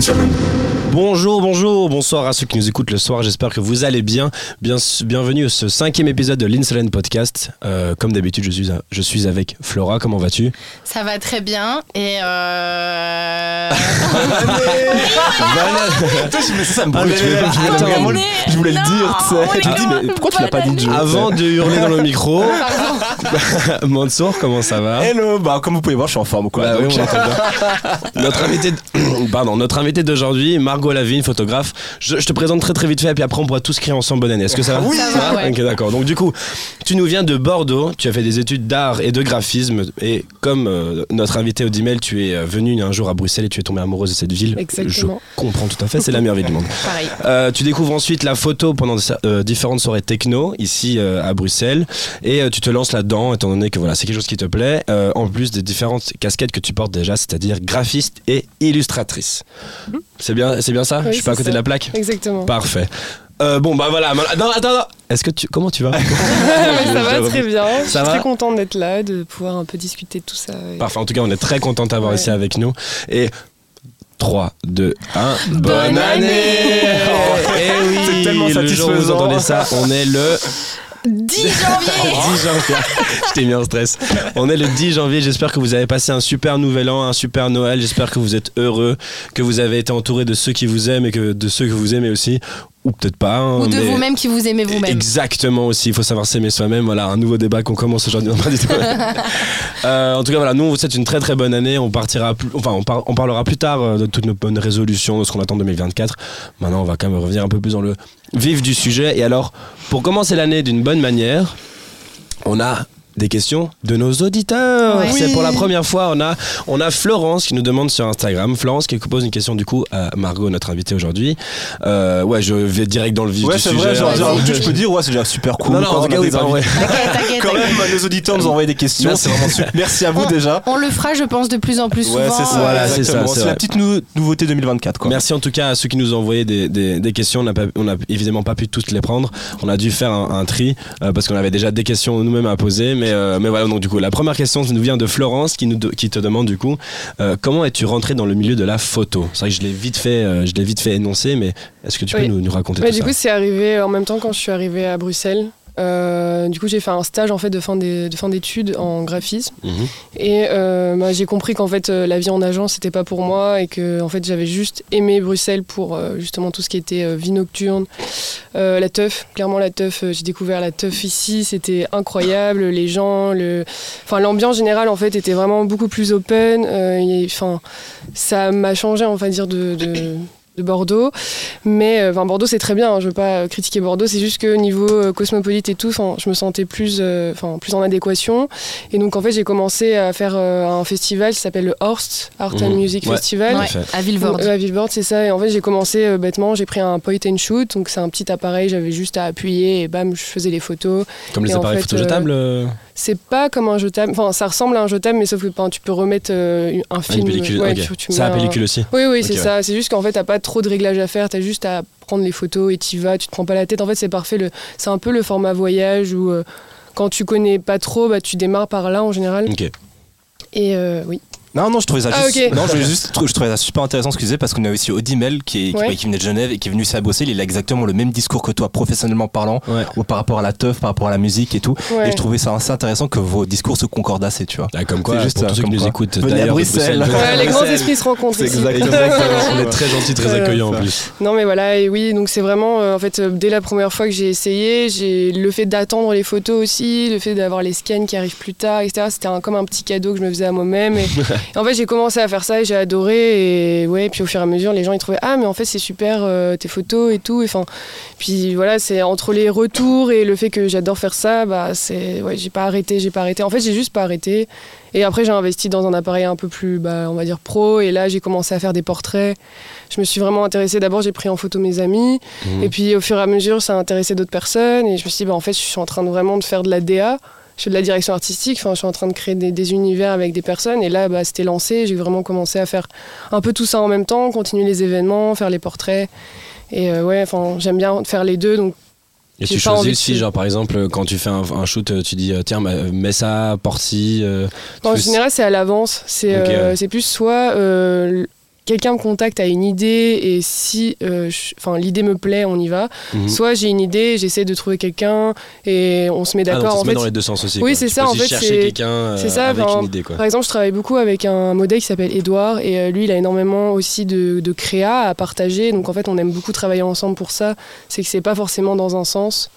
Benjamin. Bonjour, bonjour, bonsoir à ceux qui nous écoutent le soir. J'espère que vous allez bien. bien bienvenue à ce cinquième épisode de l'Insolent Podcast. Euh, comme d'habitude, je suis, je suis avec Flora. Comment vas-tu? Ça va très bien. Et euh... ça me brûle. Je voulais le dire. Tu sais. dis, mais pourquoi tu l'as pas dit, Avant de hurler dans le micro, Mansour, comment ça va? Hello, bah comme vous pouvez voir, je suis en forme quoi. Bah oui, on notre invité, de... pardon, notre invité d'aujourd'hui, Margot Lavigne, photographe. Je, je, te présente très très vite fait, et puis après on pourra tous crier ensemble bonne année. Est-ce que ça va Oui, ça va. Ouais. Ok, d'accord. Donc du coup, tu nous viens de Bordeaux. Tu as fait des études d'art et de graphisme, et comme euh, notre invité Odimel, tu es venu un jour à Bruxelles et tu es tombée amoureuse de cette ville. Exactement. Je comprends tout à fait. C'est la meilleure ville du monde. Pareil. Euh, tu découvres ensuite la photo pendant euh, différentes soirées techno ici euh, à Bruxelles, et tu te lances là-dedans, étant donné que voilà, c'est quelque chose qui te plaît. en plus des différentes casquettes que tu portes déjà, c'est-à-dire graphiste et illustratrice. Mm -hmm. C'est bien, c'est bien ça oui, Je suis pas à côté ça. de la plaque Exactement. Parfait. Euh, bon bah voilà. Non attends, attends. Est-ce que tu comment tu vas Ça va très bien. Ça je suis va très contente d'être là, de pouvoir un peu discuter de tout ça. et- Parfait. En tout cas, on est très content de t'avoir Ouais. ici avec nous. Et 3, 2, 1. Bonne, Bonne année, année Et oui C'est tellement le jour où vous satisfaisant. entendez ça, on est le 10 janvier 10 janvier. Je t'ai mis en stress. On est le 10 janvier. J'espère que vous avez passé un super nouvel an, un super Noël. J'espère que vous êtes heureux, que vous avez été entouré de ceux qui vous aiment et que de ceux que vous aimez aussi. Ou peut-être pas. hein, Ou de vous-même qui vous aimez vous-même. Exactement aussi, il faut savoir s'aimer soi-même. Voilà, un nouveau débat qu'on commence aujourd'hui. Euh, en tout cas, voilà, nous on vous souhaite une très très bonne année. On partira, plus, enfin, on, par- on parlera plus tard euh, de toutes nos bonnes résolutions, de ce qu'on attend en 2024. Maintenant, on va quand même revenir un peu plus dans le vif du sujet. Et alors, pour commencer l'année d'une bonne manière, on a des questions de nos auditeurs. Ouais. C'est pour la première fois, on a, on a Florence qui nous demande sur Instagram. Florence qui pose une question du coup à Margot, notre invitée aujourd'hui. Euh, ouais, je vais direct dans le vif Ouais, du c'est sujet. vrai, genre, genre, je peux dire, ouais, c'est déjà super cool. Non, non, en Quand tout cas, oui, ouais. Quand même, nos auditeurs nous ont envoyé des questions, Merci. c'est vraiment super. Merci à vous déjà. On le fera, je pense, de plus en plus souvent. Ouais, c'est ça, Voilà, c'est ça, c'est la petite nou- nouveauté 2024, quoi. Merci en tout cas à ceux qui nous ont envoyé des, des- des questions. On n'a pas- on n'a évidemment pas pu toutes les prendre. On a dû faire un, un tri euh, parce qu'on avait déjà des questions nous-mêmes à poser. Mais, euh, mais voilà, donc du coup, la première question nous vient de Florence qui, nous, de- qui te demande du coup euh, comment es-tu rentré dans le milieu de la photo? C'est vrai que je l'ai vite fait, euh, je l'ai vite fait énoncer, mais est-ce que tu peux Oui. nous, nous raconter Ouais, tout du ça? coup, c'est arrivé en même temps quand je suis arrivée à Bruxelles. Euh, du coup, j'ai fait un stage en fait de fin des- de fin d'études en graphisme Mhm. et euh, bah, j'ai compris qu'en fait euh, la vie en agence c'était pas pour moi et que en fait j'avais juste aimé Bruxelles pour euh, justement tout ce qui était vie nocturne, la teuf. Clairement la teuf, j'ai découvert la teuf ici, c'était incroyable. Les gens, le, enfin l'ambiance générale en fait était vraiment beaucoup plus open. Enfin, ça m'a changé on va dire de, de de Bordeaux. Mais euh, enfin, Bordeaux, c'est très bien. hein, je veux pas critiquer Bordeaux. C'est juste que niveau euh, cosmopolite et tout, je me sentais plus, euh, 'fin, plus en adéquation. Et donc, en fait, j'ai commencé à faire euh, un festival qui s'appelle le Horst Art and Mhm. Music Ouais. Festival. Ouais, à Villevorde. Euh, à Villevorde, c'est ça. Et en fait, j'ai commencé euh, bêtement. J'ai pris un point and shoot. Donc, c'est un petit appareil. J'avais juste à appuyer et bam, je faisais les photos. Comme les Et en appareils fait, photo jetables euh, C'est pas comme un jetable. Enfin, ça ressemble à un jetable, mais sauf que ben, tu peux remettre euh, un ah, une film. pellicule. ouais, ok. tu- tu Ça mets a un- pellicule aussi. oui, oui, c'est ça. C'est juste qu'en fait, t'as pas trop de réglages à faire. T'as juste à prendre les photos et t'y vas. Tu te prends pas la tête. En fait, c'est parfait. Le... C'est un peu le format voyage où euh, quand tu connais pas trop, bah, tu démarres par là en général. Ok. Et euh, oui. Non, non, je trouvais ça Ah, juste. Non, je, voulais juste, je trouvais ça super intéressant ce que tu disais parce qu'on a aussi Odimel qui, est, qui, Ouais. qui venait de Genève et qui est venu ici à Bruxelles. Il a exactement le même discours que toi, professionnellement parlant, Ouais. ou par rapport à la teuf, par rapport à la musique et tout. Ouais. Et je trouvais ça assez intéressant que vos discours se concordent assez, tu vois. Ah, comme quoi, C'est juste pour ça, tous ceux qui comme nous écoutent Venez à Bruxelles. Les grands esprits se rencontrent. C'est ici. exactement On est très gentils, très accueillants en plus. Non mais voilà et oui donc c'est vraiment euh, en fait euh, dès la première fois que j'ai essayé j'ai le fait d'attendre les photos aussi le fait d'avoir les scans qui arrivent plus tard etc c'était un- comme un petit cadeau que je me faisais à moi-même et, en fait j'ai commencé à faire ça et j'ai adoré et ouais puis au fur et à mesure les gens ils trouvaient ah mais en fait c'est super euh, tes photos et tout et puis voilà c'est entre les retours et le fait que j'adore faire ça bah c'est ouais j'ai pas arrêté j'ai pas arrêté en fait j'ai juste pas arrêté et après j'ai investi dans un appareil un peu plus bah, on va dire pro et là j'ai commencé à faire des portraits je me suis vraiment intéressée. D'abord, j'ai pris en photo mes amis, Mhm. et puis au fur et à mesure, ça a intéressé d'autres personnes. Et je me suis dit, bah, en fait, je suis en train de vraiment de faire de la DA. Je fais de la direction artistique, enfin, je suis en train de créer des, des univers avec des personnes. Et là, bah, c'était lancé. J'ai vraiment commencé à faire un peu tout ça en même temps, continuer les événements, faire les portraits. Et euh, ouais, enfin, j'aime bien faire les deux. Donc, Et tu choisis aussi, genre par exemple, quand tu fais un, un shoot, euh, tu dis euh, tiens, bah, mets ça, porte ci. euh, en général, c'est à l'avance. C'est Ok, euh, ouais. c'est plus soit euh, quelqu'un me contacte à une idée et si euh, enfin, l'idée me plaît, on y va. Mhm. Soit j'ai une idée, j'essaie de trouver quelqu'un et on se met Ah, d'accord. ça en se met fait, dans les deux sens aussi. Oui, c'est ça, en fait, chercher c'est- quelqu'un euh, c'est ça, avec une idée quoi. Par exemple, je travaille beaucoup avec un modèle qui s'appelle Edouard et euh, lui, il a énormément aussi de, de créa à partager. Donc en fait, on aime beaucoup travailler ensemble pour ça. C'est que c'est pas forcément dans un sens,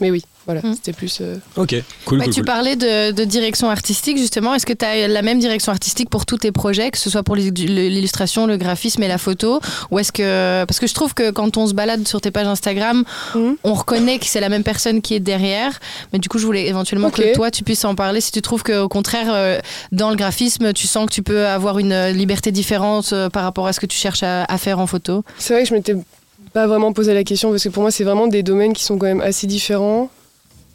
mais oui, voilà, Mm. c'était plus. euh, Ok, cool, Bah, cool, tu cool. parlais de, de direction artistique justement. Est-ce que tu as la même direction artistique pour tous tes projets, que ce soit pour l'illustration, le graphisme et la photo Ou est-ce que parce que je trouve que quand on se balade sur tes pages Instagram, Mhm. on reconnaît que c'est la même personne qui est derrière. Mais du coup, je voulais éventuellement que toi tu puisses en parler. Si tu trouves qu'au contraire, euh, dans le graphisme, tu sens que tu peux avoir une euh, liberté différente euh, par rapport à ce que tu cherches à, à faire en photo. C'est vrai que je m'étais pas vraiment posé la question parce que pour moi, c'est vraiment des domaines qui sont quand même assez différents.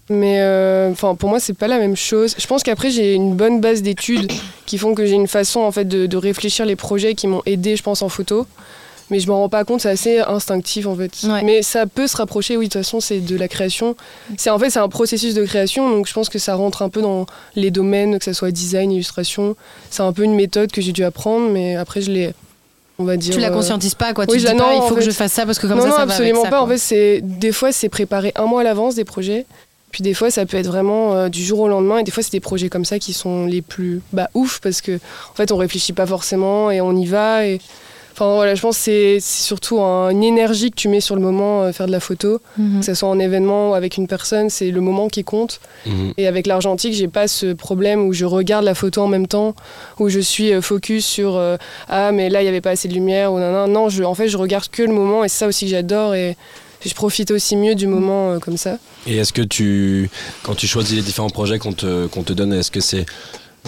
Mais euh, enfin, pour moi, c'est pas la même chose. Je pense qu'après, j'ai une bonne base d'études qui font que j'ai une façon en fait de, de réfléchir les projets qui m'ont aidé, je pense, en photo. Mais je m'en rends pas compte, c'est assez instinctif en fait. Ouais. Mais ça peut se rapprocher, oui, de toute façon, c'est de la création. C'est en fait, c'est un processus de création, donc je pense que ça rentre un peu dans les domaines, que ce soit design, illustration. C'est un peu une méthode que j'ai dû apprendre, mais après, je l'ai, on va dire. tu la euh, conscientises pas, quoi. Tu oui, te je dis la- pas, non, il faut que fait. je fasse ça parce que comme non, ça, non, ça avec absolument ça, pas. En quoi. fait, c'est des fois c'est préparé un mois à l'avance des projets. Puis des fois, ça peut être vraiment euh, du jour au lendemain. Et des fois, c'est des projets comme ça qui sont les plus bah, ouf parce que en fait, on réfléchit pas forcément et on y va. Et enfin voilà, je pense que c'est surtout un- une énergie que tu mets sur le moment euh, faire de la photo, Mhm. que ce soit en événement ou avec une personne, c'est le moment qui compte. Mhm. Et avec l'argentique, j'ai pas ce problème où je regarde la photo en même temps, où je suis euh, focus sur euh, ah mais là il y avait pas assez de lumière ou non non non. Je, en fait, je regarde que le moment et c'est ça aussi que j'adore et je profite aussi mieux du moment euh, comme ça. Et est-ce que tu, quand tu choisis les différents projets qu'on te, qu'on te donne, est-ce que c'est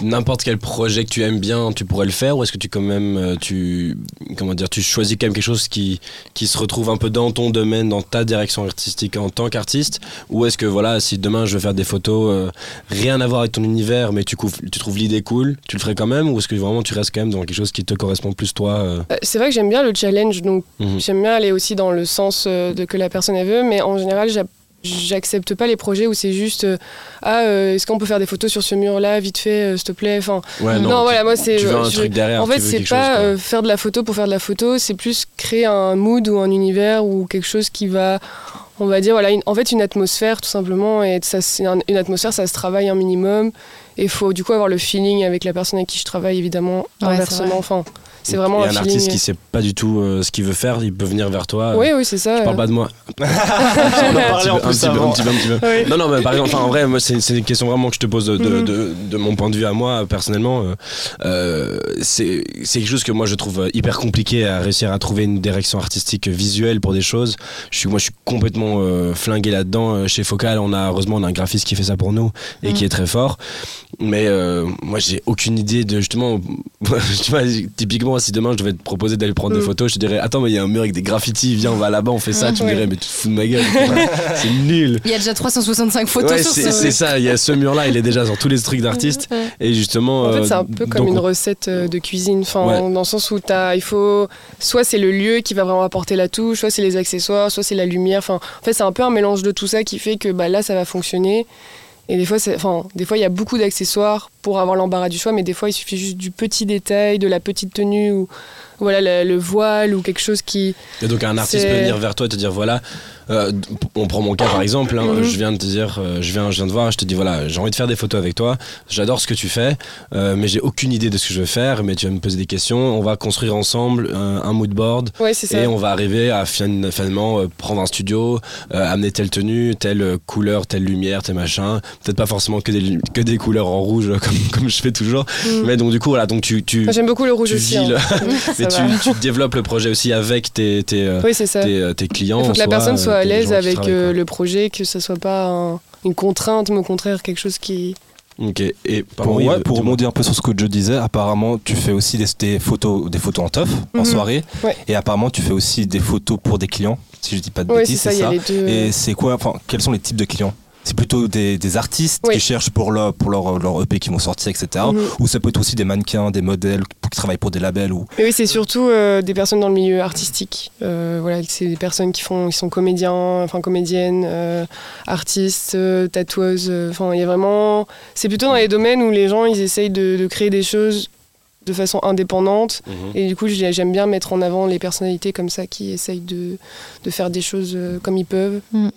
n'importe quel projet que tu aimes bien, tu pourrais le faire ou est-ce que tu quand même, euh, tu, comment dire, tu choisis quand même quelque chose qui, qui se retrouve un peu dans ton domaine, dans ta direction artistique en tant qu'artiste? Ou est-ce que voilà, si demain je veux faire des photos, euh, rien à voir avec ton univers, mais tu, tu trouves l'idée cool, tu le ferais quand même? Ou est-ce que vraiment tu restes quand même dans quelque chose qui te correspond plus toi euh, Euh, c'est vrai que j'aime bien le challenge, donc Mhm. j'aime bien aller aussi dans le sens de que la personne elle veut, mais en général j'accepte pas les projets où c'est juste euh, ah euh, est-ce qu'on peut faire des photos sur ce mur là vite fait euh, s'il te plaît enfin Ouais, non, tu- voilà moi c'est. En fait, c'est pas chose, euh, faire de la photo pour faire de la photo, c'est plus créer un mood ou un univers ou quelque chose qui va, on va dire, voilà, une- en fait, une atmosphère tout simplement. Et ça, c'est un- une atmosphère, ça se travaille un minimum. Et il faut du coup avoir le feeling avec la personne avec qui je travaille, évidemment, Ouais, inversement. Enfin, c'est vraiment Et un, un feeling. artiste qui sait pas du tout euh, ce qu'il veut faire, il peut venir vers toi. Oui, oui, c'est ça. Je parle euh. pas de moi. On en Un petit en peu, un petit peu, avant. un petit peu, un petit peu. Oui. Non, non, mais par exemple, en vrai, moi, c'est une question vraiment que je te pose de, de, Mhm. de- de mon point de vue à moi, personnellement. Euh, euh, c'est quelque chose que moi, je trouve hyper compliqué à réussir à trouver une direction artistique visuelle pour des choses. Je suis, moi, je suis complètement euh, flingué là-dedans. Euh, Chez Focal, on a, heureusement, on a un graphiste qui fait ça pour nous et qui Mhm. est très fort. Mais euh, moi, j'ai aucune idée de justement. tu vois, typiquement, si demain je devais te proposer d'aller prendre des Mhm. photos, je te dirais Attends, mais il y a un mur avec des graffitis, viens, on va là-bas, on fait ça. Tu me dirais Mais tu te fous de ma gueule. c'est nul. Il y a déjà 365 photos Ouais, sur c'est ce. c'est ça, il y a ce mur-là, il est déjà sur tous les trucs d'artistes. Et justement. En fait, euh, c'est un peu comme donc, une recette euh, de cuisine. Enfin, Ouais. dans le sens où as, il faut. Soit c'est le lieu qui va vraiment apporter la touche, soit c'est les accessoires, soit c'est la lumière. Enfin, en fait, c'est un peu un mélange de tout ça qui fait que bah, là, ça va fonctionner. Et des fois, enfin, des fois, il y a beaucoup d'accessoires pour avoir l'embarras du choix, mais des fois, il suffit juste du petit détail, de la petite tenue ou voilà le, le voile ou quelque chose qui. Et donc un artiste peut venir vers toi et te dire voilà, euh, on prend mon cas par exemple, hein, Mhm. je viens de te dire, euh, je viens, je viens de voir, je te dis voilà, j'ai envie de faire des photos avec toi, j'adore ce que tu fais, euh, mais j'ai aucune idée de ce que je veux faire, mais tu vas me poser des questions, on va construire ensemble un, un mood board. Ouais. Et on va arriver à fin- finalement prendre un studio, amener telle tenue, telle couleur, telle lumière, tel machin. Peut-être pas forcément que des, que des couleurs en rouge comme, comme je fais toujours. Mhm. Mais donc du coup voilà, donc tu, tu, Moi, J'aime beaucoup le rouge tu aussi. hein. le- mais Ça tu, tu développes le projet aussi avec tes, tes, euh, Oui, c'est ça. tes, euh, tes clients. Il faut que la personne soit à l'aise avec euh, le projet, que ce soit pas un- une contrainte, mais au contraire quelque chose qui. Ok. Et Pour, ouais, Yves, pour rebondir un peu sur ce que Joe disait, apparemment tu fais aussi des, des photos, des photos en teuf, en Mhm. soirée, Ouais. et apparemment tu fais aussi des photos pour des clients, si je dis pas de c'est bêtises, ça, c'est il y a ça. les deux. Et c'est quoi, enfin, quels sont les types de clients c'est plutôt des, des artistes Oui. qui cherchent pour leur, pour leur, leur EP qui vont sortir, etc. Mhm. Ou ça peut être aussi des mannequins, des modèles qui travaillent pour des labels. Ou... Mais oui, c'est surtout euh, des personnes dans le milieu artistique. Euh, voilà, c'est des personnes qui font, qui sont comédiens, enfin comédiennes, euh, artistes, tatoueuses. Enfin, il y a vraiment. C'est plutôt dans les domaines où les gens ils essayent de, de créer des choses de façon indépendante. Mhm. Et du coup, j'ai- j'aime bien mettre en avant les personnalités comme ça qui essayent de, de faire des choses euh, comme ils peuvent. Ouais,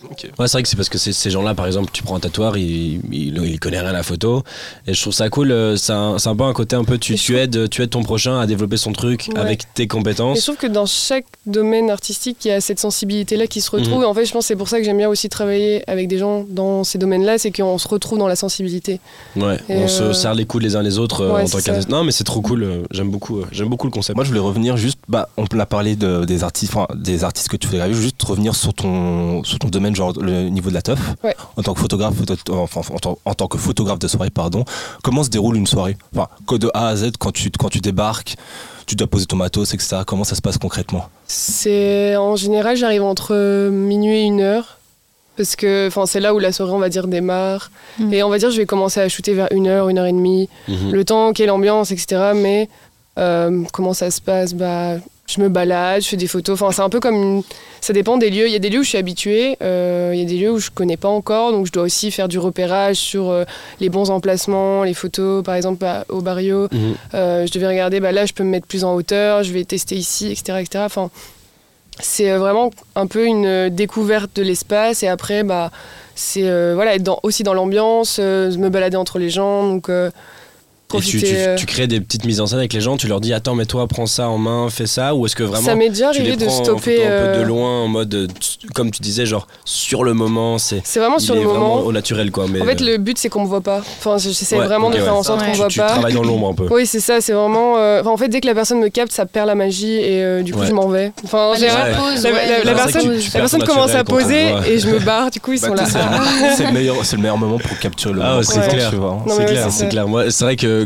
c'est vrai que c'est parce que ces, gens-là, par exemple, tu prends un tatoueur, il, il, il connaît rien à la photo. Et je trouve ça cool. euh, C'est un, c'est un peu un côté un peu, tu, tu, aides, tu aides ton prochain à développer son truc Ouais. avec tes Et je compétences. trouve que dans chaque domaine artistique, il y a cette sensibilité-là qui se retrouve. Mhm. Et en fait, je pense que c'est pour ça que j'aime bien aussi travailler avec des gens dans ces domaines-là, c'est qu'on se retrouve dans la sensibilité. Ouais, Et on se euh, serre les coudes les uns les autres ouais, en tant qu'artiste. Non, mais c'est trop cool. Euh, J'aime beaucoup, euh, j'aime beaucoup le concept. Moi, je voulais revenir juste, bah, on a parlé de, des artistes, enfin, des artistes que tu fais graver, juste revenir sur ton, sur ton domaine, genre le niveau de la teuf. Ouais. En tant que photographe, photo- enfin, en, tant, en tant que photographe de soirée, pardon. Comment se déroule une soirée? Enfin, que de A à Z, quand tu, quand tu débarques, tu dois poser ton matos, etc. Comment ça se passe concrètement? C'est en général, j'arrive entre minuit et une heure. Parce que enfin, c'est là où la soirée, on va dire, démarre. Mm. Et on va dire, je vais commencer à shooter vers une heure, une heure et demie. Mhm. Le temps, quelle ambiance, etc. Mais euh, comment ça se passe? Bah, Je me balade, je fais des photos. Enfin, c'est un peu comme. une- Ça dépend des lieux. Il y a des lieux où je suis habituée, euh, il y a des lieux où je connais pas encore. Donc, je dois aussi faire du repérage sur euh, les bons emplacements, les photos. Par exemple, à- au barrio, Mhm. euh, je devais regarder, bah, là, je peux me mettre plus en hauteur, je vais tester ici, etc. etc. Enfin, c'est euh, vraiment un peu une euh, découverte de l'espace. Et après, bah, c'est euh, voilà, être aussi dans l'ambiance, me balader entre les gens. Donc, Et tu, tu, tu crées des petites mises en scène avec les gens, tu leur dis attends mais toi prends ça en main, fais ça ou est-ce que vraiment ça m'est déjà tu les arrivé de stopper. un peu de euh, loin en mode euh, comme tu disais genre sur le moment c'est C'est vraiment sur le moment. au naturel quoi mais En fait, euh, le but, c'est qu'on me voit pas. Enfin, j'essaie Ouais, vraiment de faire ouais. en sorte Ouais. qu'on me tu, voit tu pas. travailles dans l'ombre un peu. Oui, c'est ça, c'est vraiment. euh, enfin, en fait, dès que la personne me capte, ça perd la magie et euh, du coup, Ouais. je m'en vais. Enfin, la, personne, tu- tu la commence à poser et je me barre, du coup, ils Bah, sont là. c'est le meilleur, c'est le meilleur moment pour capturer le Ah, moment. c'est présent, clair. tu c'est clair, c'est clair. Moi, c'est vrai que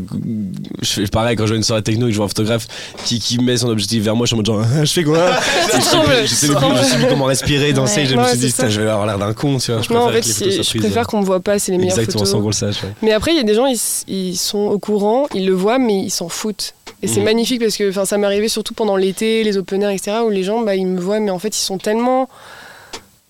je fais pareil quand je vois une soirée techno et que je vois un photographe qui, qui met son objectif vers moi, je suis en mode genre, je fais quoi? Je sais trembles, plus- Je sais tu plus, je trembles. sais plus comment respirer, danser. Ouais. Je me suis dit, je vais avoir l'air d'un con, tu vois. Je Non, en préfère fait, que les photos si- soient je préfère qu'on me voit pas, c'est les meilleures Exactement, sans qu'on le sache. ouais. Mais après, il y a des gens, ils, ils sont au courant, ils le voient, mais ils s'en foutent. Et c'est Mhm. magnifique parce que ça m'est arrivé surtout pendant l'été, les open air, etc., où les gens, bah, ils me voient, mais en fait, ils sont tellement.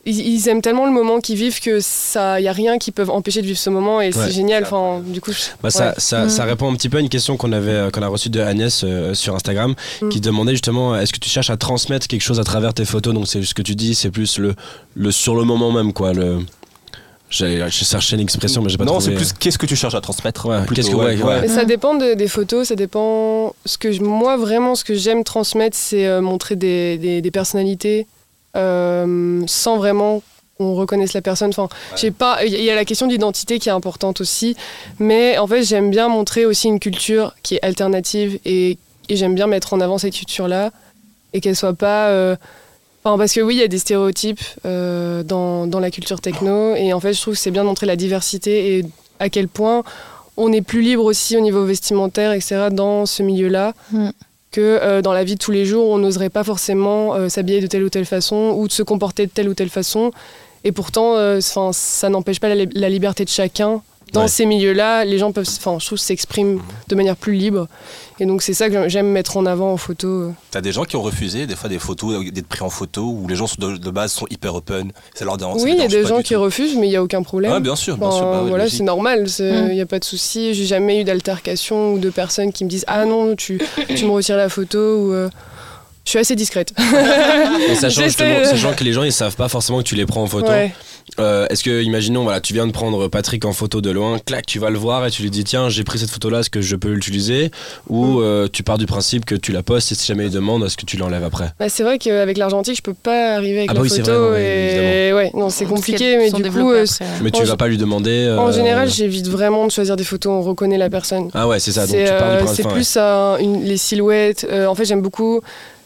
Ils, ils aiment tellement le moment qu'ils vivent que ça, y a rien qui peut empêcher de vivre ce moment et Ouais. c'est génial. Enfin, du coup, je- Bah, ça, ouais. ça, Mm. ça répond un petit peu à une question qu'on avait euh, qu'on a reçue de Agnès euh, sur Instagram Mm. qui demandait justement est-ce que tu cherches à transmettre quelque chose à travers tes photos? Donc c'est ce que tu dis c'est plus le, le sur le moment même quoi le j'ai cherché une expression mais j'ai pas Non, trouvé c'est plus qu'est-ce que tu cherches à transmettre. Ouais, plutôt, qu'est-ce que- ouais, ouais. Mais ça dépend de- des photos, ça dépend. Ce que je- moi, vraiment, ce que j'aime transmettre, c'est euh, montrer des, des- des personnalités sans vraiment qu'on reconnaisse la personne. Enfin, j'ai pas. Il y a la question d'identité qui est importante aussi, mais en fait, j'aime bien montrer aussi une culture qui est alternative et, et j'aime bien mettre en avant cette culture-là et qu'elle soit pas. euh, Enfin, parce que oui, il y a des stéréotypes euh, dans, dans la culture techno et en fait, je trouve que c'est bien de montrer la diversité et à quel point on est plus libre aussi au niveau vestimentaire, etc., dans ce milieu-là, Mm. Que euh, dans la vie de tous les jours, on n'oserait pas forcément euh, s'habiller de telle ou telle façon ou de se comporter de telle ou telle façon. Et pourtant, euh, ça n'empêche pas la, li- la liberté de chacun. Dans Ouais. ces milieux-là, les gens peuvent, enfin, je trouve, s'expriment de manière plus libre. Et donc, c'est ça que j'aime mettre en avant en photo. T'as des gens qui ont refusé des fois des photos, d'être pris en photo où les gens sont de, de base sont hyper open. Ça leur dérange. oui, il y a des gens qui tout. refusent, mais il n'y a aucun problème. Ah, bien sûr, bien Enfin, sûr. bah ouais, voilà, c'est normal, il Mm. n'y a pas de souci. J'ai jamais eu d'altercation ou de personnes qui me disent Ah non, tu, tu me retires la photo ou. euh, Je suis assez discrète. Sachant, sachant que les gens ils savent pas forcément que tu les prends en photo Ouais. Euh, est-ce que imaginons voilà tu viens de prendre Patrick en photo de loin clac tu vas le voir et tu lui dis tiens j'ai pris cette photo là est-ce que je peux l'utiliser ou Mm. euh, tu pars du principe que tu la postes et si jamais il demande est-ce que tu l'enlèves après Bah, c'est vrai qu'avec l'argentique, je peux pas arriver avec Ah la bah oui, c'est photo. vrai, ouais, et ouais, non, c'est compliqué, mais du coup, euh, après. mais tu En vas pas lui demander euh, en général, j'évite vraiment de choisir des photos, on reconnaît la personne. ah ouais c'est ça donc C'est tu pars du euh, principe c'est ouais. plus un- une- les silhouettes. Euh, en fait, j'aime beaucoup.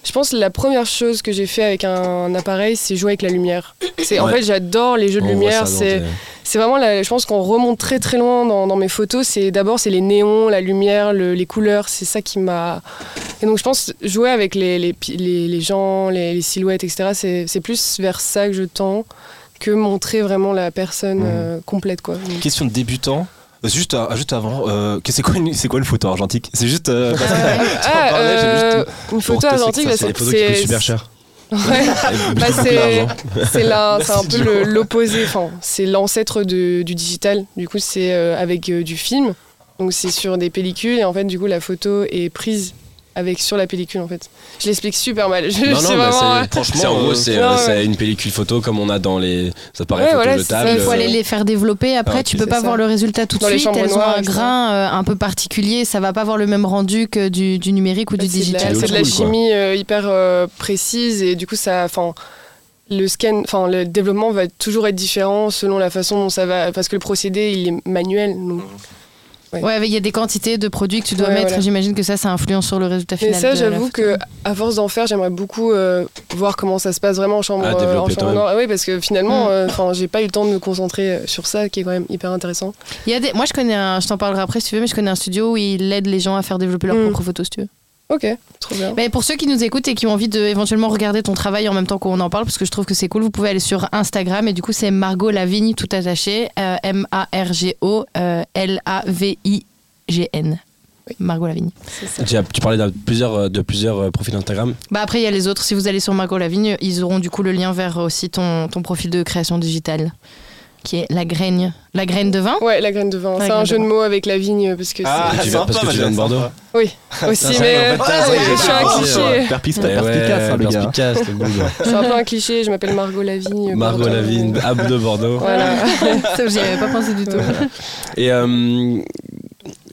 Je pense que la première chose que j'ai fait avec un, appareil, c'est jouer avec la lumière. C'est En fait, j'adore les jeux de On lumière. C'est vraiment, la- je pense qu'on remonte très très loin dans, dans mes photos. C'est d'abord c'est les néons, la lumière, le- les couleurs. C'est ça qui m'a. Et donc je pense jouer avec les, les, pi- les, les gens, les, les silhouettes, etc. C'est c'est plus vers ça que je tends que montrer vraiment la personne Mhm. euh, complète quoi. Donc, Question de débutant. Euh, Juste, euh, juste avant, euh, c'est quoi, une- quoi une photo argentique? C'est juste. euh, Ah, parlais, euh, juste- une photo argentique, bah, C'est des photos qui coûtent super cher. Ouais. Bah, c'est un peu l'opposé, enfin, c'est l'ancêtre du digital. Du coup, c'est avec du film, donc c'est sur des pellicules et en fait, du coup, la photo est prise avec sur la pellicule en fait. Je l'explique super mal. Je, Non, non, sais bah, vraiment, Franchement, c'est en gros, euh, c'est euh, ouais. une pellicule photo comme on a dans les appareils Ouais, photo voilà, table. Il faut aller les faire développer. Après, Ah, tu peux pas ça. voir le résultat tout de suite. Elles ont noires, un etc. grain euh, un peu particulier. Ça va pas avoir le même rendu que du, du numérique ou du la- digital. C'est de la chimie euh, hyper euh, précise et du coup, ça, enfin, le scan, enfin, le développement va toujours être différent selon la façon dont ça va, parce que le procédé il est manuel. donc- Ouais, il y a des quantités de produits que tu dois Ouais, mettre. voilà. J'imagine que ça, ça influence sur le résultat Mais final. ça, de la j'avoue que à force d'en faire, j'aimerais beaucoup euh, voir comment ça se passe vraiment en chambre, Ah, euh, en chambre noire. Oui, parce que finalement, Mm. euh, enfin, j'ai pas eu le temps de me concentrer euh, sur ça, qui est quand même hyper intéressant. Il y a des... Moi, je connais un... Je t'en parlerai après si tu veux, mais je connais un studio où il aide les gens à faire développer leurs Mm. propres photos, si tu veux. Ok, trop bien. Mais pour ceux qui nous écoutent et qui ont envie de éventuellement regarder ton travail en même temps qu'on en parle, parce que je trouve que c'est cool, vous pouvez aller sur Instagram et du coup c'est Margot Lavigne tout attaché, euh, M-A-R-G-O euh, L-A-V-I-G-N. Margot Lavigne. C'est ça. Tu, as- tu parlais de plusieurs, euh, de plusieurs profils Instagram. Bah après il y a les autres. Si vous allez sur Margot Lavigne, ils auront du coup le lien vers aussi ton, ton profil de création digitale, qui est la graine, la graine de vin. Ouais, la graine de vin. C'est un de jeu de mots avec la vigne, parce que Ah, c'est tu viens- sympa, parce que tu viens de Bordeaux. sympa. aussi, mais je suis un cliché. perspicace, hein, le gars. Je suis un peu un cliché. Je m'appelle Margot Lavigne. Margot Bordeaux. Lavigne, Ab de Bordeaux. Voilà. Ça j'y avais pas pensé du tout. Et euh,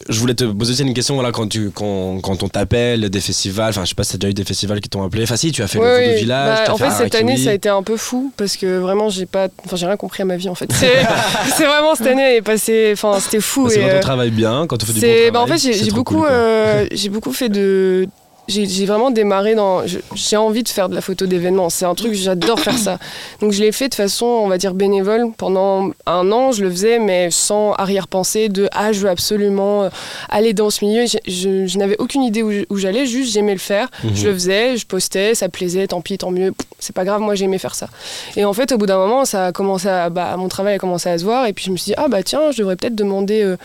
je voulais te poser aussi une question voilà, quand, tu, quand, quand on t'appelle des festivals, enfin je sais pas si t'as déjà eu des festivals qui t'ont appelé. Enfin si, tu as fait le oui. Village. Bah, en fait, cette année, ça a été un peu fou parce que vraiment, j'ai pas, enfin, j'ai rien compris à ma vie en fait. C'est c'est vraiment cette année est passée, enfin, c'était fou. Que et, quand euh, on travaille bien, quand on fait du bon c'est, travail. bah, en fait, j'ai c'est beaucoup, euh, j'ai beaucoup fait de, j'ai vraiment démarré dans, j'ai envie de faire de la photo d'événement. C'est un truc, j'adore faire ça. Donc je l'ai fait de façon, on va dire bénévole pendant un an. Je le faisais, mais sans arrière-pensée de ah, je veux absolument euh, aller dans ce milieu. Je, je- je n'avais aucune idée où, j'allais, juste j'aimais le faire. Mhm. Je le faisais, je postais, ça plaisait, tant pis, tant mieux, c'est pas grave, moi j'aimais faire ça. Et en fait, au bout d'un moment, ça a commencé à, bah, mon travail a commencé à se voir, et puis je me suis dit, ah bah tiens, je devrais peut-être demander euh,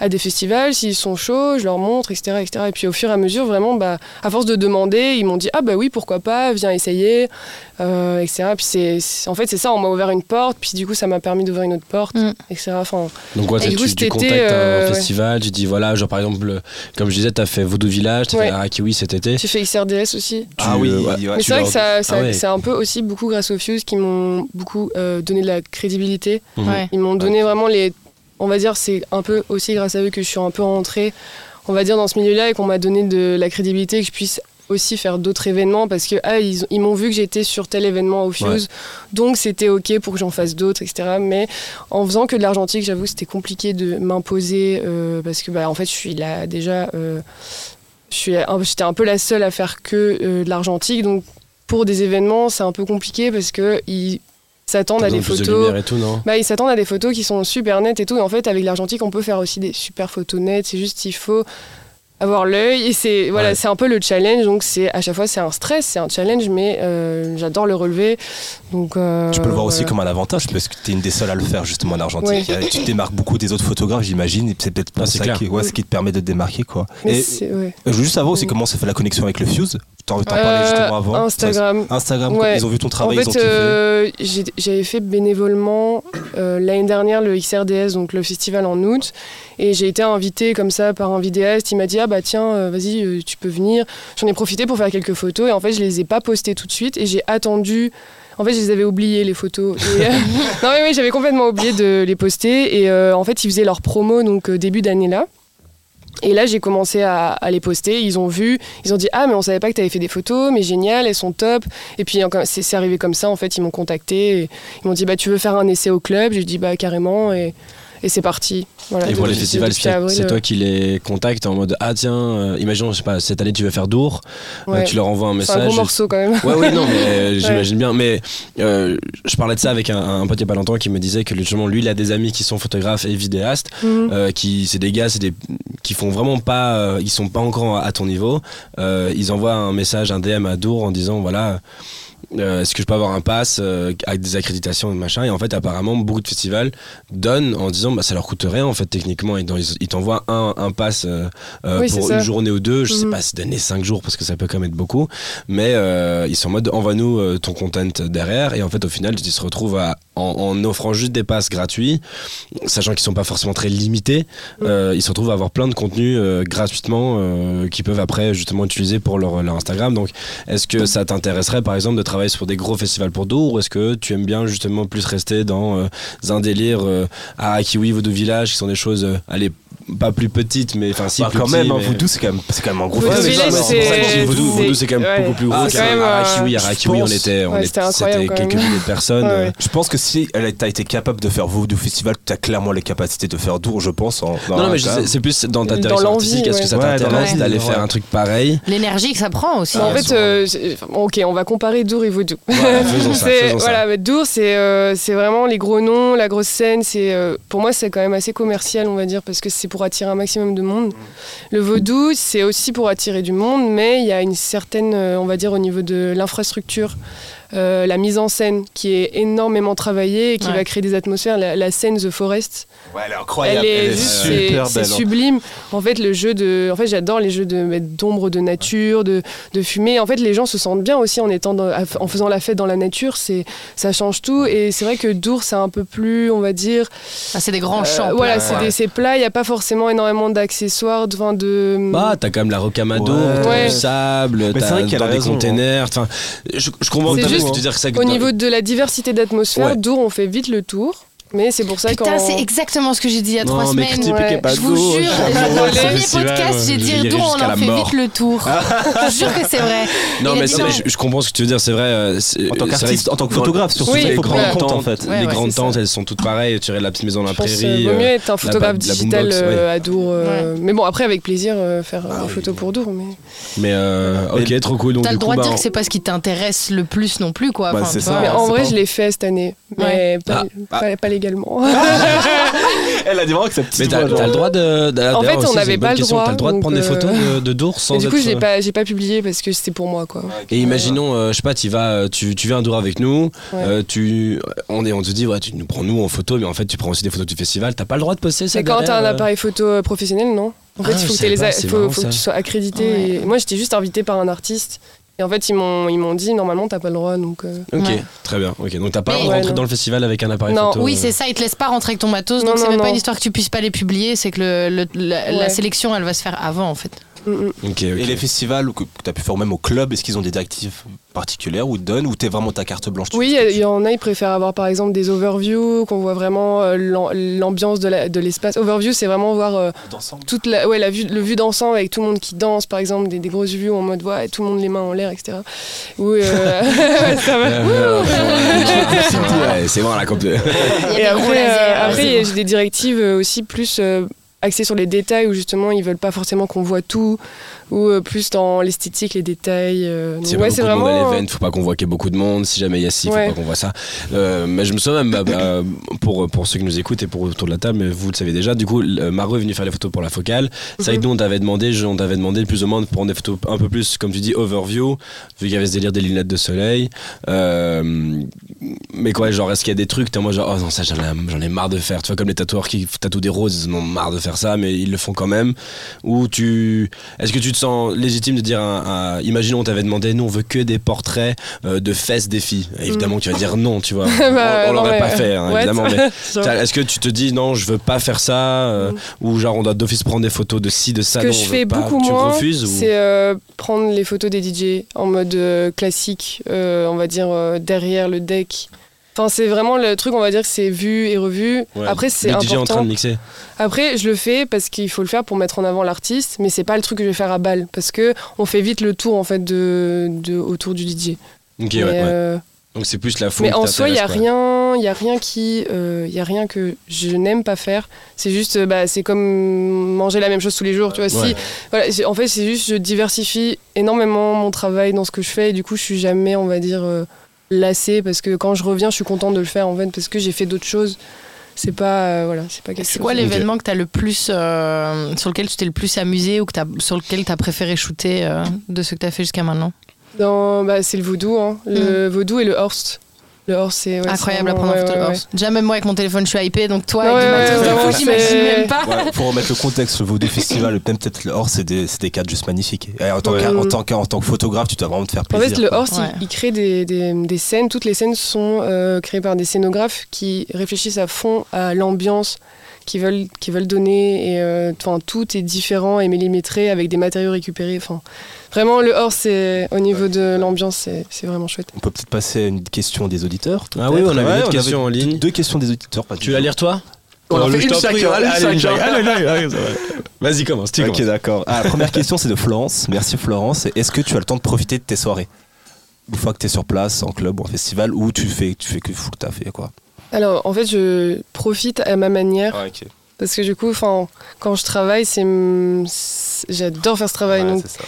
à des festivals s'ils sont chauds, je leur montre, etc., etc. Et puis au fur et à mesure, vraiment, bah, à force de demander, ils m'ont dit, ah bah oui, pourquoi pas, viens essayer, euh, etc. Puis c'est, en fait, c'est ça, on m'a ouvert une porte, puis du coup, ça m'a permis d'ouvrir une autre porte, Mm. etc. Enfin, Donc, ouais, Et c'est- du coup, tu, tu été, contactes euh, un ouais. festival, tu dis voilà, genre par exemple, le- comme je disais, t'as fait Voodoo Village, t'as Ouais. fait Arakiwi cet été. j'ai fait XRDS aussi. Ah Tu- oui, ouais. ouais, Mais tu c'est vrai que ça, ça- Ah ouais. c'est un peu aussi beaucoup grâce aux Fuse qui m'ont beaucoup euh, donné de la crédibilité. Ouais. Ils m'ont donné vraiment les. On va dire, c'est un peu aussi grâce à eux que je suis un peu rentrée, on va dire, dans ce milieu-là et qu'on m'a donné de la crédibilité, que je puisse aussi faire d'autres événements parce que ah, ils, ils m'ont vu que j'étais sur tel événement au Fuse, Ouais. donc c'était ok pour que j'en fasse d'autres, etc. Mais en faisant que de l'argentique, j'avoue, c'était compliqué de m'imposer euh, parce que bah, en fait, je suis là déjà. euh, je suis un- J'étais un peu la seule à faire que euh, de l'argentique, donc pour des événements, c'est un peu compliqué parce que ils s'attendent à des de tout, non Bah, ils s'attendent à des photos qui sont super nettes et tout. Et en fait, avec l'argentique, on peut faire aussi des super photos nettes. C'est juste qu'il faut avoir l'œil. Et c'est voilà, Ouais. c'est un peu le challenge. Donc, c'est à chaque fois, c'est un stress, c'est un challenge, mais euh, j'adore le relever. Donc, euh, Tu peux le voir aussi voilà. comme un avantage parce que tu es une des seules à le faire justement en argentique. Ouais. Tu te démarques beaucoup des autres photographes, j'imagine, et c'est peut-être Ah, ça clair. qui, ouais, ce qui te permet de te démarquer. Quoi. Mais Et ouais. je veux juste savoir aussi Mm. comment ça fait la connexion avec le Fuse. T'en t'en Euh, parlais justement avant. Instagram. Ça- Instagram, Ouais. ils ont vu ton En travail, ils ont fait, euh, j'ai- j'avais fait bénévolement euh, l'année dernière le XRDS, donc le festival en août, et j'ai été invitée comme ça par un vidéaste. Il m'a dit ah bah tiens, euh, vas-y, euh, tu peux venir. J'en ai profité pour faire quelques photos, et en fait je les ai pas postées tout de suite, et j'ai attendu. En fait, je les avais oubliées les photos. Et, euh, non mais oui, j'avais complètement oublié de les poster, et en fait ils faisaient leur promo donc début d'année là. Et là, j'ai commencé à, à les poster. Ils ont vu, ils ont dit Ah, mais on savait pas que tu avais fait des photos, mais génial, elles sont top. Et puis, c'est arrivé comme ça, en fait. Ils m'ont contacté. et ils m'ont dit Bah, tu veux faire un essai au club? J'ai dit Bah, carrément. Et, et c'est parti. Voilà, Et pour les festivals, c'est c'est euh, toi qui les contactes en mode Ah, tiens, euh, imaginons, je sais pas, cette année tu veux faire Dour, euh, tu leur envoies un C'est un message. gros morceau quand même. Ouais, oui, non, mais euh, j'imagine bien. Mais euh, je parlais de ça avec un, un pote il y a pas longtemps qui me disait que justement, lui, il a des amis qui sont photographes et vidéastes, Mhm. qui c'est des gars, des qui font vraiment pas, ils sont pas encore à ton niveau. Ils envoient un message, un DM à Dour en disant voilà. Euh, est-ce que je peux avoir un pass euh, avec des accréditations et machin? Et en fait apparemment beaucoup de festivals donnent en disant bah ça leur coûte rien en fait techniquement. Ils, ils- ils t'envoient un, un pass euh, euh, Oui, pour une journée ou deux. Je sais Mhm. pas si donner 5 jours parce que ça peut quand même être beaucoup. Mais euh, ils sont en mode envoie-nous euh, ton content derrière. Et en fait au final ils se retrouvent à- en, en offrant juste des passes gratuits sachant qu'ils sont pas forcément très limités euh, ils se retrouvent à avoir plein de contenus euh, gratuitement euh, qu'ils peuvent après justement utiliser pour leur, leur Instagram. Donc est-ce que ça t'intéresserait par exemple de travailler sur des gros festivals pour Dour ou est-ce que tu aimes bien justement plus rester dans euh, un délire euh, à Kiwi, Voodoo Village qui sont des choses euh, allez pas plus petites mais enfin si Bah, plus quand même, hein, mais- Voodoo, c'est quand même, c'est quand même un gros Voodoo festival. Voodoo, c'est- Voodoo, c'est quand même ouais. beaucoup plus gros Ah, quand même, à euh, on pense- était, on Ouais, était- c'était quelques milliers de personnes. Euh. Je pense que si elle a été capable de faire Voodoo Festival, tu as clairement les capacités de faire Dour, je pense. en- dans Non, non, un mais je cas. sais- c'est plus dans ta Dans direction l'envie, artistique. Est-ce que ça t'intéresse d'aller faire un truc pareil? L'énergie que ça prend aussi. Mais en Ah, fait, euh, ok, on va comparer Dour et ça. voilà, Dour, c'est euh, c'est vraiment les gros noms, la grosse scène. C'est pour moi, c'est quand même assez commercial, on va dire, parce que c'est pour attirer un maximum de monde. Le Vaudou, c'est aussi pour attirer du monde, mais il y a une certaine, euh, on va dire, au niveau de l'infrastructure. Euh, la mise en scène qui est énormément travaillée et qui Ouais. va créer des atmosphères. La, la scène The Forest, Ouais, elle est incroyable. elle est, c'est- super c'est belle. hein. sublime. En fait, le jeu de, en fait, j'adore les jeux de mettre d'ombre, de nature, de, de fumée. En fait, les gens se sentent bien aussi en étant, dans- en faisant la fête dans la nature. C'est, ça change tout. Et c'est vrai que Dour, c'est un peu plus, on va dire, Ah, c'est des grands euh, champs. voilà, c'est, Ouais. des- c'est plat. Il n'y a pas forcément énormément d'accessoires, de, enfin, de. Bah, t'as quand même la rocamadour, Ouais. t'as Ouais. du sable, c'est t'as vrai a des raison, containers. Enfin, je, je comprends C'est dire. que ça- Au niveau de la diversité d'atmosphère. Dour, on fait vite le tour. Mais c'est pour ça Putain, qu'on. c'est exactement ce que j'ai dit il y a Non, trois mais semaines. Ouais. pas Je vous jure, dans le premier podcast, moi, j'ai dit Dour, on en fait mort. vite le tour. je jure que c'est vrai. Non, mais je, je comprends ce que tu veux dire, c'est vrai. euh, En tant qu'artiste, en tant que photographe, surtout, les grandes compte en tentes, fait. Ouais, les ouais, grandes tentes, elles sont toutes pareilles. Tu la petite maison dans la Je pense prairie. euh, vaut mieux euh, être un photographe digital euh, à Dour. euh. Mais bon, après, avec plaisir, euh, faire Ah des oui. photos pour Dour. Mais... Mais euh, ok, trop cool. Donc, T'as le droit de dire bah, que c'est pas ce qui t'intéresse le plus non plus, quoi. Bah, c'est ça. Ah, en vrai, je l'ai fait cette année, mais Ouais. pas, Ah, Elle a dit vraiment que sa petite Mais t'as voix, genre. t'as le droit de. En fait, aussi, on n'avait pas le droit, T'as le droit de prendre des euh, photos de, de d'ours sans Et du être. coup, je l'ai euh, pas, j'ai pas publié parce que c'était pour moi, quoi. Et imaginons, euh, je sais pas, tu vas, euh, tu, tu viens à Dour avec nous, Ouais. euh, tu, on est, on te dit, ouais, tu nous prends nous en photo, mais en fait, tu prends aussi des photos du festival. T'as pas le droit de poster ça Mais quand t'as un euh appareil photo euh, professionnel, non. En fait, Ah, il faut, que, savais t'aies les pas, a- c'est faut, marrant, faut que ça. tu sois accrédité. Ouais. Et moi, j'étais juste invitée par un artiste. Et en fait, ils m'ont, ils m'ont dit, normalement, t'as pas le droit. Donc, euh, Ok, Ouais. très bien. Ok, donc t'as pas Mais- le droit de rentrer Ouais, dans le festival avec un appareil Non, photo. Oui, euh, c'est ça, ils te laissent pas rentrer avec ton matos, donc Non, c'est non, même pas une histoire que tu puisses pas les publier, c'est que le, le- la, sélection, elle va se faire avant, en fait. Et les festivals que, que tu as pu faire même au club, est-ce qu'ils ont des directives particulières ou ils te donnent ou t'es vraiment ta carte blanche Oui, il y, en a, ils préfèrent avoir par exemple des overviews, qu'on voit vraiment euh, l'am- l'ambiance de l'espace. Overview, c'est vraiment voir euh, toute la, ouais, la vue, le vue d'ensemble avec tout le monde qui danse, par exemple, des, des grosses vues en mode ouais, tout le monde les mains en l'air, etc. Ou, euh, ça va. C'est bon la Et après, euh, j'ai des directives aussi plus euh, axées sur les détails où justement ils veulent pas forcément qu'on voit tout, ou euh, plus dans l'esthétique, les détails. euh, a ouais, c'est de monde vraiment. à l'event, faut pas qu'on voit qu'il y ait beaucoup de monde. Si jamais il y a faut Ouais. pas qu'on voit ça. Euh, mais je me souviens même, bah, bah, pour, pour ceux qui nous écoutent et pour autour de la table, mais vous le savez déjà, du coup, le- Maro est venu faire les photos pour la focale. C'est vrai que Mhm. nous, on t'avait demandé, on t'avait demandé plus ou moins de prendre des photos un peu plus, comme tu dis, overview, vu qu'il y avait ce délire des lunettes de soleil. Euh, mais quoi, genre, est-ce qu'il y a des trucs, t'es mode genre, oh non, ça, j'en ai, j'en ai marre de faire. Tu vois, comme les tatoueurs qui tatouent des roses, ils en ont marre de faire ça, mais ils le font quand même. Ou tu. Est-ce que tu te sens légitime de dire un, un- Imaginons, on t'avait demandé, nous, on veut que des portraits euh, de fesses des filles. Évidemment, tu vas dire non, tu vois. on Bah, on l'aurait mais- pas fait, hein, évidemment. Est-ce que tu te dis non, je veux pas faire ça euh, Mm. ou genre on doit d'office prendre des photos de ci, de ça Ce que non, je fais pas. beaucoup tu moins, refuses ou... c'est euh, prendre les photos des DJ en mode classique, on va dire derrière le deck. Enfin, c'est vraiment le truc, on va dire que c'est vu et revu. Ouais. Après, c'est le DJ en train important. de mixer. Après, je le fais parce qu'il faut le faire pour mettre en avant l'artiste, mais c'est pas le truc que je vais faire à balle parce que on fait vite le tour en fait de, de autour du DJ. Ok, Mais, ouais, ouais. euh, Donc c'est plus la foule. mais en soi, il y a quoi. rien, il y a rien qui, euh, y a rien que je n'aime pas faire. C'est juste, euh, bah, c'est comme manger la même chose tous les jours, tu vois. Ouais. Si, voilà, j'ai- en fait, c'est juste, je diversifie énormément mon travail dans ce que je fais et du coup, je suis jamais, on va dire, euh, lassée parce que quand je reviens, je suis contente de le faire en fait parce que j'ai fait d'autres choses. C'est pas, euh, voilà, c'est pas quelque C'est quoi l'événement que t'as le plus, euh, sur lequel tu t'es le plus amusé ou que t'as- sur lequel t'as préféré shooter euh, de ce que t'as fait jusqu'à maintenant? Dans, bah, c'est le vaudou, hein. le vaudou et le horst. Le horst, c'est ouais, Incroyable c'est à prendre vraiment- en photo. ouais, le ouais, horse. Déjà, même moi avec mon téléphone, je suis hypée, donc toi, j'imagine même pas. Voilà, pour remettre le contexte, le Vaudou Festival, même peut-être le hors, c'est des, c'est des cadres juste magnifiques. Et en tant, qu'un- en, tant en tant que photographe, tu dois vraiment te faire En plaisir. fait, le il- Ouais. il, crée des, des- des scènes. Toutes les scènes sont euh, créées par des scénographes qui réfléchissent à fond à l'ambiance qu'ils veulent, qu'ils veulent donner. Et euh, enfin, tout est différent et millimétré avec des matériaux récupérés. Enfin, vraiment, le c'est, au niveau de l'ambiance, c'est, c'est vraiment chouette. On peut peut-être passer à une question des auditeurs. Ah oui, on avait Ouais, une autre question en ligne. Deux questions des auditeurs. pas Tu vas lire toi On en fait une chacun. Vas-y, commence. Tu Ok, d'accord. Ah, la première question, c'est de Florence. Merci Florence. Est-ce que tu as le temps de profiter de tes soirées? Une fois que tu es sur place, en club ou en festival, ou tu fais, tu fais que full taf et quoi? Alors, en fait, je profite à ma manière. Ah. Parce que du coup, quand je travaille, c'est, j'adore faire ce travail. Ouais, donc, ça.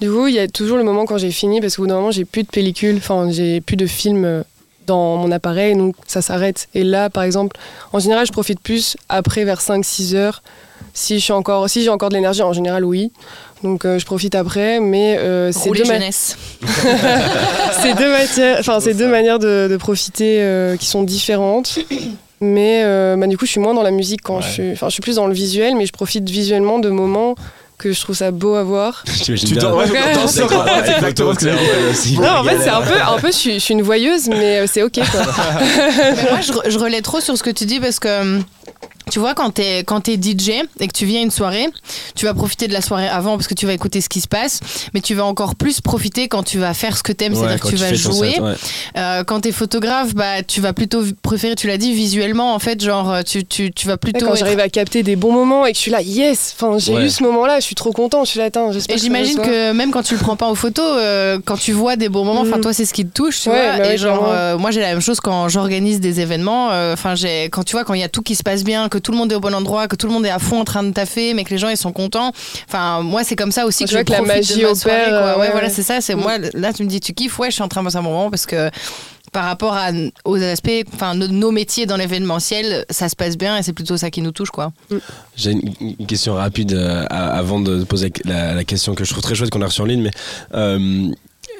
du coup, il y a toujours le moment quand j'ai fini, parce qu'au bout d'un moment, j'ai plus de pellicule, enfin, j'ai plus de film euh, dans mon appareil, donc ça s'arrête. Et là, par exemple, en général, je profite plus après vers 5-6 heures. Si je suis encore, si j'ai encore de l'énergie, en général, oui. Donc, euh, je profite après, mais euh, c'est deux, ma- c'est deux matières, enfin, c'est deux manières de, de profiter euh, qui sont différentes. Mais euh, bah, du coup, je suis moins dans la musique quand je suis. Enfin, je suis plus dans le visuel, mais je profite visuellement de moments que je trouve ça beau à voir. J'imagine Tu bien. ouais, c'est exactement ce que Non, en fait, c'est un peu, un peu je, suis, je suis une voyeuse, mais c'est ok quoi. Mais moi, je relais trop sur ce que tu dis parce que. Tu vois, quand t'es quand t'es DJ et que tu viens à une soirée, tu vas profiter de la soirée avant parce que tu vas écouter ce qui se passe, mais tu vas encore plus profiter quand tu vas faire ce que t'aimes, Ouais, c'est-à-dire quand que tu vas jouer. set, ouais. Euh, quand t'es photographe, bah tu vas plutôt préférer, tu l'as dit, visuellement en fait, genre euh, tu, tu, tu vas plutôt. Quand être- j'arrive à capter des bons moments et que je suis là, yes, enfin j'ai Ouais. eu ce moment-là, je suis trop content, je suis là, Et j'imagine que même quand tu le prends pas en photo, euh, quand tu vois des bons moments, enfin Mhm. toi c'est ce qui te touche, tu Ouais, vois. bah et ouais, genre euh, moi j'ai la même chose quand j'organise des événements. euh, Enfin j'ai quand tu vois quand il y a tout qui se passe bien, que tout le monde est au bon endroit, que tout le monde est à fond en train de taffer, mais que les gens ils sont contents. Enfin moi c'est comme ça aussi que je vois que la profite de magie ma opère, soirée, quoi. Ouais, ouais, voilà c'est ça. C'est moi là tu me dis tu kiffes, ouais je suis en train de passer un bon moment parce que par rapport à, aux aspects, enfin nos, nos métiers dans l'événementiel, ça se passe bien et c'est plutôt ça qui nous touche quoi. J'ai une, une question rapide euh, avant de poser la, la question que je trouve très chouette qu'on a reçue en ligne, mais euh,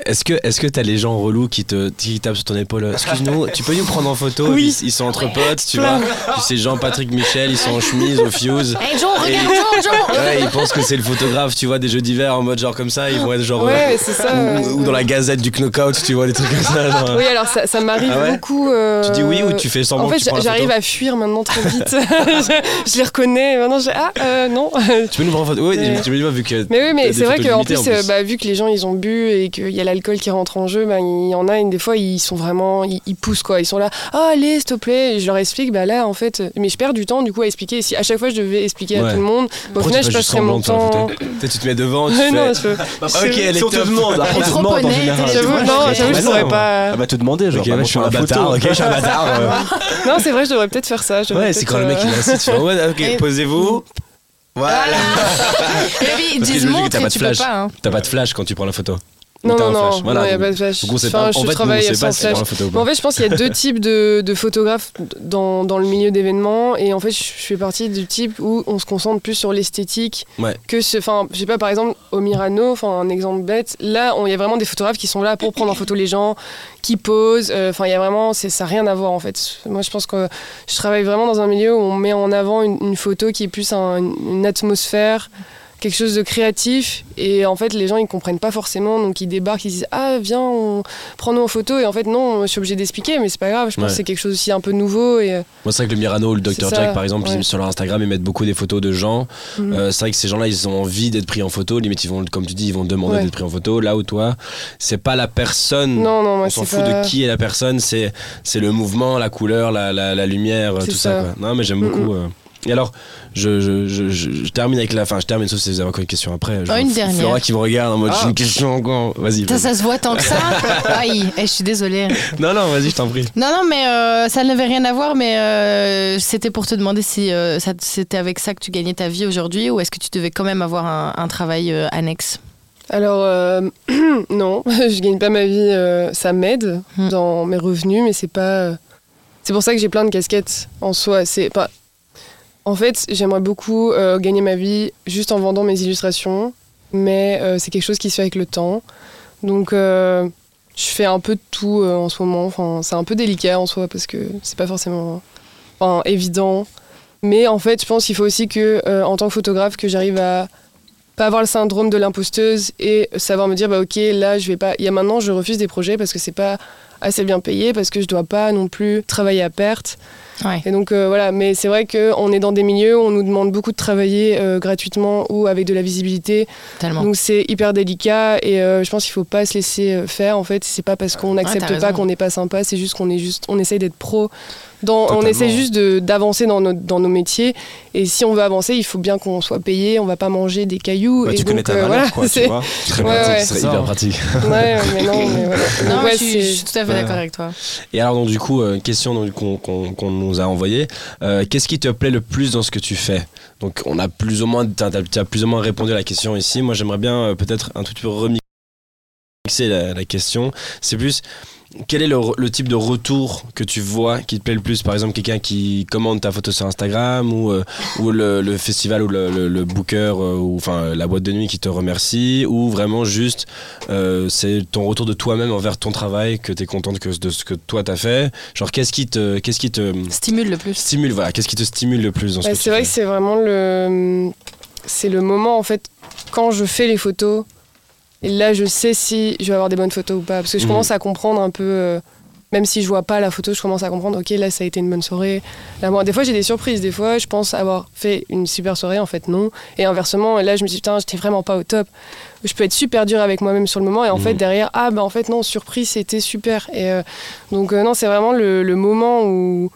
est-ce que est-ce que t'as les gens relous qui te qui tapent sur ton épaule Excuse-nous, tu peux nous prendre en photo Oui. ils, ils sont entre potes, tu vois. Puis c'est Jean-Patrick Michel, ils sont en chemise au fuse. Hey John, Et- regarde Ouais, ils pensent que c'est le photographe, tu vois, des jeux d'hiver en mode genre comme ça, ils vont être genre. Ouais, euh, c'est ça. ou, euh, ou dans la gazette du knockout, tu vois, des trucs comme ça. Genre, Oui, alors ça, ça m'arrive Ah ouais beaucoup. euh, Tu dis oui ou tu fais semblant En fait, j'arrive à fuir maintenant très vite. je, je les reconnais. Maintenant, je... ah euh, non. Tu peux nous prendre en photo Oui, tu me dis pas vu que. Mais oui, mais c'est vrai qu'en plus, en plus. bah, vu que les gens ils ont bu et qu'il y a l'alcool qui rentre en jeu, bah, il y en a, une des fois, ils sont vraiment. Ils, ils poussent quoi. Ils sont là, ah, allez, s'il te plaît. Et je leur explique, bah là, en fait. Mais je perds du temps du coup à expliquer. Si à chaque fois je devais expliquer à tout le monde, au Pourquoi final, tu je mon temps. Tu te mets devant, tu Ouais, fais. non, je... Ok, elle est Si on te top. demande, après on te trop demande en général. J'avoue, je saurais pas. Elle va te demander, genre, bah, je suis un bâtard, ok, je suis un bâtard. euh. Non, c'est vrai, je devrais peut-être faire ça. Ouais, c'est quand le mec euh, il incite, tu fais ouais, ok, posez-vous. Voilà. Et ils disent montre tu peux flash. pas. hein. T'as pas de flash quand tu prends la photo. Non, non, non. Voilà, il n'y a donc- pas de flash. C'est Enfin, pas. En je fait, nous, on travaille sait sans si flash. en fait, je pense qu'il y a deux types de, de photographes dans, dans le milieu d'événements. Et en fait, je fais partie du type où on se concentre plus sur l'esthétique. Ouais. Que ce, enfin, je sais pas, par exemple, au Mirano, enfin, un exemple bête, là, il y a vraiment des photographes qui sont là pour prendre en photo les gens, qui posent. euh, Enfin, il y a vraiment, ça n'a rien à voir en fait. Moi, je pense que je travaille vraiment dans un milieu où on met en avant une, une photo qui est plus un- une atmosphère quelque chose de créatif et en fait les gens ils comprennent pas forcément donc ils débarquent ils disent ah viens on prends-nous en photo et en fait non je suis obligé d'expliquer mais c'est pas grave je pense Ouais. que c'est quelque chose aussi un peu nouveau et euh, Moi, c'est vrai que le Mirano ou le Dr. Jack, par exemple, ouais. ils- sur leur Instagram, ils mettent beaucoup des photos de gens. Mhm. Euh, c'est vrai que ces gens-là, ils ont envie d'être pris en photo. Limite, ils vont, comme tu dis, ils vont demander Ouais. d'être pris en photo. Là où toi, c'est pas la personne. non non on s'en fout pas de qui est la personne, c'est c'est le mouvement, la couleur, la, la, la lumière, tout ça. ça. quoi. Non, mais j'aime Mm, beaucoup. euh. Et alors, je, je, je, je- je termine avec la. Enfin, je termine sauf si vous avez encore une question après. Je Oh, une dernière. Flora qui me regarde en mode Ah. j'ai une question encore. Vas-y. Ça, vas-y. ça se voit tant que ça. Aïe, eh, je suis désolée. Non, non, vas-y, je t'en prie. Non, non, mais euh, ça n'avait rien à voir, mais euh, c'était pour te demander si euh, c'était avec ça que tu gagnais ta vie aujourd'hui ou est-ce que tu devais quand même avoir un, un travail euh, annexe? Alors euh, non je gagne pas ma vie euh, ça m'aide Hmm. dans mes revenus mais c'est pas euh, c'est pour ça que j'ai plein de casquettes en soi c'est pas en fait j'aimerais beaucoup euh, gagner ma vie juste en vendant mes illustrations mais euh, c'est quelque chose qui se fait avec le temps Donc, euh, je fais un peu de tout en ce moment. Enfin, c'est un peu délicat en soi parce que c'est pas forcément évident. Mais en fait, je pense qu'il faut aussi que, en tant que photographe, que j'arrive à pas avoir le syndrome de l'imposteuse et savoir me dire, bah ok, là, je vais pas. Il y a maintenant, je refuse des projets parce que c'est pas assez bien payé, parce que je dois pas non plus travailler à perte. Ouais. Et donc euh, voilà, mais c'est vrai qu'on est dans des milieux où on nous demande beaucoup de travailler euh, gratuitement ou avec de la visibilité. Tellement. Donc c'est hyper délicat et euh, je pense qu'il faut pas se laisser faire. En fait, c'est pas parce qu'on n'accepte pas qu'on n'est pas sympa, c'est juste qu'on est juste, on essaye d'être pro. Dans, on essaie juste de- d'avancer dans, nos- dans nos métiers et si on veut avancer, il faut bien qu'on soit payé. On va pas manger des cailloux. Bah, et tu donc, connais ta euh, valeur, voilà, quoi, tu c'est- vois. Très Ouais, pratique, ouais. ce serait C'est hyper pratique. Ouais, mais non, mais voilà. Non, ouais, je, suis, je c'est- suis tout à fait Ouais. d'accord avec toi. Et alors donc du coup, euh, question qu'on qu'on- qu'on nous a envoyée, euh, qu'est-ce qui te plaît le plus dans ce que tu fais? Donc on a plus ou moins, t'as, t'as plus ou moins répondu à la question ici. Moi j'aimerais bien euh, peut-être un tout petit peu remixer la, la question. C'est plus quel est le, type de retour que tu vois qui te plaît le plus? Par exemple, quelqu'un qui commande ta photo sur Instagram ou, euh, ou le, le festival ou le, le- le booker euh, ou enfin la boîte de nuit qui te remercie ou vraiment juste euh, c'est ton retour de toi-même envers ton travail que tu es contente que, de ce que toi t'as fait? Genre qu'est-ce qui te qu'est-ce qui te Stimule le plus. stimule voilà, qu'est-ce qui te stimule le plus dans c'est vrai fais? que c'est vraiment le c'est le moment en fait quand je fais les photos et là je sais si je vais avoir des bonnes photos ou pas parce que je Mhm. commence à comprendre un peu euh, même si je vois pas la photo je commence à comprendre ok là ça a été une bonne soirée là, moi, des fois j'ai des surprises des fois je pense avoir fait une super soirée en fait non et inversement là je me dis putain j'étais vraiment pas au top je peux être super dur avec moi-même sur le moment et en Mhm. fait derrière ah bah en fait non surprise c'était super et euh, donc euh, non c'est vraiment le, le moment où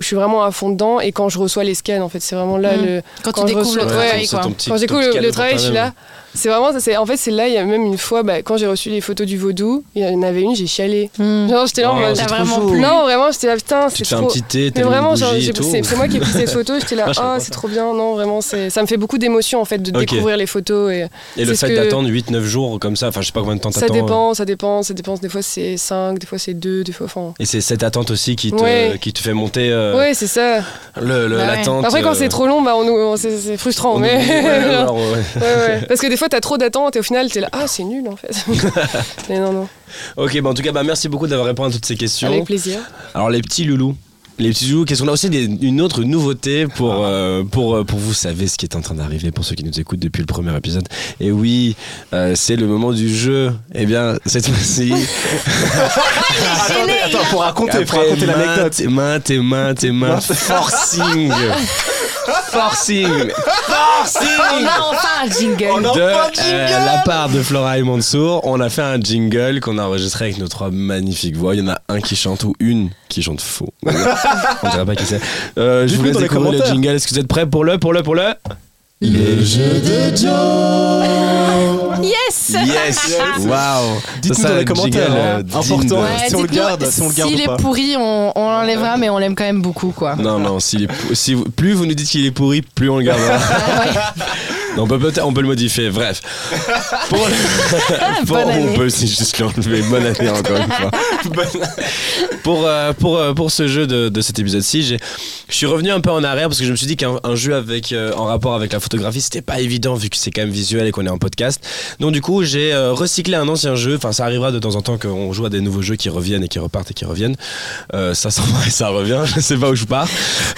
je suis vraiment à fond dedans et quand je reçois les scans en fait c'est vraiment là Mhm. le Quand, Quand tu je découvres le reçois- travail, c'est quoi. quand j'écoute petit le, le travail, je suis là. C'est vraiment, ça, c'est, en fait, c'est là, il y a même une fois, bah, quand j'ai reçu les photos du vaudou, il y en avait une, j'ai chialé. Hmm. Genre, j'étais là Oh, trop vraiment plu. Non, vraiment, j'étais là, putain, c'est fais un trop. petit thé, Mais vraiment, genre, c'est, moi qui ai pris cette photo, j'étais là, Ah, pas c'est ça. trop bien, non, vraiment, ça me fait beaucoup d'émotion en fait de Ok. découvrir les photos. Et Et le fait que- d'attendre 8-9 jours comme ça, enfin je sais pas combien de temps ça t'attends. euh. dépend, ça dépend, ça dépend. Des fois c'est 5, des fois c'est 2, des fois. Enfin. Et c'est cette attente aussi qui te, Ouais. qui te fait monter euh, Ouais, c'est ça. le, le- Bah l'attente. Après, quand euh, c'est trop long, bah, on, c'est, frustrant. mais... Parce que des fois, t'as trop d'attentes et au final, t'es là, ah, c'est nul en fait. Mais non, non, Ok, bah en tout cas, bah, merci beaucoup d'avoir répondu à toutes ces questions. avec plaisir. Alors les petits loulous. Les petits loulous, qu'est-ce qu'on a aussi des- une autre nouveauté pour, Ah. euh, pour, euh, pour vous savez ce qui est en train d'arriver pour ceux qui nous écoutent depuis le premier épisode. Et oui, euh, c'est le moment du jeu. Eh bien, cette fois-ci, Attendez, attends, pour raconter, pour raconter l'anecdote. maintes et maintes et maintes forcing, forcing, On forcing a enfin un jingle. On a- de enfin un euh, jingle la part de Flora et Mansour, on a fait un jingle qu'on a enregistré avec nos trois magnifiques voix. Il y en a un qui chante ou une qui chante faux. on dirait pas qui c'est. Euh, je vous laisse découvrir le jingle. Est-ce que vous êtes prêts pour le, pour le, pour le? Le jeu de Joe Yes Yes Waouh Dites-nous Ça, dans les commentaires, euh, euh, digne important. de- si on le garde, si on le garde S'il est pas. pourri, on, on l'enlèvera, mais on l'aime quand même beaucoup, quoi. Non, non, si plus vous nous dites qu'il est pourri, plus on le gardera. Ah ouais. Non, on peut peut-être on peut le modifier. Bref. Pour le- pour- Bonne on peut aussi juste l'enlever. Bonne année encore une fois. pour, euh, pour, euh, pour ce jeu de, de cet épisode-ci, j'ai- je suis revenu un peu en arrière parce que je me suis dit qu'un un jeu avec, euh, en rapport avec la photographie, c'était pas évident vu que c'est quand même visuel et qu'on est en podcast. Donc du coup, j'ai euh, recyclé un ancien jeu. Enfin, ça arrivera de temps en temps qu'on joue à des nouveaux jeux qui reviennent et qui repartent et qui reviennent. Euh, ça s'en va et ça revient. Je sais pas où je pars.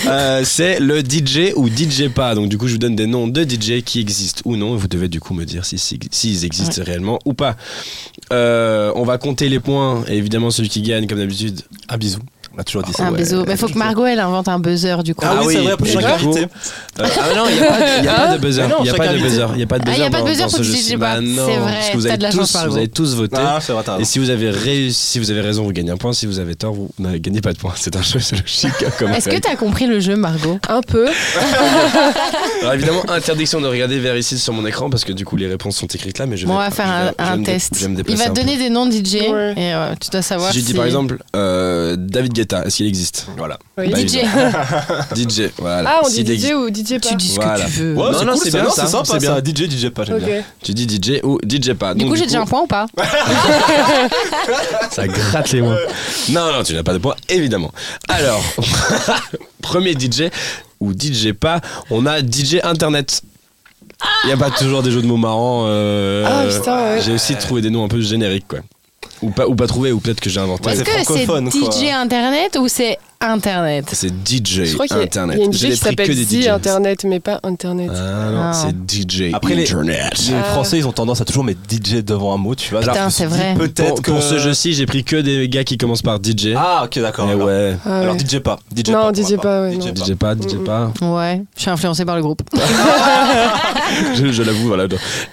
Euh, c'est le DJ ou DJ pas. Donc du coup, je vous donne des noms de DJ qui existent ou non. Vous devez du coup me dire s'ils si, s'ils existent réellement ou pas. Euh, on va compter les points et évidemment celui qui gagne comme d'habitude. Un bisou. On a toujours dit ça. Un ouais. bisou. Mais faut que Margot, elle invente un buzzer, du coup. Ah oui, c'est vrai, pour chaque invité. euh, ah non, il n'y a, pas- y a pas de buzzer. Il n'y a pas de buzzer. Il n'y a pas de Ah, buzzer. y a pas de buzzer pour jeu. DJ Bah pas. non, C'est vrai, parce que vous avez, de tous, vous avez tous voté. Ah, c'est vrai, t'as Et si vous avez réussi, si vous avez raison, vous gagnez un point. Si vous avez tort, vous ne gagnez pas de points. C'est un jeu, c'est logique. hein, Comme Est-ce que règle. t'as compris le jeu, Margot? Un peu. Alors évidemment, interdiction de regarder vers ici sur mon écran parce que du coup les réponses sont écrites là, mais je vais. Bon, on va faire je un, je test. je Il va donner des noms de DJ et euh, tu dois savoir Si je dis par exemple euh, David Guetta, est-ce qu'il existe Voilà. Oui. Bah, DJ. DJ, voilà. Ah, on dit DJ ou DJ pas Tu dis ce Voilà. que tu veux. Ouais, Non, c'est non, cool, c'est bien non, ça, c'est sympa c'est bien. ça. DJ, DJ pas, j'aime Ok. bien. Tu dis DJ ou DJ pas. Du Donc, coup, j'ai déjà un point ou pas Ça gratte les mots. Non, non, tu n'as pas de point, évidemment. Alors, premier DJ ou DJ pas, on a DJ Internet. Il n'y a pas toujours des jeux de mots marrants. euh, Ah, putain, ouais. J'ai aussi trouvé des noms un peu génériques, quoi. Ou pas, ou pas trouvé, ou peut-être que j'ai inventé. Ouais, Est-ce que c'est francophone, quoi. DJ Internet ou c'est Internet C'est DJ Je crois qu'il y a, Internet. il y a une Je DJ qui s'appelle. Internet, mais pas Internet. Ah non, Ah. c'est DJ Après, les- Internet. Les Ah. Français, ils ont tendance à toujours mettre DJ devant un mot, tu vois. Putain, c'est vrai. Peut-être Pour, que. pour ce jeu-ci, j'ai pris que des gars qui commencent par DJ. Ah, ok, d'accord. Eh alors. ouais. Ah, Alors ouais. DJ pas. DJ Non, pas, DJ pas, ouais, DJ non. pas. DJ pas, DJ pas. Ouais, je suis influencé par le groupe. je je l'avoue, voilà.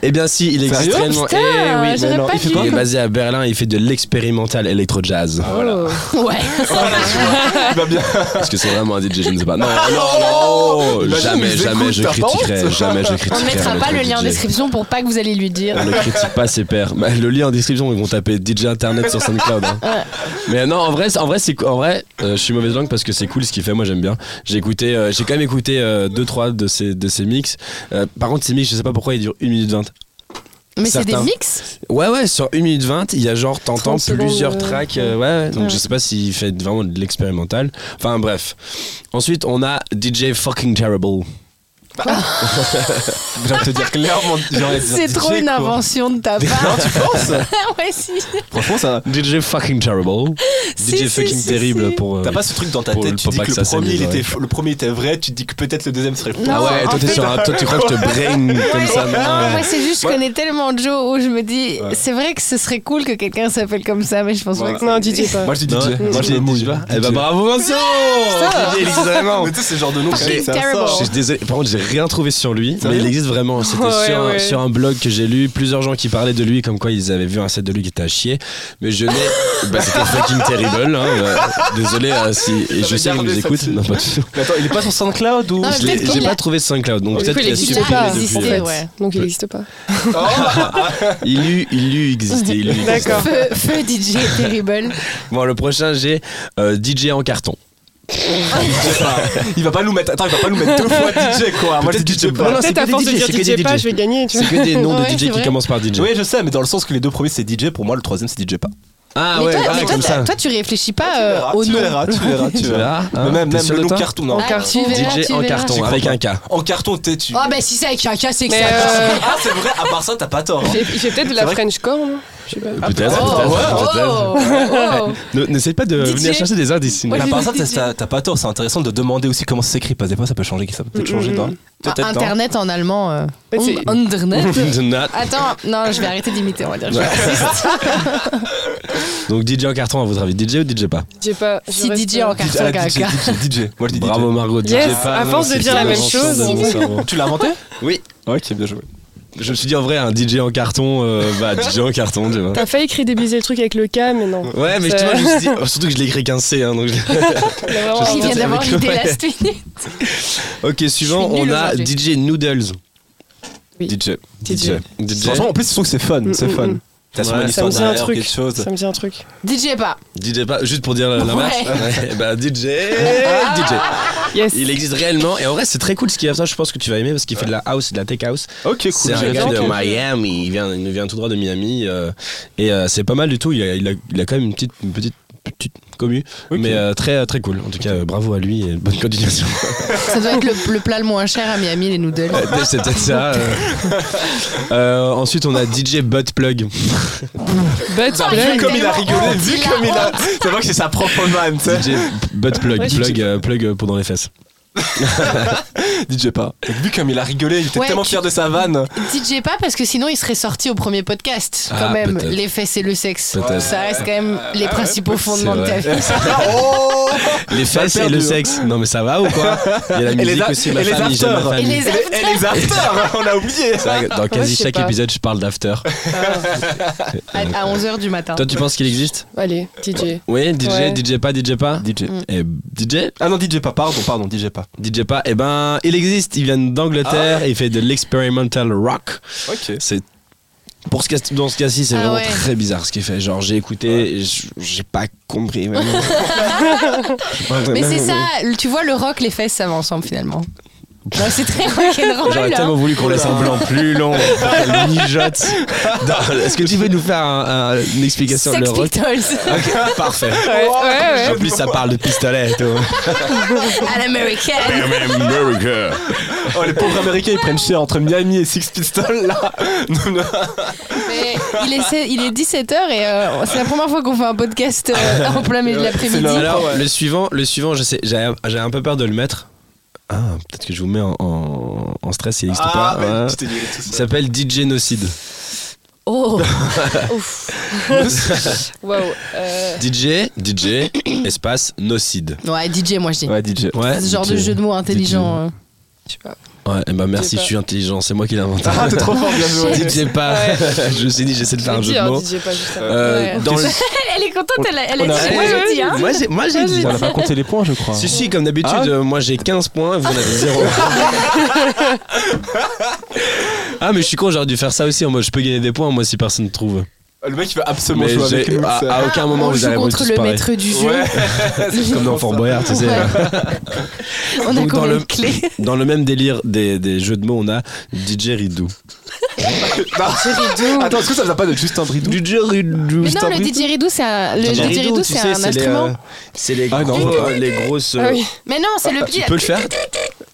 Et bien si, il existe Sérieux réellement. Eh oui, mais non, il, fait dit. il est basé à Berlin, il fait de l'expérimental electro-jazz. Voilà. Oh. Ouais. Va bien. Est-ce que c'est vraiment un DJ Je ne sais pas. Non, non, non, Imagine, jamais, jamais je critiquerai, jamais je critiquerai. On ne mettra pas le lien en description pour pas que vous allez lui dire. On ne critique pas ses pairs. Bah, le lien en description, ils vont taper DJ Internet sur SoundCloud. hein. Ouais. Mais non, en vrai, en vrai, c'est en vrai, euh, je suis mauvaise langue parce que c'est cool ce qu'il fait. Moi, j'aime bien. J'ai écouté, euh, j'ai quand même écouté 2-3 de ses de ses mix. Euh, par contre, ces mix, je sais pas pourquoi ils durent 1 minute 20. Mais c'est des mix Ouais, ouais, sur 1 minute 20, il y a genre, t'entends 30 secondes, plusieurs tracks. euh, ouais, ouais, donc Ouais. je sais pas s'il fait vraiment de l'expérimental. Enfin, bref. Ensuite, on a DJ Fucking Terrible. J'ai envie de te dire clairement. C'est DJ, trop une quoi. invention de ta Non, part. tu penses ouais, si. Franchement, ça. DJ Fucking Terrible. Si, DJ si, Fucking si, Terrible si. pour. euh, T'as pas ce truc dans ta tête, tu dis que, que le, premier, il était, le premier était vrai, tu te dis que peut-être le deuxième serait faux. Non, Ah ouais, toi, t'es sur un, toi, tu crois que je te brain comme ça. non, Non, moi c'est juste, je connais tellement Joe où je me dis, c'est vrai que ce serait cool que quelqu'un s'appelle comme ça, mais je pense pas que Non, c'est- DJ pas. Moi je dis Non, DJ. Moi je me mouille. Eh bah bravo Vincent DJ, il existe vraiment Mais tu sais, c'est le genre de nom Fucking ça terrible. sort. Je suis désolé, par contre j'ai rien trouvé sur lui, mais il existe vraiment. C'était Ouais, sur, un- ouais. sur un blog que j'ai lu, plusieurs gens qui parlaient de lui, comme quoi ils avaient vu un set de lui qui était à chier. Mais je n'ai. bah, c'était fucking terrible. Hein, euh, désolé euh, si. Et je sais qu'il nous écoute. Non, pas du tout. Mais attends, il est pas sur SoundCloud ou Non, mais Je l'ai- peut-être J'ai pas a- trouvé SoundCloud, donc peut-être qu'il a n'existe supprimé. Donc il n'existe pas. Il eut, il eut existé. Il eut existé. D'accord. Feu, feu DJ terrible. Bon, le prochain j'ai euh, DJ en carton. Il va pas nous mettre. Attends, il va pas nous mettre deux fois DJ quoi. Moi je dis DJ pas. non, c'est force des de DJ, dire c'est que des DJ pas, DJ. je vais gagner. Tu C'est que des noms Ouais, de DJ qui commencent par DJ. Oui, je sais, mais dans le sens que les deux premiers c'est DJ, pour moi le troisième c'est DJ pas. Ah mais ouais, toi, ah, mais toi, comme t'as- ça. toi, tu réfléchis pas tu euh, verras, au tu nom. verras, tu verras, tu Tu verras. hein Même, le nom carton, non. Ah, carton. tu verras, DJ tu en carton avec pas. un K. En carton, t'es tu. Ah bah si c'est avec un cas, c'est que ça. euh, Ah, c'est vrai, à part ça, t'as pas tort. Il hein. fait- il fait peut-être de la French core, non Je sais pas. Peut-être, peut-être, peut-être. Ne- N'essaie pas de DJ. venir chercher des indices. sinon. Ouais, Mais à part ça, t'as- DJ. pas tort, c'est intéressant de demander aussi comment ça s'écrit, parce que des fois ça peut changer, ça peut peut-être changer, toi. Ah, Peut-être, non Internet en allemand. euh, c'est- Internet. Attends, non, je vais arrêter d'imiter, on va dire. Je vais raciste. Donc DJ en carton, à votre avis, DJ ou DJ pas? J'ai pas. Si DJ en euh, carton Ah, DJ. DJ, DJ. Moi je dis Bravo DJ. Margot, DJ Yes, pas. à force de c'est dire la même chose. Tu l'as inventé? Oui. Ok, bien joué. Je me suis dit en vrai, un DJ en carton, euh, bah DJ en carton, tu vois. T'as failli crédibiliser le truc avec le K, mais non. Ouais, mais Ça- justement, je me suis dit, oh, surtout que je l'ai écrit 15C, hein, donc je- Il vient d'avoir l'idée ouais. last minute. Ok, suivant, on a. DJ Noodles. Oui. DJ. DJ. DJ, Franchement, en plus, je trouve que c'est fun, c'est Mm, mm, fun. T'as Ouais. une Ça me histoire dit un derrière, truc. quelque chose. Ça me dit un truc. DJ pas. DJ pas, juste pour dire la, la Ouais. bah DJ, Ah. DJ. Yes. Il existe réellement, et en vrai, c'est très cool ce qu'il y a. Ça, je pense que tu vas aimer parce qu'il fait de la house, de la tech house. Ok, cool. C'est un gars de. Miami, il vient, il vient tout droit de Miami euh, et euh, c'est pas mal du tout. Il a, il a, il a quand même une petite, une petite, petite commu, mais euh, très très cool. En tout cas, euh, bravo à lui et bonne continuation. Ça doit être le, le plat le moins cher à Miami, les noodles. c'est peut-être ça. euh. Euh, ensuite, on a DJ Butt Plug. But Ah, Vu comme il a rigolé, honte, vu comme il a. C'est vrai que c'est sa propre vanne, tu sais. DJ Butt Plug, plug, euh, plug pour dans les fesses. DJ pas. Vu comme il a rigolé, il était Ouais, tellement fier de sa vanne. DJ pas parce que sinon il serait sorti au premier podcast. Ah, quand même, les fesses et le sexe. Ça reste quand même les principaux fondements de ta vie. Oh Les fesses et le hein. sexe. Non, mais ça va ou quoi? Il y a la Et les musique aussi, et ma les famille, j'aime ma afters. Et famille. les Et les, et les afters, on a oublié. Vrai dans quasi chaque pas. épisode, je parle d'after. à, 11h du matin. Toi, tu penses qu'il existe? Allez, DJ. Oui, DJ, Ouais. DJ pas, DJ pas? DJ. Et DJ Ah non, DJ pas, pardon, pardon, DJ pas. DJ pas, eh ben, il existe, il vient d'Angleterre et il fait de l'experimental rock. Ok. C'est pour ce cas, dans ce cas-ci, c'est Ah vraiment ouais. très bizarre ce qu'il fait. Genre, j'ai écouté, et j- j'ai pas compris vraiment. Mais c'est ça, tu vois, le rock, les fesses, ça va ensemble finalement. Ouais, c'est très J'aurais rock'n'roll. tellement hein. voulu qu'on laisse un blanc plus long pour mijote. Est-ce que tu veux nous faire un- un- une explication Sex le rock Pistols Ok, Parfait. Ouais, ouais, En plus, ça parle de pistolet et tout. à l'américaine. America. Oh, les pauvres américains, ils prennent cher entre Miami et Six Pistols là. Mais il est, se- il est 17h et euh, c'est la première fois qu'on fait un podcast euh, en plein milieu de l'après-midi. Alors, le suivant, le suivant, j'ai un peu peur de le mettre. Ah, peut-être que je vous mets en, en- en stress, il n'existe Ah, pas. Ouais. Il s'appelle DJ Nocide. Oh, Ouf. Euh, DJ, DJ, espace, Nocide. ouais, DJ, moi je dis. Ouais, DJ. Ouais. Ce genre DJ. de jeu de mots intelligent. euh. je sais pas. Ouais, et bah merci, je suis intelligent, c'est moi qui l'ai inventé. Ah, t'es trop fort, bien joué. DJ pas. Ouais. je me suis dit, j'essaie de faire un jeu de hein, mots. DJ pas juste avant. Euh, Ouais. dans le- Elle est contente, elle a, elle a On a- dit. Moi j'ai dit, hein. Moi j'ai, moi j'ai dit. On a pas compté les points, je crois. Si, si, comme d'habitude, Ah. moi j'ai 15 points, vous en avez 0. ah, mais je suis con, j'aurais dû faire ça aussi en mode je peux gagner des points, moi si personne ne trouve. Le mec, il veut absolument Mais jouer j'ai- avec nous. à, c'est- à aucun moment on vous joue avez contre le maître du jeu. Ouais. Comme dans Fort Boyard, tu sais. Ouais. On a Donc, dans combien le- de clés Dans le même délire des, des jeux de mots, on a DJ Ridou. Attends, est-ce que ça vient pas de Justin Bridou DJ Ridou. Mais non, le didgeridoo, c'est un, le didgeridoo, tu c'est sais, un c'est les, instrument. euh, C'est les, Ah, non, gros- je vois pas. les grosses. Ah euh, oui. Mais non, c'est le Tu pied. peux le faire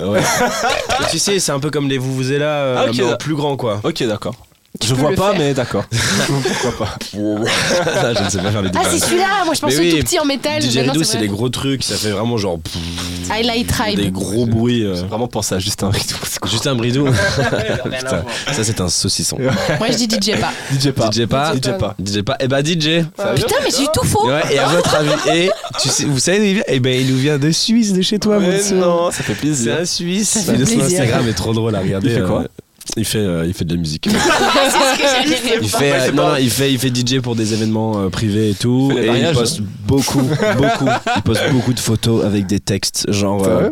Ouais. Et tu sais, c'est un peu comme les vous vous êtes là, euh, Ah, ok, mais en plus grand quoi. Ok, d'accord. Tu Je vois pas, faire. mais d'accord. Pourquoi pas Ça, je ne sais pas faire les Ah, c'est celui-là Moi je pensais oui, tout petit en métal. DJ Ridou, c'est les gros trucs, ça fait vraiment genre. Highlight Tribe. Des gros bruits. euh. Vraiment pensé à Justin Bridou. c'est quoi Juste un bridou. Putain, ça c'est un saucisson. Moi je dis DJ pas. DJ pas. DJ pas DJ pas. DJ pas. Eh bah DJ. Sérieux Putain, mais j'ai eu tout faux. Ouais, et à votre avis, et tu sais, vous savez d'où il vient? Eh ben il nous vient de Suisse, de chez toi, mon Mais sou. non, ça fait C'est plaisir. un Suisse. Son. Instagram est trop drôle à regarder. Il fait quoi? euh, il fait, euh, il fait de la musique. C'est ce que j'allais faire. Il fait, euh, non, non, il fait, il fait DJ pour des événements euh, privés et tout. Il et il poste beaucoup, beaucoup, il poste beaucoup de photos avec des textes, genre. euh,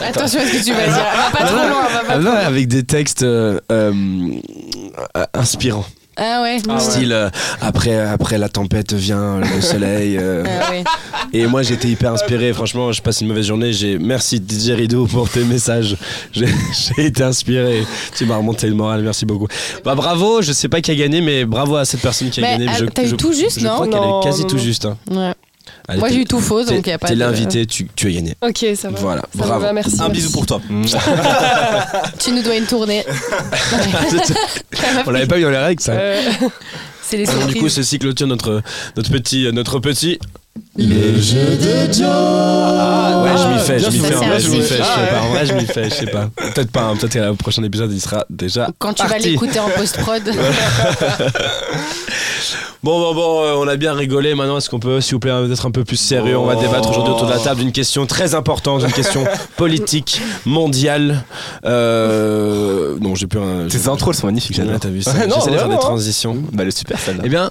Attention à ce que tu vas dire. Va pas trop loin, va pas ah trop non, loin. avec des textes euh, euh, euh, inspirants. Ah ouais. Ah ouais. Style euh, après, après la tempête vient le soleil. euh. Ah ouais. Et moi j'étais hyper inspiré. Franchement, je passe une mauvaise journée. J'ai merci DJ Rideau pour tes messages. J'ai j'ai été inspiré. Tu m'as remonté le moral. Merci beaucoup. Bah bravo. Je sais pas qui a gagné, mais bravo à cette personne qui a Mais, gagné. ah, Je- t'as eu je- tout juste, Je non crois qu'elle Non, est quasi non, tout non. juste. hein. Ouais. Allez, Moi j'ai eu tout faux, donc y a pas t'es de- l'invité. Tu, tu as gagné. Ok, ça va. Voilà. Ça Bravo. va, merci. Un merci. bisou pour toi. Tu nous dois une tournée. On l'avait pas eu dans les règles ça. Euh, C'est les Alors, surprises. du coup, ceci clôture notre notre petit notre petit. Les jeux de Joe. ouais, je m'y fais, je bien m'y fais, en vrai, je m'y fais, je sais pas, en vrai, je m'y fais, je sais pas. Peut-être pas, hein, peut-être qu'au prochain épisode, il sera déjà Quand tu vas l'écouter en post-prod. Bon, bon, bon, euh, on a bien rigolé. Maintenant, est-ce qu'on peut, s'il vous plaît, être un peu plus sérieux On va Oh. débattre aujourd'hui autour de la table d'une question très importante, une question politique, mondiale. Euh... Non, j'ai plus un. Tes intros, sont magnifiques, j'adore. T'as vu ça J'essaie de faire des vraiment. transitions. Bah, est super celle-là. Eh bien,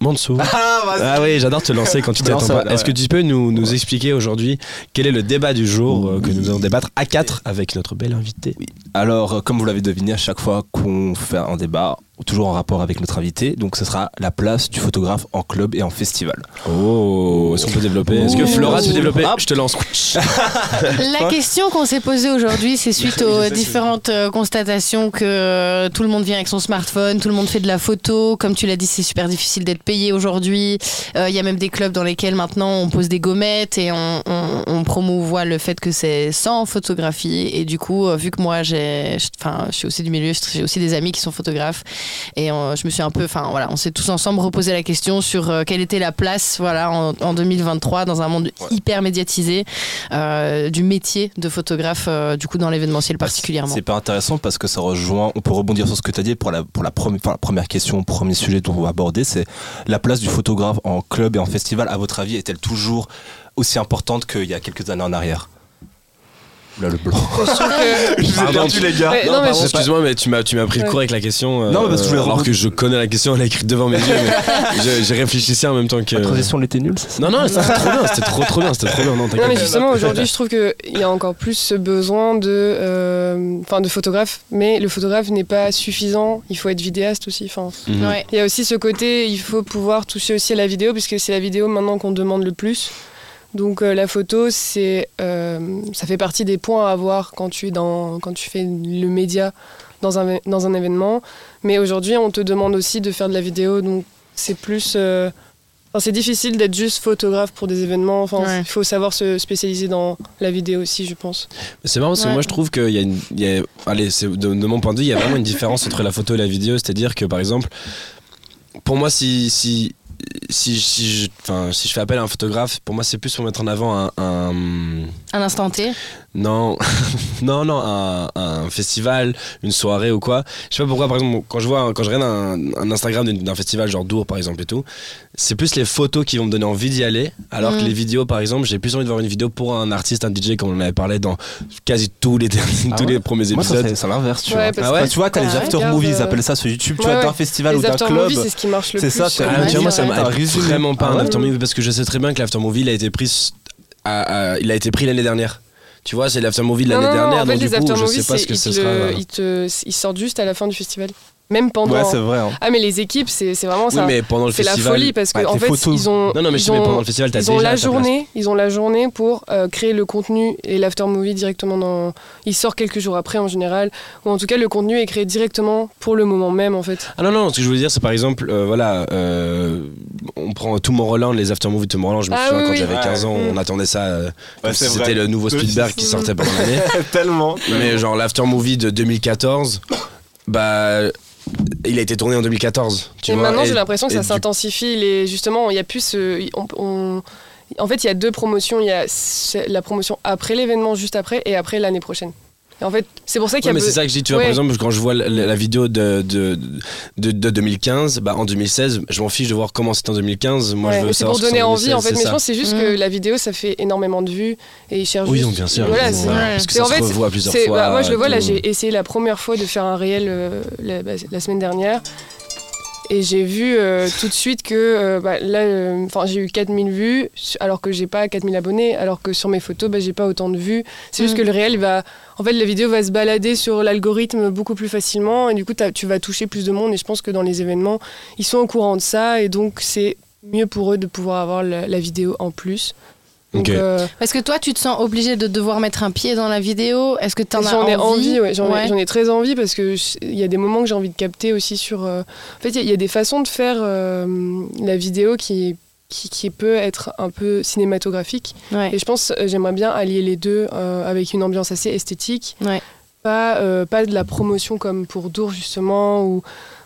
Mansou. Ah. Ah oui, j'adore te lancer quand tu t'y attends pas. Est-ce que tu peux nous, nous expliquer aujourd'hui quel est le débat du jour euh, que nous allons débattre à 4 avec notre belle invitée? Alors, euh, comme vous l'avez deviné, à chaque fois qu'on fait un débat, toujours en rapport avec notre invité, donc ce sera la place du photographe en club et en festival. Oh, est-ce qu'on peut développer Est-ce que Oh. Flora, tu peux développer Ah. Je te lance. La question qu'on s'est posée aujourd'hui, c'est suite aux différentes euh, constatations que euh, tout le monde vient avec son smartphone, tout le monde fait de la photo. Comme tu l'as dit, c'est super difficile d'être payé aujourd'hui. Euh, Il y a même des clubs dans lesquels maintenant on pose des gommettes et on, on, on promouvoit le fait que c'est sans photographie. Et du coup, vu que moi, j'ai, enfin, je suis aussi du milieu, j'ai aussi des amis qui sont photographes. Et euh, je me suis un peu, enfin voilà, on s'est tous ensemble reposé la question sur euh, quelle était la place, voilà, en, en 2023 dans un monde hyper médiatisé euh, du métier de photographe, du coup dans l'événementiel particulièrement. C'est pas intéressant parce que ça rejoint, on peut rebondir sur ce que tu as dit pour la, pour la, première, enfin, la première question, premier sujet dont on va aborder, c'est la place du photographe en club et en festival. À votre avis, est-elle toujours aussi importante qu'il y a quelques années en arrière? Là, le blanc. je vous ai Pardon, perdu, tu- les gars. Ouais, Non, non, mais pardon, je- excuse-moi, mais tu m'as, tu m'as pris le cours avec la question. euh, Non, mais parce que je voulais alors que je connais la question, elle est écrite devant mes yeux. mais je- j'ai réfléchi en même temps que. La transition, elle était nulle, c'est ça? Non, non, c'était trop bien, c'était trop trop bien, c'était trop bien. Non, Non, mais justement, aujourd'hui, je trouve qu'il y a encore plus ce besoin de, euh, enfin, de photographe, mais le photographe n'est pas suffisant. Il faut être vidéaste aussi. Enfin, Mhm. Ouais. il y a aussi ce côté, il faut pouvoir toucher aussi à la vidéo, puisque c'est la vidéo maintenant qu'on demande le plus. Donc euh, la photo, c'est, euh, ça fait partie des points à avoir quand tu, es dans, quand tu fais le média dans un, dans un événement. Mais aujourd'hui, on te demande aussi de faire de la vidéo, donc c'est plus... euh, enfin, c'est difficile d'être juste photographe pour des événements. Enfin, Ouais. il faut savoir se spécialiser dans la vidéo aussi, je pense. C'est marrant parce que moi je trouve qu'il y a une. il y a- allez, c'est- de, de mon point de vue, il y a vraiment une différence entre la photo et la vidéo. C'est-à-dire que par exemple, pour moi, si. si si, je, fais appel à un photographe, pour moi c'est plus pour mettre en avant un- Un instant T. non non non un, un festival, une soirée ou quoi. Je sais pas pourquoi par exemple quand je vois quand je regarde un, un Instagram d'un festival genre Dour par exemple et tout, c'est plus les photos qui vont me donner envie d'y aller, alors que Mm. les vidéos par exemple j'ai plus envie de voir une vidéo pour un artiste, un DJ comme on en avait parlé dans quasi tous les Ah tous ouais les premiers Moi, ça, épisodes. c'est l'inverse, tu Ouais, vois. Ah ouais Enfin, tu vois, t'as Ah les after movies, ils appellent ça sur YouTube, tu ouais, vois, d'un festival ou d'un club. c'est ce qui marche le C'est plus. ça, c'est- Ah, tu vois, moi, ça vraiment pas Ah un ouais after movie parce que je sais très bien que l'after movie il a été pris à- à- il a été pris l'année dernière. Tu vois, c'est l'after movie de l'année dernière, en fait, donc du coup, je sais pas ce que ce sera. ils, te, ils sortent juste à la fin du festival. Même pendant. Ouais, c'est vrai. hein. ah, mais les équipes, c'est c'est vraiment Oui, ça. mais pendant le C'est la folie parce que Bah, en fait, photos. ils ont. Non, non, mais je ils mais ont- pendant le festival, t'as ils déjà la place. journée, ils ont la journée pour euh, créer le contenu et l'after movie directement dans. Il sort quelques jours après en général, ou en tout cas le contenu est créé directement pour le moment même en fait. Ah non, non, ce que je voulais dire, c'est par exemple, euh, voilà, euh, on prend Tomorrowland, les after movies de Tomorrowland, je me Ah souviens oui, quand oui. j'avais Ouais. 15 ans, on attendait ça euh, comme si c'était le nouveau Spielberg qui sortait pendant l'année. Tellement. Mais genre l'after movie de 2014, bah, il a été tourné en 2014. Tu et vois, maintenant j'ai l'impression que ça s'intensifie. Justement, il y a plus ce. on- on- En fait, il y a deux promotions. Il y a la promotion après l'événement, juste après, et après l'année prochaine. Et en fait, c'est pour ça qu'il y Ouais, a. mais be- c'est ça que je dis, tu vois, par Ouais. exemple, quand je vois la, la vidéo de, de, de, de 2015, bah, en 2016, je m'en fiche de voir comment c'était en 2015. Moi, Ouais, je veux mais c'est savoir pour que donner en envie en 2016, fait. Mais c'est je pense que c'est juste que Mm. la vidéo ça fait énormément de vues et ils cherchent Oui, juste- donc bien sûr. Voilà, c'est- ouais, Parce que ça en se fait, revoit plusieurs c'est- fois. bah, moi je le vois là, j'ai essayé la première fois de faire un réel euh, la, bah, la semaine dernière. Et j'ai vu euh, tout de suite que euh, bah, là, euh, j'ai eu 4000 vues, alors que j'ai pas 4000 abonnés, alors que sur mes photos, bah, j'ai pas autant de vues. C'est juste Mm. que le réel va. En fait, la vidéo va se balader sur l'algorithme beaucoup plus facilement, et du coup, tu vas toucher plus de monde. Et je pense que dans les événements, ils sont au courant de ça, et donc c'est mieux pour eux de pouvoir avoir la, la vidéo en plus. Donc, Ok. euh, Parce que toi, tu te sens obligé de devoir mettre un pied dans la vidéo? Est-ce que tu en as J'en ai envie, envie, ouais, j'en ai- Ouais. j'en ai, très envie parce que il y a des moments que j'ai envie de capter aussi sur. euh, En fait, il y a- il y, a des façons de faire euh, la vidéo qui, qui, qui peut être un peu cinématographique. Ouais. Et je pense j'aimerais bien allier les deux euh, avec une ambiance assez esthétique. Ouais. Pas, euh, pas de la promotion comme pour Dour justement. Ou,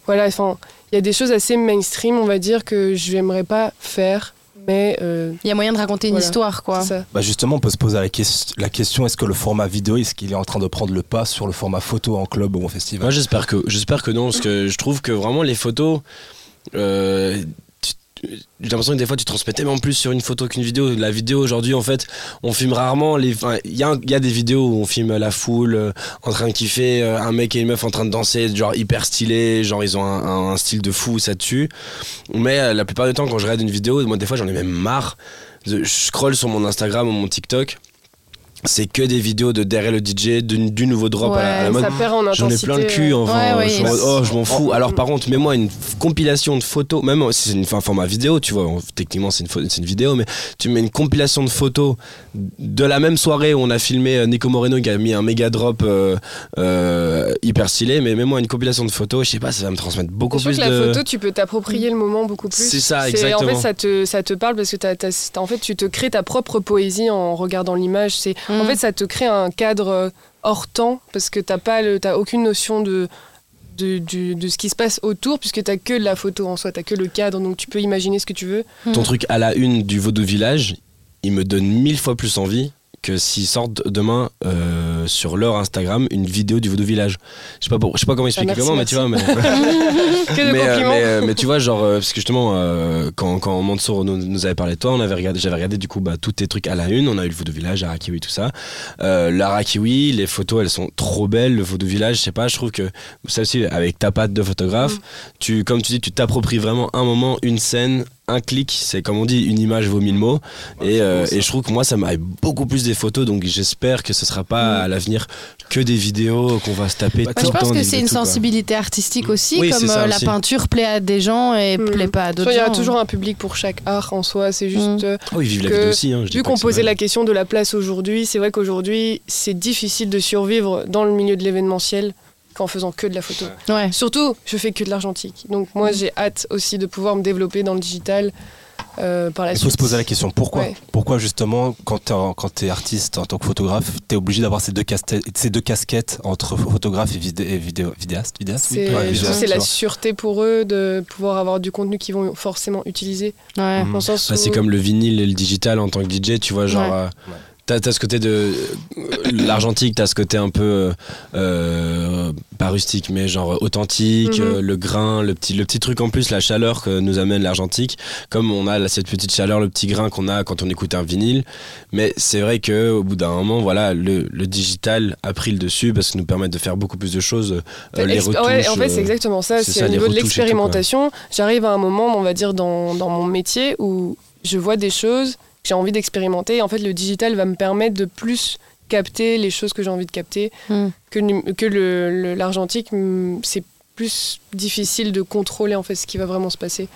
voilà, enfin, il y a des choses assez mainstream, on va dire, que je n'aimerais pas faire. Mais euh, Il y a moyen de raconter une Voilà. histoire, quoi. Bah justement, on peut se poser la, la question est-ce que le format vidéo, est-ce qu'il est en train de prendre le pas sur le format photo en club ou en festival? Moi j'espère que j'espère que non parce que je trouve que vraiment les photos euh, j'ai l'impression que des fois tu transmets tellement plus sur une photo qu'une vidéo. La vidéo aujourd'hui en fait on filme rarement Il y, a y a des vidéos où on filme la foule euh, en train de kiffer, euh, un mec et une meuf en train de danser, genre hyper stylé, genre ils ont un style de fou ça tue. Mais euh, la plupart du temps quand je regarde une vidéo, moi des fois j'en ai même marre. Je scroll sur mon Instagram ou mon TikTok. C'est que des vidéos de derrière le DJ, du, du nouveau drop à la- à la Ouais, mode. En J'en ai plein le cul enfin. Ouais, je en ouais. oh, je m'en fous. Oh. Alors par contre, mets-moi une compilation de photos, même si c'est une un format vidéo, tu vois, techniquement c'est une, une vidéo, mais tu mets une compilation de photos de la même soirée où on a filmé euh, Nico Moreno qui a mis un méga drop euh, euh, hyper stylé, mais mets-moi une compilation de photos, je sais pas, ça va me transmettre beaucoup Je plus que la de. photo, tu peux t'approprier le moment beaucoup plus. C'est ça, En exactement. fait, ça te, ça te parle parce que t'as- en fait, tu te crées ta propre poésie en regardant l'image. C'est, En Mm. fait, ça te crée un cadre euh, hors temps parce que t'as pas le, t'as aucune notion de, de, ce qui se passe autour puisque t'as que la photo en soi, t'as que le cadre, donc tu peux imaginer ce que tu veux. Ton truc à la une du Vaudou Village, il me donne mille fois plus envie que s'ils sortent demain euh, sur leur Instagram une vidéo du Vaudou Village. Je sais pas, pour- je sais pas comment expliquer merci, comment, mais tu vois, mais. Que de mais, euh, compliments. mais, euh, mais tu vois, genre, parce que justement, euh, quand, quand Mansour nous, nous avait parlé de toi, on avait regardé, j'avais regardé du coup bah, tous tes trucs à la une. On a eu le Vaudou Village, Arakiwi, tout ça. Euh, L'Arakiwi, les photos, elles sont trop belles. Le Vaudou Village, je sais pas, je trouve que ça aussi, avec ta patte de photographe, Mm. tu, comme tu dis, tu t'appropries vraiment un moment, une scène. Un clic, c'est comme on dit, une image vaut mille mots. et, euh, et je trouve que moi, ça m'arrive beaucoup plus des photos, donc j'espère que ce sera pas à l'avenir que des vidéos qu'on va se taper Bah, tout je le temps. pense que c'est une tout, quoi. sensibilité artistique aussi, Oui, comme euh, la aussi. peinture plaît à des gens et Mm. plaît pas à d'autres Il y a toujours un public pour chaque art en soi. C'est juste. Mm. euh, Ah oui, vive la que vidéo aussi. Hein, Vu qu'on posait la question de la place aujourd'hui, c'est vrai qu'aujourd'hui, c'est difficile de survivre dans le milieu de l'événementiel qu'en faisant que de la photo. Ouais. Surtout, je fais que de l'argentique. Donc moi, j'ai hâte aussi de pouvoir me développer dans le digital euh, par la Il faut suite. se poser la question pourquoi Ouais. Pourquoi justement quand quand t'es artiste en tant que photographe, t'es obligé d'avoir ces deux casquettes, ces deux casquettes entre photographe et, vidé- et vidéo, vidéaste, vidéaste oui. C'est Ouais, la tu sûreté pour eux de pouvoir avoir du contenu qu'ils vont forcément utiliser. Ouais. Mm. Bah, c'est comme le vinyle et le digital en tant que DJ, tu vois, genre. Ouais. euh, T'as, ce côté de. euh, L'argentique, t'as ce côté un peu. euh, pas rustique, mais genre authentique, Mhm. euh, le grain, le petit, le petit truc en plus, la chaleur que nous amène l'argentique. Comme on a cette petite chaleur, le petit grain qu'on a quand on écoute un vinyle. Mais c'est vrai qu'au bout d'un moment, voilà, le, le digital a pris le dessus parce que nous permet de faire beaucoup plus de choses. euh, les retouches. ouais, en fait, c'est euh, exactement ça. c'est au niveau de l'expérimentation. J'arrive à un moment, on va dire, dans, dans mon métier où je vois des choses que j'ai envie d'expérimenter. En fait, le digital va me permettre de plus capter les choses que j'ai envie de capter Mm. que, que le- le- l'argentique. mm, c'est plus difficile de contrôler en fait ce qui va vraiment se passer.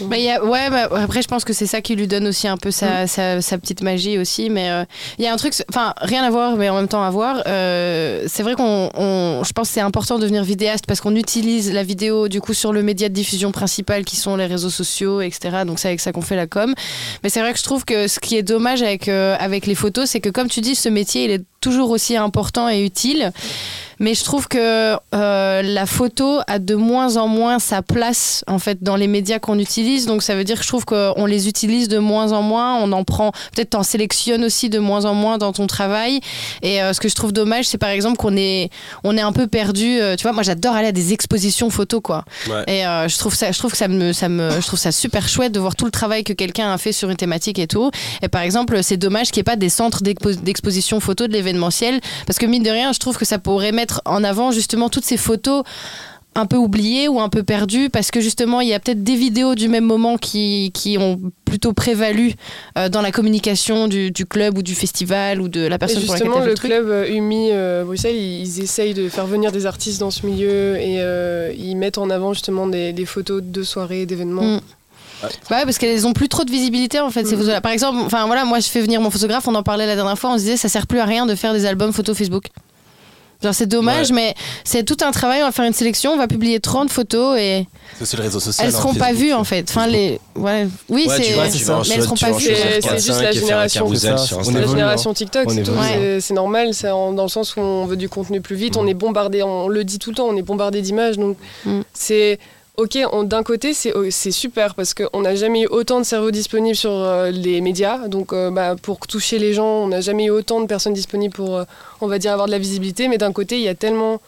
Il y a- ouais, bah, après, je pense que c'est ça qui lui donne aussi un peu Mm. sa, sa, sa petite magie aussi. Mais euh, il y a un truc, enfin, rien à voir, mais en même temps à voir. Euh, c'est vrai qu'on, on- je pense que c'est important de devenir vidéaste parce qu'on utilise la vidéo du coup sur le média de diffusion principal qui sont les réseaux sociaux, etc. Donc c'est avec ça qu'on fait la com. Mais c'est vrai que je trouve que ce qui est dommage avec, euh, avec les photos, c'est que comme tu dis, ce métier, il est toujours aussi important et utile. Mais je trouve que euh, la photo a de moins en moins sa place en fait dans les médias qu'on utilise. Donc ça veut dire que je trouve qu'on les utilise de moins en moins. On en prend, peut-être t'en sélectionnes aussi de moins en moins dans ton travail. Et euh, ce que je trouve dommage, c'est par exemple qu'on est, on est un peu perdu. euh, tu vois, moi j'adore aller à des expositions photos quoi. Ouais. Et je trouve ça, je trouve que ça me, ça me, je trouve ça super chouette de voir tout le travail que quelqu'un a fait sur une thématique et tout. Et par exemple, c'est dommage qu'il n'y ait pas des centres d'expo- d'exposition photo de l'événementiel, parce que mine de rien, je trouve que ça pourrait mettre en avant justement toutes ces photos un peu oubliées ou un peu perdues parce que justement il y a peut-être des vidéos du même moment qui, qui ont plutôt prévalu euh, dans la communication du, du club ou du festival ou de la Et personne pour laquelle justement, le le truc. club euh, UMI euh, Bruxelles, ils, ils essayent de faire venir des artistes dans ce milieu et euh, ils mettent en avant justement des, des photos de soirées, d'événements. Mm. Bah ouais, parce qu'elles ont plus trop de visibilité en fait. ces Mhm. photos-là. Par exemple, enfin voilà, moi je fais venir mon photographe, on en parlait la dernière fois, on se disait ça sert plus à rien de faire des albums photo Facebook. Genre c'est dommage, mais c'est tout un travail. On va faire une sélection, on va publier 30 photos et C'est le réseau social. elles hein, seront pas vues en fait. Enfin les, ouais, oui Ouais, c'est, ça. mais elles seront pas vues. C'est- c'est 4, juste 5 la génération. ça, la génération TikTok, c'est hein. C'est- C'est normal, c'est dans le sens où on veut du contenu plus vite, on est bombardé, on le dit tout le temps, on est bombardé d'images. Donc Mm. c'est ok, on- d'un côté c'est oh, super parce qu'on n'a jamais eu autant de cerveaux disponibles sur euh, les médias. Donc euh, bah, pour toucher les gens, on n'a jamais eu autant de personnes disponibles pour, euh, on va dire, avoir de la visibilité. Mais d'un côté, il y a tellement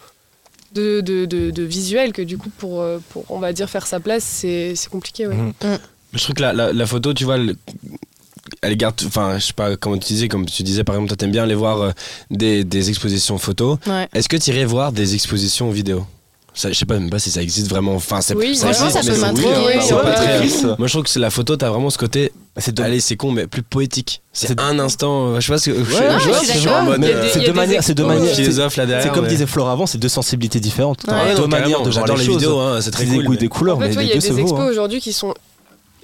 de, de, de, de visuels que du coup, pour, euh, pour, on va dire, faire sa place, c'est compliqué. Ouais. Mhm. Je trouve que la, la, la photo, tu vois, le- elle garde. Enfin, je sais pas comment tu disais, comme tu disais, par exemple, toi, t'aimes bien aller voir euh, des, des expositions photos. Ouais. Est-ce que tu irais voir des expositions vidéo? Ça, je sais pas même pas si ça existe vraiment. Enfin, c'est Oui, franchement, existe, ça mais peut m'intriguer. oui, Oui, c'est ouais, pas ouais. Moi, je trouve que c'est la photo, t'as vraiment ce côté. C'est de- Allez, c'est con, mais plus poétique. C'est un instant. euh, Je sais pas ce que. je- Ouais, euh, C'est deux manières, c'est deux manières. C'est comme disait Flore avant, c'est deux sensibilités différentes. Deux manières de voir J'adore les vidéos, hein, c'est très Des cool. des couleurs, En fait, il y a des expos hein. aujourd'hui qui sont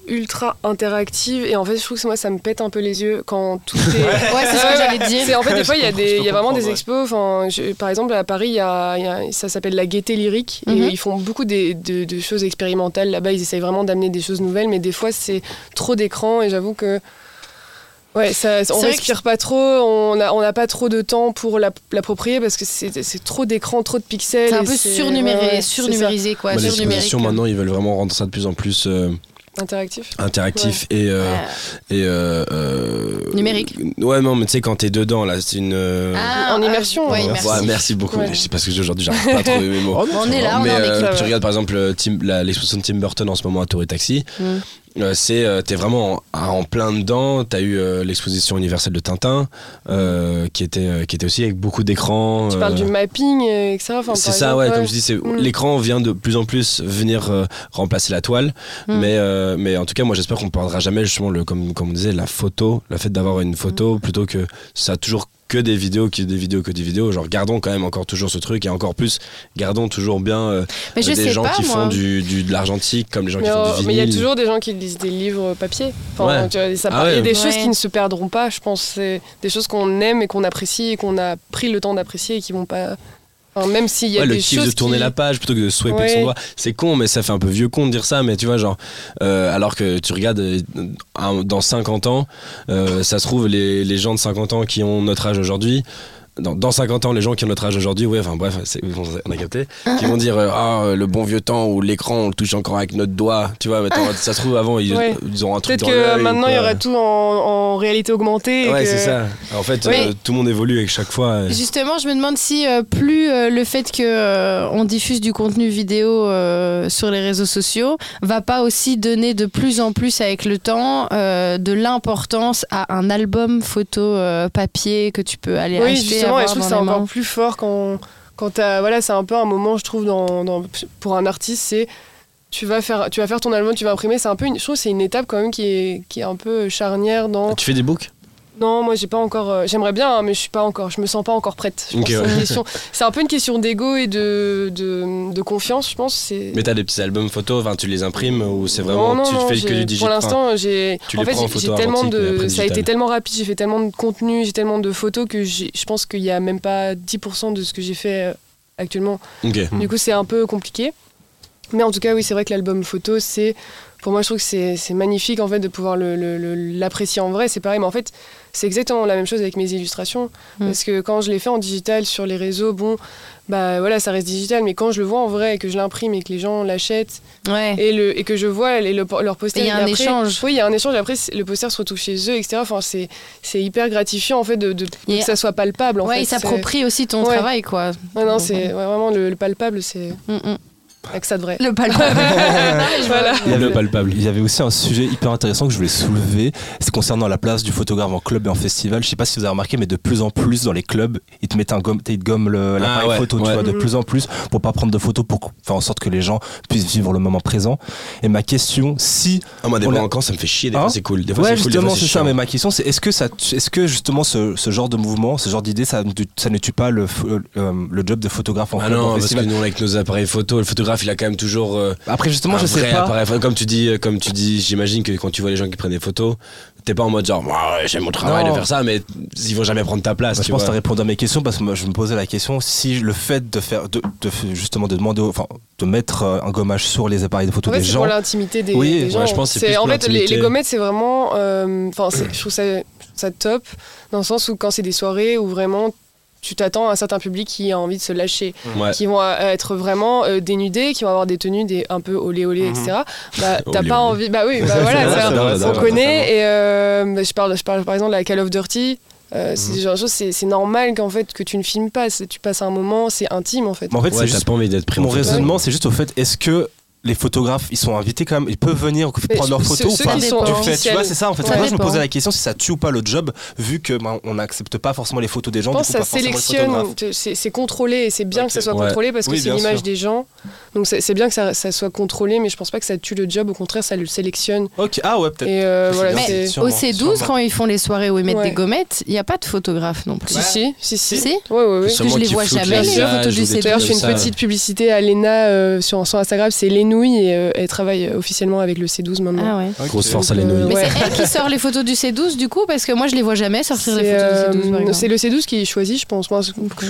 ultra interactives et en fait je trouve que moi ça me pète un peu les yeux quand tout est Ouais, c'est ce que j'allais dire. C'est en fait des fois il y a des il y a vraiment des expos enfin je- par exemple à Paris il y a, il y a- ça s'appelle la gaieté lyrique Mhm. et ils font beaucoup des- de, de choses expérimentales là-bas ils essayent vraiment d'amener des choses nouvelles mais des fois c'est trop d'écran et j'avoue que Ouais, ça, on respire pas trop, on n'a on a pas trop de temps pour l'app- l'approprier parce que c'est c'est trop d'écran, trop de pixels. C'est un peu surnuméré, ouais, surnumérisé quoi, Bah, les maintenant, ils veulent vraiment rendre ça de plus en plus euh, interactif. interactif et euh, Ouais. et euh, euh, Numérique. Ouais, non, mais tu sais quand t'es dedans là, c'est une. euh, Ah, En immersion, ouais, ouais. merci. Ouais, merci beaucoup. Ouais. Je sais parce que aujourd'hui j'arrive pas à trouver mes mots. On est là, on mais est en euh, équipe. tu regardes par exemple euh, l'exposition de Tim Burton en ce moment à Tour et Taxi. Mm. Euh, c'est euh, t'es vraiment en, en plein dedans. T'as eu euh, l'exposition universelle de Tintin, qui était qui était aussi avec beaucoup d'écrans. Tu parles du mapping, etc. Enfin, c'est ça, exemple, ouais, Comme je dis, Mm. l'écran vient de plus en plus venir remplacer la toile. Mm. Mais mais en tout cas, moi, j'espère qu'on ne perdra jamais justement le comme comme on disait la photo, le fait d'avoir une Mm. photo plutôt que ça a toujours que des vidéos, que des vidéos, que des vidéos. Genre, gardons quand même encore toujours ce truc et encore plus, gardons toujours bien euh, Mais je des sais gens pas, qui moi. font du, du- de l'argentique comme les gens Mais qui font euh, du mais il y a vinyle. toujours des gens qui lisent des livres papier. Enfin, Ouais. tu vois, ça Ah Il y a ouais. des choses qui ne se perdront pas, je pense. C'est des choses qu'on aime et qu'on apprécie et qu'on a pris le temps d'apprécier et qui vont pas. Enfin, même s'il y a Ouais, le kiff de tourner qui- la page plutôt que de swiper avec son doigt. C'est con, mais ça fait un peu vieux con de dire ça. Mais tu vois, genre, euh, alors que tu regardes euh, dans 50 ans, euh, ça se trouve, les, les gens de 50 ans qui ont notre âge aujourd'hui, dans, dans 50 ans, les gens qui ont notre âge aujourd'hui, ouais, enfin bref, c'est- on a capté, qui vont dire euh, Ah, euh, le bon vieux temps où l'écran on le touche encore avec notre doigt. Tu vois, mais attends, ça se trouve, avant, ils, Ouais. ils auront un truc Peut-être que maintenant il y aura tout en, en réalité augmentée. et Ouais, que- c'est ça. En fait, euh, tout le monde évolue avec chaque fois. euh. Justement, je me demande si euh, plus euh, le fait que euh, on diffuse du contenu vidéo euh, sur les réseaux sociaux va pas aussi donner de plus en plus avec le temps euh, de l'importance à un album photo euh, papier que tu peux aller Oui, acheter justement, et je trouve que c'est encore plus fort quand, quand t'as- voilà, c'est un peu un moment, je trouve, dans, dans- pour un artiste, c'est tu vas faire, tu vas faire ton album, tu vas imprimer, c'est un peu, une, je trouve, que c'est une étape quand même qui est, qui est un peu charnière dans. Tu fais des books? Non, moi j'ai pas encore, euh, j'aimerais bien, hein, mais je suis pas encore, je me sens pas encore prête. Je Ok, pense que c'est ouais. un peu une question d'ego et de, de, de confiance, je pense. Mais t'as des petits albums photos, enfin, tu les imprimes ou c'est vraiment. non, non, tu non, fais que du digital Pour l'instant, j'ai. tu En fait, j'ai- tellement de. Ça a été tellement rapide, j'ai fait tellement de contenu, j'ai tellement de photos que je pense qu'il y a même pas 10% de ce que j'ai fait euh, actuellement. Ok. Mm. Du coup, c'est un peu compliqué. Mais en tout cas, oui, c'est vrai que l'album photo, c'est. Pour moi, je trouve que c'est magnifique en fait de pouvoir le- le- le- l'apprécier en vrai. C'est pareil, mais en fait, c'est exactement la même chose avec mes illustrations. Mm. Parce que quand je les fais en digital sur les réseaux, bon, bah voilà, ça reste digital. Mais quand je le vois en vrai et que je l'imprime et que les gens l'achètent Ouais. et, le, et que je vois les- le- leur poster. Il y a un après- échange. Oui, il y a un échange. Après, le poster se retrouve chez eux, etc. Enfin, c'est c'est hyper gratifiant en fait de, de- Et- que ça soit palpable. En ouais, fait. il s'approprie aussi ton Ouais. travail, quoi. Ouais, non, c'est ouais, vraiment le, le palpable, c'est Mm, mm. Ça. Le palpable. Voilà. Il y Le avait- palpable. Il y avait aussi un sujet hyper intéressant que je voulais soulever, c'est concernant la place du photographe en club et en festival. Je sais pas si vous avez remarqué, mais de plus en plus dans les clubs, ils te mettent un gomme, ils te gomment le- l'appareil Ah ouais, photo, tu vois, de Mhm. plus en plus, pour pas prendre de photos, pour faire en sorte que les gens puissent vivre le moment présent. Et ma question, si Ah, moi, des fois, a- encore, ça me fait chier. Des Hein fois, c'est cool. Des fois, Ouais, c'est cool. des justement, fois, c'est ça. chiant. Mais ma question, c'est est-ce que, ça, est-ce que justement ce, ce genre de mouvement, ce genre d'idée, ça, ne- ça ne tue pas le, euh, le job de photographe en Ah club, en non, parce que festival nous, avec nos appareils photo, le photographe, il a quand même toujours. euh, Après, justement, un je sais pas. appareil. Comme tu dis, euh, comme tu dis, j'imagine que quand tu vois les gens qui prennent des photos, t'es pas en mode genre, Moi, ouais, j'aime mon travail Non. de faire ça, mais ils vont jamais prendre ta place. Bah, tu je pense que vois. répondu à mes questions parce que moi, je me posais la question si le fait de faire, de, de- justement, de demander, enfin, de mettre euh, un gommage sur les appareils de photo En fait, des c'est gens. pour l'intimité des, Oui, des ouais, gens. je pense que c'est plus en pour fait les, l'intimité. les gommettes, c'est vraiment. euh, Enfin, c'est- je trouve ça, je trouve ça top dans le sens où quand c'est des soirées où vraiment tu t'attends à un certain public qui a envie de se lâcher, Ouais. qui vont euh, être vraiment euh, dénudés, qui vont avoir des tenues des, un peu olé olé, etc. Bah, t'as pas envie. Bah oui, bah voilà, ça, vrai, on connaît. Et euh, je, parle, je parle par exemple de la Call of Dirty. euh, Mhm. C'est genre de normal qu'en fait que tu ne filmes pas, tu passes un moment, c'est intime en fait. Mais en fait, Ouais, c'est t'as juste pas envie d'être pris mon raisonnement, c'est juste au fait est-ce que les photographes, ils sont invités quand même, ils peuvent venir Mais prendre leurs photos ou pas du fait, tu vois, c'est ça en fait. Ouais. C'est pour ça que je me posais la question si ça tue ou pas le job, vu que ben, on n'accepte pas forcément les photos des gens. Je pense du que coup, ça sélectionne, c'est contrôlé et c'est bien que ça soit ouais. contrôlé parce que Oui, c'est l'image des gens. Donc c'est bien que ça, ça soit contrôlé, mais je pense pas que ça tue le job. Au contraire, ça le sélectionne. Ok, ah ouais, peut-être. Euh, voilà. Mais sûrement, au C12, sûrement. quand ils font les soirées où ils mettent Ouais. des gommettes, il n'y a pas de photographe non plus. Si, si, si, si. Si Ouais, ouais, que je les vois jamais, les photos du C12. D'ailleurs, je fais une petite publicité à Lena euh, sur son Instagram, c'est Lenouille et euh, elle travaille officiellement avec le C12 maintenant. Ah ouais. Grosse force à les euh, nouilles. Mais Ouais. c'est elle qui sort les photos du C12 du coup parce que moi je les vois jamais sortir les photos du C12 par euh, c'est le C12 qui choisit, je pense. Moi,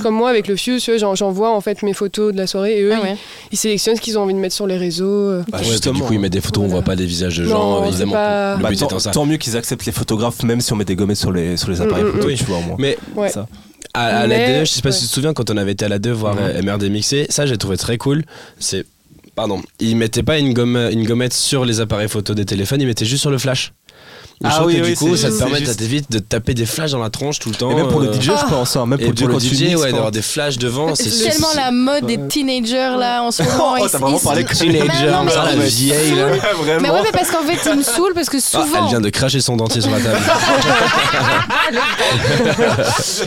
Comme moi avec le Fuse, j'envoie en fait mes photos de la soirée et eux, Ah ouais. ils, ils sélectionnent ce qu'ils ont envie de mettre sur les réseaux. euh. Bah, Ouais, puis du justement. coup, ils mettent des photos, on voit pas des visages de gens, évidemment. pas- Le Bah, but tant, étant ça. tant mieux qu'ils acceptent les photographes, même si on met des gommettes sur les, sur les appareils Mm, mm, photo, mm. tu vois, au moins. Mais Ouais. Ça. à, à la Mais- DE, je sais pas si tu te souviens quand on avait été à la 2 voir euh, MRD mixé, ça j'ai trouvé très cool. C'est pardon, ils mettaient pas une gomme gommette sur les appareils photo des téléphones, ils mettaient juste sur le flash. Ah oui, oui, du coup, ça te permet, juste- t'évite de taper des flashs dans la tronche tout le temps. Et même pour le euh, DJ, je pense, hein, même Et pour, pour le quand tu DJ, mixes, ouais, d'avoir des flashs devant, c'est C'est tellement la mode des teenagers là en ce moment. Oh, t'as vraiment parlé Mais teenager, non, mais ça, la ils vieille là. saoulent. Vraiment. Mais ouais, mais parce qu'en fait, ils me saoulent parce que Ah, souvent. elle vient de cracher son dentier sur la table.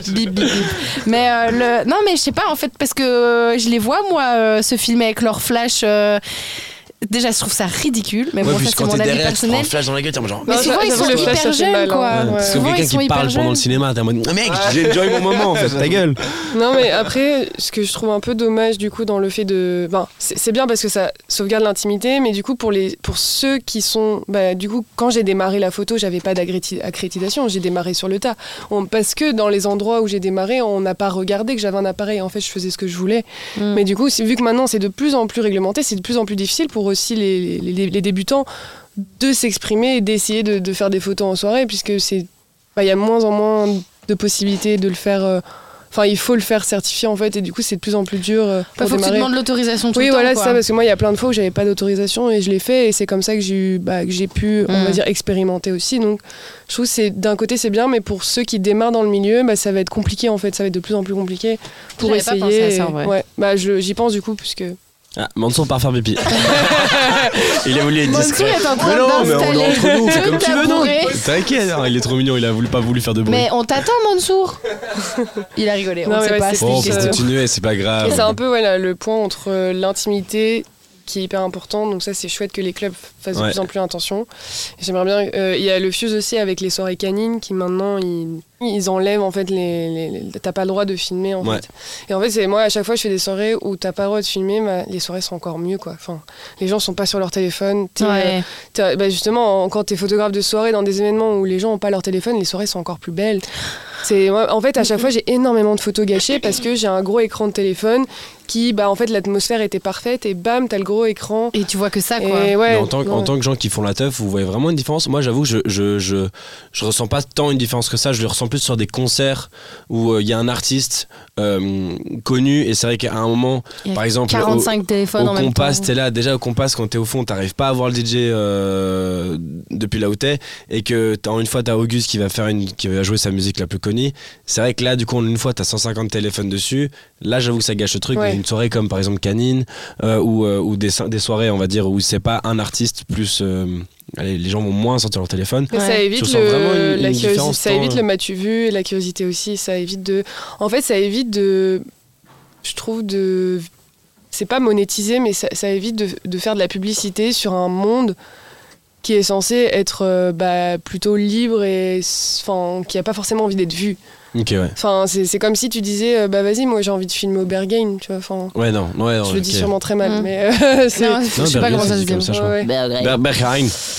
Bip, bip, bip. Mais euh, le... non, mais je sais pas en fait parce que euh, je les vois moi euh, se filmer avec leur flash. euh, Déjà, je trouve ça ridicule. Mais Ouais, bon, ça c'est quand mon avis derrière, tu personnel. un flash dans la gueule, genre. Mais souvent, ils sont le flash, hyper jeunes, mal, quoi. Ouais. Parce que Souvent, ils quelqu'un sont qui parle pendant le cinéma, t'es en mode mec, j'ai enjoy mon moment en fait, ta gueule. Non, mais après, ce que je trouve un peu dommage du coup dans le fait de. Ben, c'est bien parce que ça sauvegarde l'intimité, mais du coup, pour, les, pour ceux qui sont. Bah, du coup, quand j'ai démarré la photo, j'avais pas d'accréditation, j'ai démarré sur le tas. On- parce que dans les endroits où j'ai démarré, on n'a pas regardé que j'avais un appareil. En fait, je faisais ce que je voulais. Mm. Mais du coup, vu que maintenant c'est de plus en plus réglementé, c'est de plus en plus difficile pour aussi les, les- les- les débutants de s'exprimer et d'essayer de, de faire des photos en soirée, puisque c'est, bah, il y a moins en moins de possibilités de le faire. euh, Enfin, il faut le faire certifier en fait, et du coup, c'est de plus en plus dur. euh, Bah, faut que tu démarrer. demandes l'autorisation tout Oui, le voilà, c'est ça, parce que moi, il y a plein de fois où j'avais pas d'autorisation et je l'ai fait, et c'est comme ça que j'ai eu, bah, que j'ai pu, on va dire, expérimenter aussi. Donc, je trouve c'est d'un côté c'est bien, mais pour ceux qui démarrent dans le milieu, bah, ça va être compliqué en fait, ça va être de plus en plus compliqué pour pas essayer. pensé à ça, en vrai. ouais, bah, j'y pense du coup, puisque. Ah, Mansour part faire pipi. il a voulu être Mansour discret. est en train Mais non, mais on est entre nous, c'est comme tu veux, non. T'inquiète, hein, il est trop mignon, il a voulu, pas voulu faire de bruit. Mais on t'attend, Mansour. Il a rigolé. On Non, ne sait ouais, pas. Bon, on peut continuer, c'est pas Et grave. c'est un peu voilà, le point entre euh, l'intimité qui est hyper important. Donc ça, c'est chouette que les clubs fassent de plus en plus attention. J'aimerais bien. euh, Il y a le Fuse aussi avec les soirées canines qui maintenant ils, ils enlèvent en fait les. les- les- t'as pas le droit de filmer en Ouais. fait. Et en fait, c'est moi à chaque fois je fais des soirées où t'as pas le droit de filmer, bah, les soirées sont encore mieux quoi. Enfin, les gens sont pas sur leur téléphone. Euh, bah, justement, en- quand t'es photographe de soirée dans des événements où les gens ont pas leur téléphone, les soirées sont encore plus belles. C'est en fait à chaque fois j'ai énormément de photos gâchées parce que j'ai un gros écran de téléphone qui bah en fait l'atmosphère était parfaite et bam t'as le gros écran. Et tu vois que ça, quoi. Et ouais. Mais en, tant, que- en non. tant que gens qui font la teuf, vous voyez vraiment une différence? Moi, j'avoue, je, je, je, je ressens pas tant une différence que ça. Je le ressens plus sur des concerts où euh, il y a un artiste euh, connu et c'est vrai qu'à un moment, par exemple, au- 45 téléphones au en. Compass, t'es là, déjà au Compass, quand t'es au fond, t'arrives pas à voir le DJ euh, depuis là où t'es, et que une fois t'as Auguste qui va faire une, qui va jouer sa musique la plus connue. C'est vrai que là, du coup, une fois, t'as 150 téléphones dessus. Là, j'avoue que ça gâche le truc. Ouais. Une soirée comme par exemple Canine, ou, ou des, des soirées, on va dire, où c'est pas un artiste plus. Allez, les gens vont moins sortir leur téléphone. Ça évite, le, une- la ça évite le m'as-tu vu et la curiosité aussi. Ça évite de. En fait, ça évite de. Je trouve de. C'est pas monétiser, mais ça, ça évite de, de faire de la publicité sur un monde qui est censé être euh, bah, plutôt libre et enfin qui a pas forcément envie d'être vu. Ouais. Enfin, c'est c'est comme si tu disais euh, bah vas-y, moi j'ai envie de filmer au Berghain, tu vois. Enfin, Ouais, non, ouais, non, je le dis sûrement très mal, Mm. mais euh, c'est. Non, je sais pas comment ça se dit Berghain.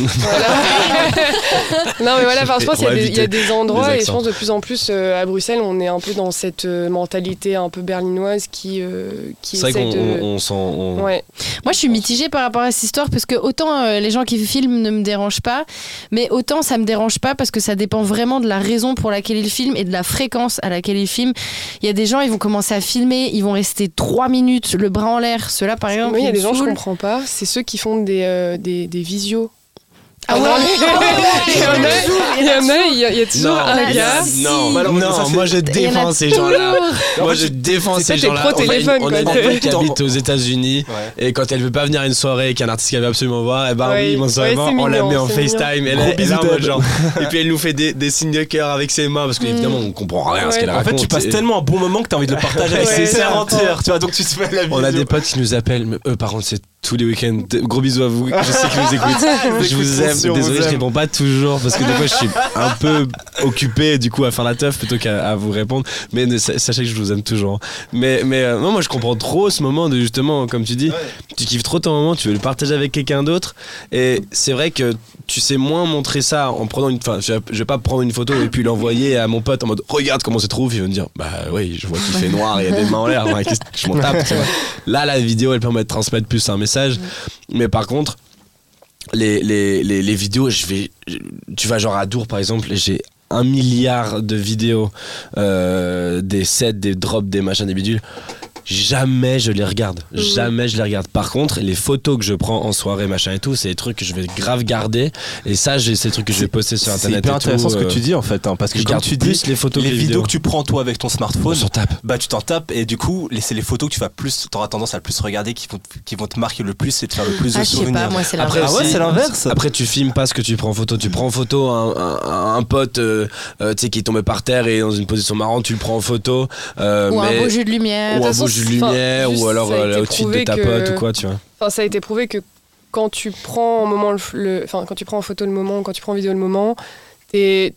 Non mais voilà, pense qu'il y, a des- il y a éviter des endroits et je pense de plus en plus euh, à Bruxelles, on est un peu dans cette euh, mentalité un peu berlinoise qui, euh, qui C'est vrai qu'on de... on, on s'en. on- Ouais. Moi, je suis mitigée par rapport à cette histoire parce que autant euh, les gens qui filment ne me dérangent pas, mais autant ça me dérange pas parce que ça dépend vraiment de la raison pour laquelle ils filment et de la fréquence à laquelle ils filment. Il y a des gens, ils vont commencer à filmer, ils vont rester trois minutes le bras en l'air. Ceux-là, par exemple, Moi, il y a des gens je comprends pas, c'est ceux qui font des, euh, des, des visios. Ah ouais, Il y en a, il y, en a, il y a, il y a toujours Non, un Ah, gars. non, non, moi je en défends ces gens-là. Moi En je défends ces gens-là. On a une, pote qui habite aux États-Unis et quand elle veut pas venir à une soirée et qu'il y a un artiste qu'elle veut absolument voir, et ben Ouais, oui, mon ouais, soirée, c'est on la met en FaceTime. En. Et puis elle nous fait des, signes de cœur avec ses mains parce qu'évidemment on comprend rien à ce qu'elle En raconte. fait, tu passes tellement un bon moment que t'as envie de le partager avec ses C'est sœurs entières, tu vois, donc tu te fais la vidéo. On a des potes qui nous appellent, mais eux par contre c'est tous les week-ends. Gros bisous à vous, je sais qu'ils nous écoutent. Ils je vous aime. on vous Désolé, je réponds pas toujours parce que des fois je suis un peu occupé du coup à faire la teuf plutôt qu'à à vous répondre. Mais ne- sachez que je vous aime toujours. Mais, mais euh, non, moi je comprends trop ce moment de justement, comme tu dis, tu kiffes trop ton moment, tu veux le partager avec quelqu'un d'autre. Et c'est vrai que tu sais moins montrer ça en prenant une. Enfin, je vais- pas prendre une photo et puis l'envoyer à mon pote en mode regarde comment c'est trouve. Il va me dire bah oui, je vois qu'il fait noir et il y a des mains en l'air. Que je m'en tape. tu vois. Là, la vidéo elle permet de transmettre plus un message. Mais par contre, les, vidéos, je vais, tu vas genre à Dour par exemple, j'ai un milliard de vidéos, euh, des sets, des drops, des machins, des bidules. Jamais je les regarde. Mhm. Jamais je les regarde. Par contre, les photos que je prends en soirée, machin et tout, c'est des trucs que je vais grave garder. Et ça, j'ai ces trucs que je vais poster sur C'est internet. hyper et intéressant tout, ce que euh, tu dis en fait, hein, parce que je garde tu plus dis, les photos les que les vidéos que tu prends toi avec ton On smartphone, tape. bah tu t'en tapes et du coup, c'est les photos que tu vas plus, t'auras tendance à le plus regarder, qui vont, te- qui vont te marquer le plus et te faire le plus Ah, de souvenirs. pas, moi c'est Après, l'inverse. Ah ouais, c'est l'inverse. Après, tu filmes pas ce que tu prends en photo. Tu prends en photo un, un- un pote euh, euh, tu sais, qui est tombé par terre et dans une position marrante, tu le prends en photo. euh, Ou un mais- beau jeu de lumière. ou un beau jeu de lumière, juste, ou alors ça a euh, de ta que- pote ou quoi, tu vois. Enfin, ça a été prouvé que quand tu prends en moment le, enfin, quand tu prends en photo le moment, quand tu prends en vidéo le moment, t'es-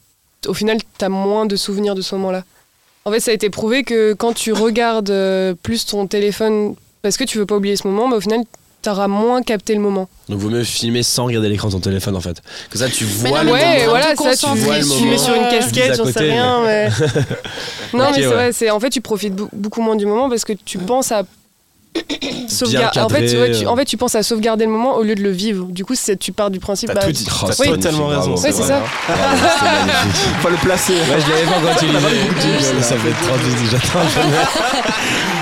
au final, tu as moins de souvenirs de ce moment-là. En fait, ça a été prouvé que quand tu regardes euh, plus ton téléphone parce que tu veux pas oublier ce moment, bah, au final, tu auras moins capté le moment. Donc, vaut mieux filmer sans regarder l'écran de ton téléphone en fait. Que ça, tu Mais vois non, le mais moment. ouais, voilà, ça, tu, concentrer le tu mets moment. sur une casquette, j'en sais rien, mais... non, mais c'est ouais. vrai, en fait, tu profites beaucoup moins du moment parce que tu penses à sauvegarder. En fait, cadré, ouais, tu, euh. en fait, tu penses à sauvegarder le moment au lieu de le vivre. Du coup, c'est- tu pars du principe. T'as bah, tout dit. T'as c'est totalement raison. Ouais, c'est ça. C'est magnifique. Faut le placer. Ouais, je l'avais pas quand tu lisais. Ça fait 30 minutes, j'attends un peu.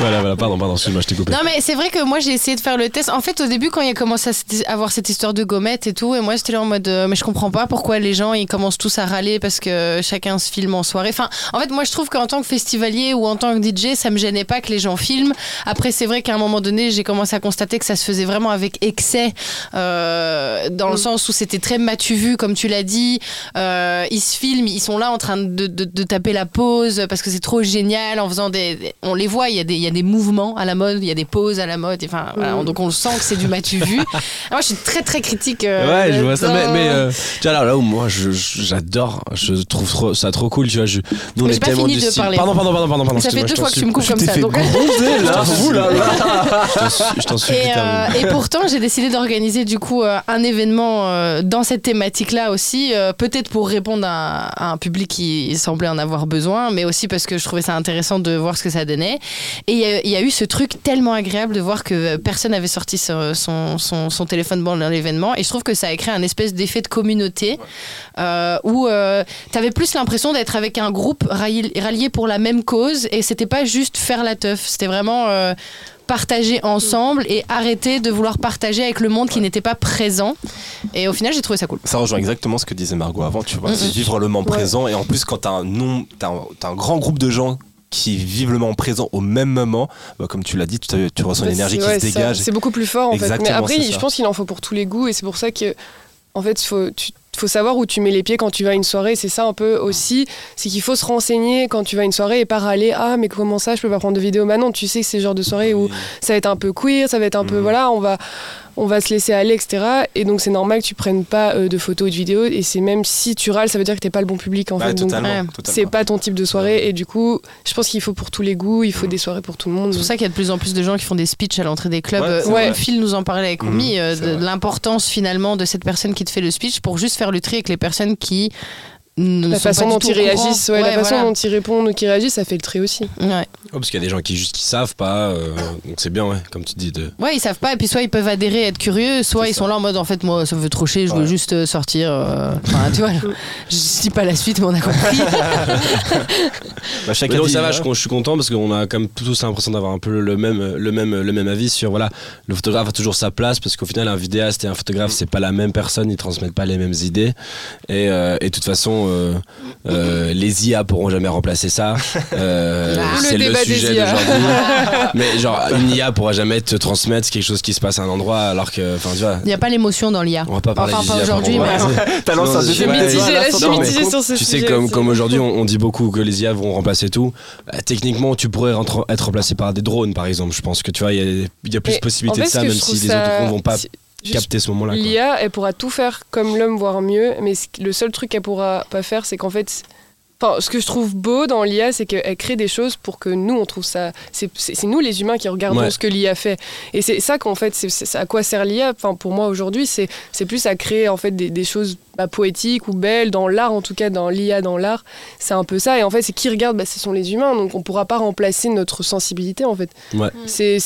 Voilà, voilà, pardon, pardon, excuse-moi, je t'ai coupé. Non mais c'est vrai que moi j'ai essayé de faire le test. En fait au début quand il a commencé à avoir cette histoire de gommette et tout, et moi j'étais là en mode euh, mais je comprends pas pourquoi les gens ils commencent tous à râler parce que chacun se filme en soirée. Enfin en fait moi je trouve qu'en tant que festivalier ou en tant que DJ ça me gênait pas que les gens filment. Après c'est vrai qu'à un moment donné j'ai commencé à constater que ça se faisait vraiment avec excès euh, dans le Mm. sens où c'était très matu vu comme tu l'as dit. Euh, ils se filment, ils sont là en train de, de- de taper la pause parce que c'est trop génial en faisant des, on les voit il y a des il y a des mouvements à la mode, il y a des pauses à la mode. Enfin voilà, Mm. donc on le sent que c'est du matu vu. moi je suis très très critique. euh, Ouais, je vois ça, mais, tu vois, là, là où moi je- j'adore, je, trouve trop- ça trop cool, tu vois. Je, nous, on est pas tellement fini du de style- parler. Pardon, pardon, pardon, pardon, pardon. ça fait deux fois que tu me coupes comme ça. donc- là, vous là, là. Je t'en supplie, Et, euh, et pourtant, j'ai décidé d'organiser du coup euh, un événement euh, dans cette thématique-là aussi, peut-être pour répondre à, à un public qui semblait en avoir besoin, mais aussi parce que je trouvais ça intéressant de voir ce que ça donnait. Et il y a- il y, a eu ce truc tellement agréable de voir que personne n'avait sorti son, son, son- son téléphone dans l'événement, et je trouve que ça a créé un espèce d'effet de communauté euh, où tu avais plus l'impression d'être avec un groupe rallié, rallié pour la même cause, et c'était pas juste faire la teuf, c'était vraiment euh, partager ensemble et arrêter de vouloir partager avec le monde qui n'était pas présent. Et au final, j'ai trouvé ça cool. Ça rejoint exactement ce que disait Margot avant, tu vois. C'est vivre le moment Ouais. présent. Et en plus, quand t'as un, nom, t'as un, grand groupe de gens qui vivent le moment présent au même moment, bah, comme tu l'as dit, tu, tu ressens Bah, l'énergie qui ouais, se dégage. C'est beaucoup plus fort en fait. Mais après, je pense qu'il en faut pour tous les goûts et c'est pour ça que, en fait, faut, tu, faut savoir où tu mets les pieds quand tu vas à une soirée. C'est ça un peu aussi, c'est qu'il faut se renseigner quand tu vas à une soirée et pas râler. Ah, mais comment ça, je peux pas prendre de vidéo? Bah non, tu sais que c'est le genre de soirée où ça va être un peu queer, ça va être un peu Mhm. voilà, on va on va se laisser aller, etc. Et donc c'est normal que tu prennes pas euh, de photos ou de vidéos. Et c'est même si tu râles, ça veut dire que t'es pas le bon public en Ouais, fait. Donc, ouais. c'est pas ton type de soirée. Et du coup, je pense qu'il faut pour tous les goûts, il faut Mhm. des soirées pour tout le monde. C'est pour ça qu'il y a de plus en plus de gens qui font des speeches à l'entrée des clubs. Ouais, Euh. Phil nous en parlait avec Oumi, Mhm, euh, l'importance finalement de cette personne qui te fait le speech pour juste faire le tri avec les personnes qui la façon dont ils réagissent, ouais, la façon voilà. dont ils répondent ou qu'ils réagissent, ça fait le trait aussi. Ouais. Ouais, parce qu'il y a des gens qui juste qui savent pas, euh, donc c'est bien, ouais, comme tu dis. De... Ouais, ils savent pas, et puis soit ils peuvent adhérer, être curieux, soit ils ça. sont là en mode en fait, moi ça me veut trop chier, je veux juste euh, sortir. euh, Enfin, tu vois, je dis pas la suite, mais on a compris. Bah, chacun donc dit, ça va, je, je suis content parce qu'on a quand même tous l'impression d'avoir un peu le même, le même, le même avis sur voilà, le photographe a toujours sa place parce qu'au final un vidéaste et un photographe c'est pas la même personne, ils transmettent pas les mêmes idées et, euh, et de toute façon euh, euh, les IA pourront jamais remplacer ça. Euh, c'est Le le, débat des sujet IA. d'aujourd'hui. Mais genre une IA pourra jamais te transmettre quelque chose qui se passe à un endroit alors que enfin tu vois. Il n'y a pas l'émotion dans l'IA. On va pas parler Enfin, pas aujourd'hui, T'as lancé un Je suis deuxième sur ce tu sais, comme, aujourd'hui, on, on dit beaucoup que les IA vont remplacer tout. Bah, techniquement, tu pourrais rentre- être remplacé par des drones, par exemple. Je pense que tu vois, il y a, il y a plus de possibilités de ça, même si les autres drones vont pas capter ce moment-là. L'IA, elle pourra tout faire comme l'homme, voire mieux, mais le seul truc qu'elle pourra pas faire, c'est qu'en fait. Enfin, ce que je trouve beau dans l'IA, c'est qu'elle crée des choses pour que nous, on trouve ça. C'est nous, les humains, qui regardons Ouais. ce que l'IA fait. Et c'est ça qu'en fait, c'est à quoi sert l'IA Enfin, pour moi aujourd'hui, c'est plus à créer en fait des, des choses bah, poétiques ou belles dans l'art, en tout cas dans l'IA, dans l'art. C'est un peu ça. Et en fait, c'est qui regarde bah, Ce sont les humains. Donc, on pourra pas remplacer notre sensibilité, en fait. Ouais. C'est-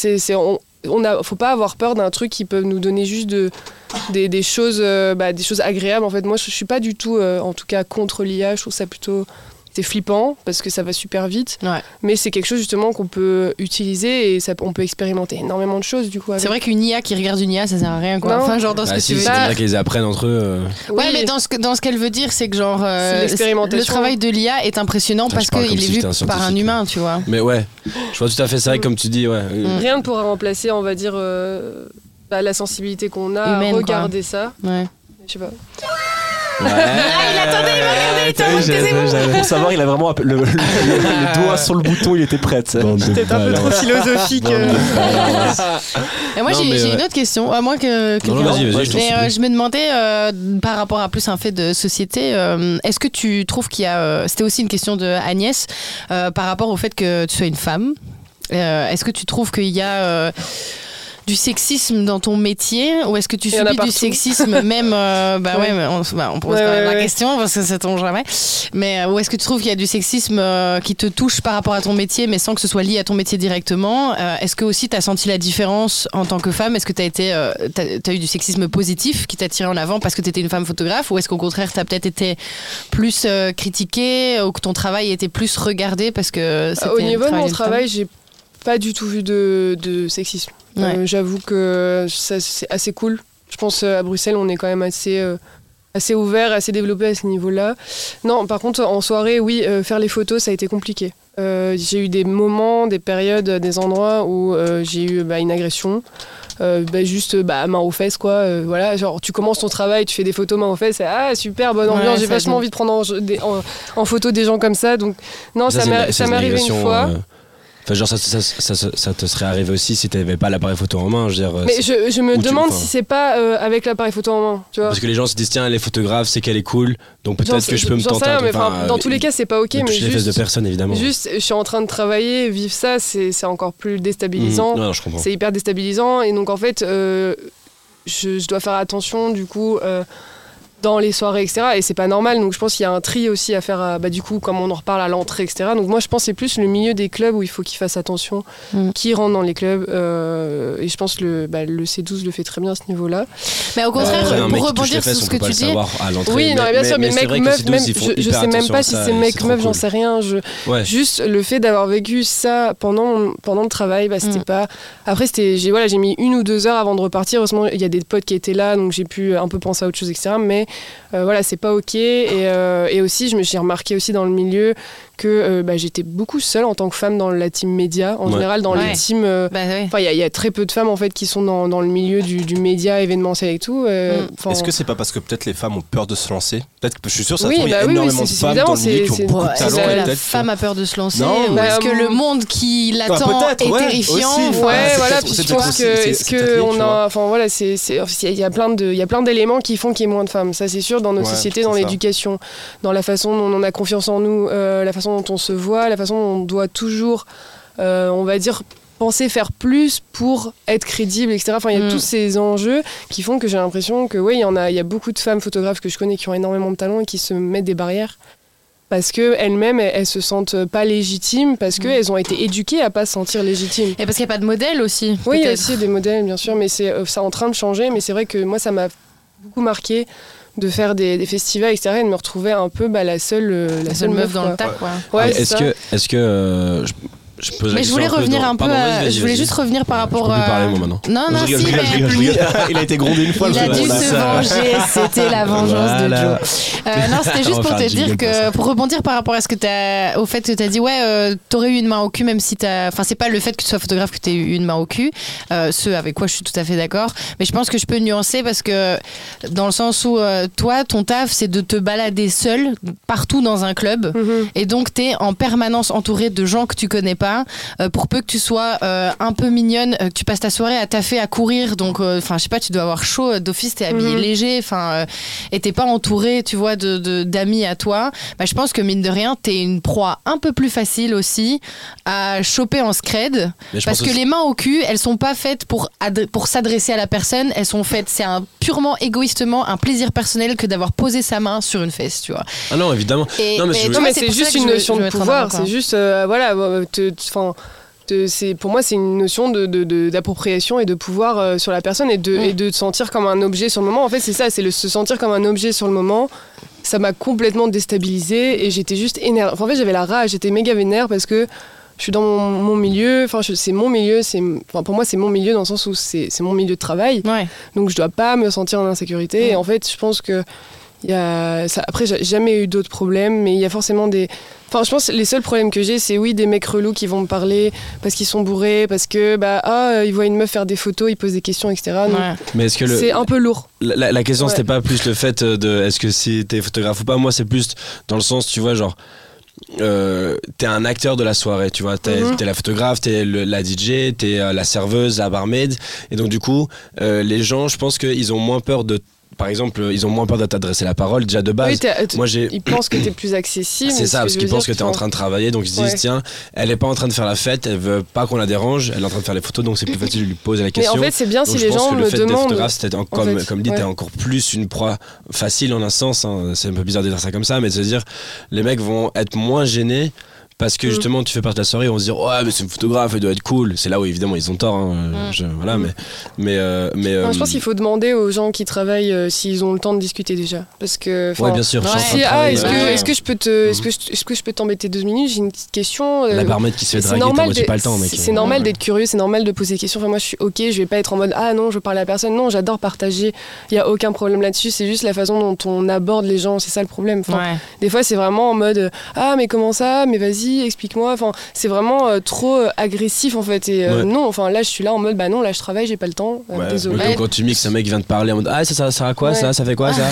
on, a, faut pas avoir peur d'un truc qui peut nous donner juste euh, bah, des choses agréables. En fait, moi, je, je suis pas du tout, euh, en tout cas, contre l'IA. Je trouve ça plutôt c'est flippant parce que ça va super vite, Ouais. mais c'est quelque chose justement qu'on peut utiliser et ça, on peut expérimenter énormément de choses du coup. avec. C'est vrai qu'une IA qui regarde une IA, ça sert à rien quoi. Non. Enfin, genre dans ce Bah que si, tu veux c'est dire. vrai qu'ils apprennent entre eux. euh. Ouais, Oui. mais dans ce, que- dans ce qu'elle veut dire, c'est que genre. euh, C'est l'expérimentation. Le travail de l'IA est impressionnant parce qu'il comme est si vu par un humain, tu vois. Mais ouais, je vois tout à fait ça. Comme tu dis, ouais. euh, Mm. Rien ne pourra remplacer, on va dire, euh, bah, la sensibilité qu'on a Humaine, à quoi. regarder ça. Ouais. Je sais pas. Ouais. Ah, il attendait, il m'a regardé, il était en mode, taisez-vous. Pour savoir, il a vraiment app- le, le- le- le doigt sur le bouton, il était prêt. tu sais. Peut-être un peu trop philosophique. euh. Et moi, Non, j'ai mais j'ai ouais. une autre question, à moins que. que Non, non, quelqu'un- vas-y, vas-y, je t'en Mais euh, supplie. je me demandais, euh, par rapport à plus un fait de société, euh, est-ce que tu trouves qu'il y a. euh, C'était aussi une question de Agnès, euh, par rapport au fait que tu sois une femme. Euh, est-ce que tu trouves qu'il y a. euh, du sexisme dans ton métier ou est-ce que tu subis du sexisme même euh, bah ouais, Ouais. mais on, bah, on pose Ouais, quand même ouais, la question parce que ça tombe jamais. Mais euh, où est-ce que tu trouves qu'il y a du sexisme euh, qui te touche par rapport à ton métier mais sans que ce soit lié à ton métier directement Euh, est-ce que aussi tu as senti la différence en tant que femme? Est-ce que tu as été t'as- t'as eu du sexisme positif qui t'a tiré en avant parce que tu étais une femme photographe ou est-ce qu'au contraire tu as peut-être été plus critiquée ou que ton travail était plus regardé parce que Au niveau de mon travail, j'ai pas du tout vu de, de sexisme. Ouais. Euh, J'avoue que ça, c'est assez cool. Je pense euh, à Bruxelles, on est quand même assez, euh, assez ouvert, assez développé à ce niveau-là. Non, par contre, en soirée, oui, euh, faire les photos, ça a été compliqué. Euh, j'ai eu des moments, des périodes, des endroits où euh, j'ai eu bah, une agression. Euh, bah, juste bah, main aux fesses quoi Euh, voilà genre tu commences ton travail tu fais des photos main aux fesses et, ah super bonne Ouais, ambiance j'ai ça vachement envie de prendre en, des- en- en photo des gens comme ça donc non ça, ça m'est arrivé une fois euh, Enfin, genre, ça, ça, ça, ça- ça te serait arrivé aussi si t'avais pas l'appareil photo en main. Je veux dire, euh, Mais je, je me tu- demande si c'est pas euh, avec l'appareil photo en main, tu vois. Parce que les gens se disent, tiens, elle est photographe, c'est qu'elle est cool, donc peut-être que je peux me tenter rien, un mais enfin, dans tous les cas, c'est pas ok, mais toucher les fesses de juste, personne, évidemment. juste, je suis en train de travailler, vivre ça, c'est encore plus déstabilisant. Non, non, je comprends. C'est hyper déstabilisant, et donc en fait, euh, je, je dois faire attention, du coup. Euh, dans les soirées, etc. Et c'est pas normal. Donc je pense qu'il y a un tri aussi à faire, à- bah, du coup, comme on en reparle à l'entrée, etc. Donc moi je pense que c'est plus le milieu des clubs où il faut qu'ils fassent attention, Mm. qui rentre dans les clubs. euh, et je pense que le, bah, le C12 le fait très bien à ce niveau-là. mais au contraire mec pour rebondir sur ce on que tu dis. Oui, non, mais bien sûr, mais, c'est mec, vrai que meuf, même, je, je sais même pas si c'est mec, meuf, j'en cool. sais rien. Je, Ouais. Juste le fait d'avoir vécu ça pendant, pendant le travail, bah, c'était Mm. pas. Après, c'était, j'ai, voilà, j'ai mis une ou deux heures avant de repartir. Heureusement, il y a des potes qui étaient là, donc j'ai pu un peu penser à autre chose, etc. Mais euh, voilà, c'est pas ok. Et, euh, aussi, je me suis remarqué aussi dans le milieu que euh, bah, j'étais beaucoup seule en tant que femme dans la team média. En Ouais. général, dans Ouais. les teams. euh, bah il y, a- il y a très peu de femmes en fait qui sont dans, dans le milieu du, du média événementiel et tout. euh, Mm. Est-ce que c'est pas parce que peut-être les femmes ont peur de se lancer Peut-être que je suis sûr, ça Oui, il y a bah oui, énormément de femmes évidemment, dans le milieu qui c'est- ont beaucoup de est-ce talent. que la peut-être femme a peur de se lancer Non, ou bah, est-ce que hum, le monde qui l'attend peut-être, est terrifiant Ouais, voilà, puis je pense que est-ce que on a, enfin voilà, c'est, il y a plein de, il y a plein d'éléments qui font qu'il y ait moins de femmes. Ça c'est sûr dans notre Ouais, société, c'est dans l'éducation, dans la façon dont on a confiance en nous, la façon dont on se voit, la façon dont on doit toujours, euh, on va dire penser faire plus pour être crédible, etc. Enfin, il y a Mm. tous ces enjeux qui font que j'ai l'impression que, oui, il y en a, il y a beaucoup de femmes photographes que je connais qui ont énormément de talent et qui se mettent des barrières parce que elles-mêmes, elles, elles se sentent pas légitimes parce Mm. qu'elles ont été éduquées à pas se sentir légitimes. Et parce qu'il n'y a pas de modèle aussi. Oui, il y a aussi des modèles, bien sûr, mais c'est euh, ça en train de changer. Mais c'est vrai que moi, ça m'a beaucoup marqué de faire des, des festivals, etc., et de me retrouver un peu bah, la seule, euh, la, La seule meuf dans quoi. le tas, quoi. Ouais, est-ce que, euh, je, je Mais je voulais peu revenir dans- un peu. À- Je voulais juste revenir par Je rapport. peux plus à- parler moi maintenant. Non, non, Je rigole, si, je mais- je rigole, je rigole. Il a été grondé une fois. Il a dû se venger, c'était la vengeance Voilà. de Joe. Euh, non, c'était juste pour te dire que, pour rebondir par rapport à ce que t'as, au fait que tu as dit, ouais, euh, t'aurais eu une main au cul, même si t'as. Enfin, c'est pas le fait que tu sois photographe que t'aies eu une main au cul, euh, ce avec quoi je suis tout à fait d'accord. Mais je pense que je peux nuancer parce que, dans le sens où, euh, toi, ton taf, c'est de te balader seul partout dans un club. Mhm. Et donc, tu es en permanence entouré de gens que tu connais pas. Euh, pour peu que tu sois euh, un peu mignonne, euh, que tu passes ta soirée à taffer, à courir. Donc, euh, enfin, je sais pas, tu dois avoir chaud d'office, t'es habillé Mhm. léger. Enfin, euh, et t'es pas entouré, tu vois, de, de- d'amis à toi. Bah, je pense que mine de rien, t'es une proie un peu plus facile aussi à choper en scred. Parce que aussi- les mains au cul, elles sont pas faites pour, pour s'adresser à la personne. Elles sont faites, c'est un purement égoïstement un plaisir personnel que d'avoir posé sa main sur une fesse, tu vois. Ah non, évidemment. Et- Non, mais c'est juste une notion de mettre en pouvoir. C'est juste, euh, voilà, te- te- 'fin, te- c'est pour moi, c'est une notion de, de- de- d'appropriation et de pouvoir euh, sur la personne et de, Mm. et de te sentir comme un objet sur le moment. En fait, c'est ça, c'est le se sentir comme un objet sur le moment. ça m'a complètement déstabilisée et j'étais juste énervée. Enfin, en fait, j'avais la rage, j'étais méga vénère parce que je suis dans mon, mon milieu, enfin, c'est mon milieu, c'est, enfin, pour moi, c'est mon milieu dans le sens où c'est, mon milieu de travail. Ouais. Donc je dois pas me sentir en insécurité. Et en fait, je pense que y a ça, après j'ai jamais eu d'autres problèmes, mais il y a forcément des. Enfin, je pense que les seuls problèmes que j'ai, c'est oui des mecs relous qui vont me parler parce qu'ils sont bourrés, parce que bah ah ils voient une meuf faire des photos, ils posent des questions, etc. Donc, Ouais. Mais est-ce que le, C'est un peu lourd. La, la- la question Ouais. c'était pas plus le fait de est-ce que si t'es photographe ou pas moi c'est plus dans le sens tu vois genre euh, t'es un acteur de la soirée tu vois t'es t'es la photographe t'es la DJ t'es euh, la serveuse la barmaid et donc du coup euh, les gens je pense qu'ils ont moins peur de par exemple ils ont moins peur de t'adresser la parole déjà de base Oui, t- moi j'ai ils pensent que t'es plus accessible. c'est ça, parce qu'ils pensent que tu es en train de travailler, donc ils se disent, Ouais. tiens, elle est pas en train de faire la fête, elle veut pas qu'on la dérange, elle est en train de faire les photos, donc c'est plus facile de lui poser la Mais question. en fait, c'est bien Donc si les gens que le me fait d'être demandent. c'était en comme, fait, comme dit, ouais. t'es encore plus une proie facile en un sens. hein. C'est un peu bizarre de dire ça comme ça, mais de se dire, les mecs vont être moins gênés. Parce que Mm. justement, tu fais partie de la soirée, on se dire, ouais, mais c'est une photographe, elle doit être cool. C'est là où évidemment ils ont tort. hein. Mm. Je- voilà, mais. mais, euh, mais Non, euh, je pense qu'il faut demander aux gens qui travaillent euh, s'ils ont le temps de discuter déjà. Parce que. enfin, Ouais, bien sûr. je Ouais. Si, ah, est-ce que, ouais. est-ce que je peux te, est-ce que je, est-ce que je peux t'embêter deux minutes? J'ai une petite question. euh, La barmaid qui se fait c'est draguer, t'as normal, pas le temps, mec. c'est- c'est normal d'être curieux, c'est normal de poser des questions. Enfin, moi, je suis ok, je vais pas être en mode ah non, je veux parler à personne. Non, j'adore partager. Il y a aucun problème là-dessus. C'est juste la façon dont on aborde les gens. C'est ça le problème. Enfin, Ouais. Des fois, c'est vraiment en mode ah mais comment ça? Mais vas-y, explique-moi. Enfin, c'est vraiment euh, trop euh, agressif en fait. Et euh, Ouais. non, enfin là, je suis là en mode bah non, là, je travaille, j'ai pas le temps. euh, Ouais, désolé. quand tu mixes, un mec vient te parler en mode Ah, ça, ça sert à quoi Ouais. ça Ça fait quoi ça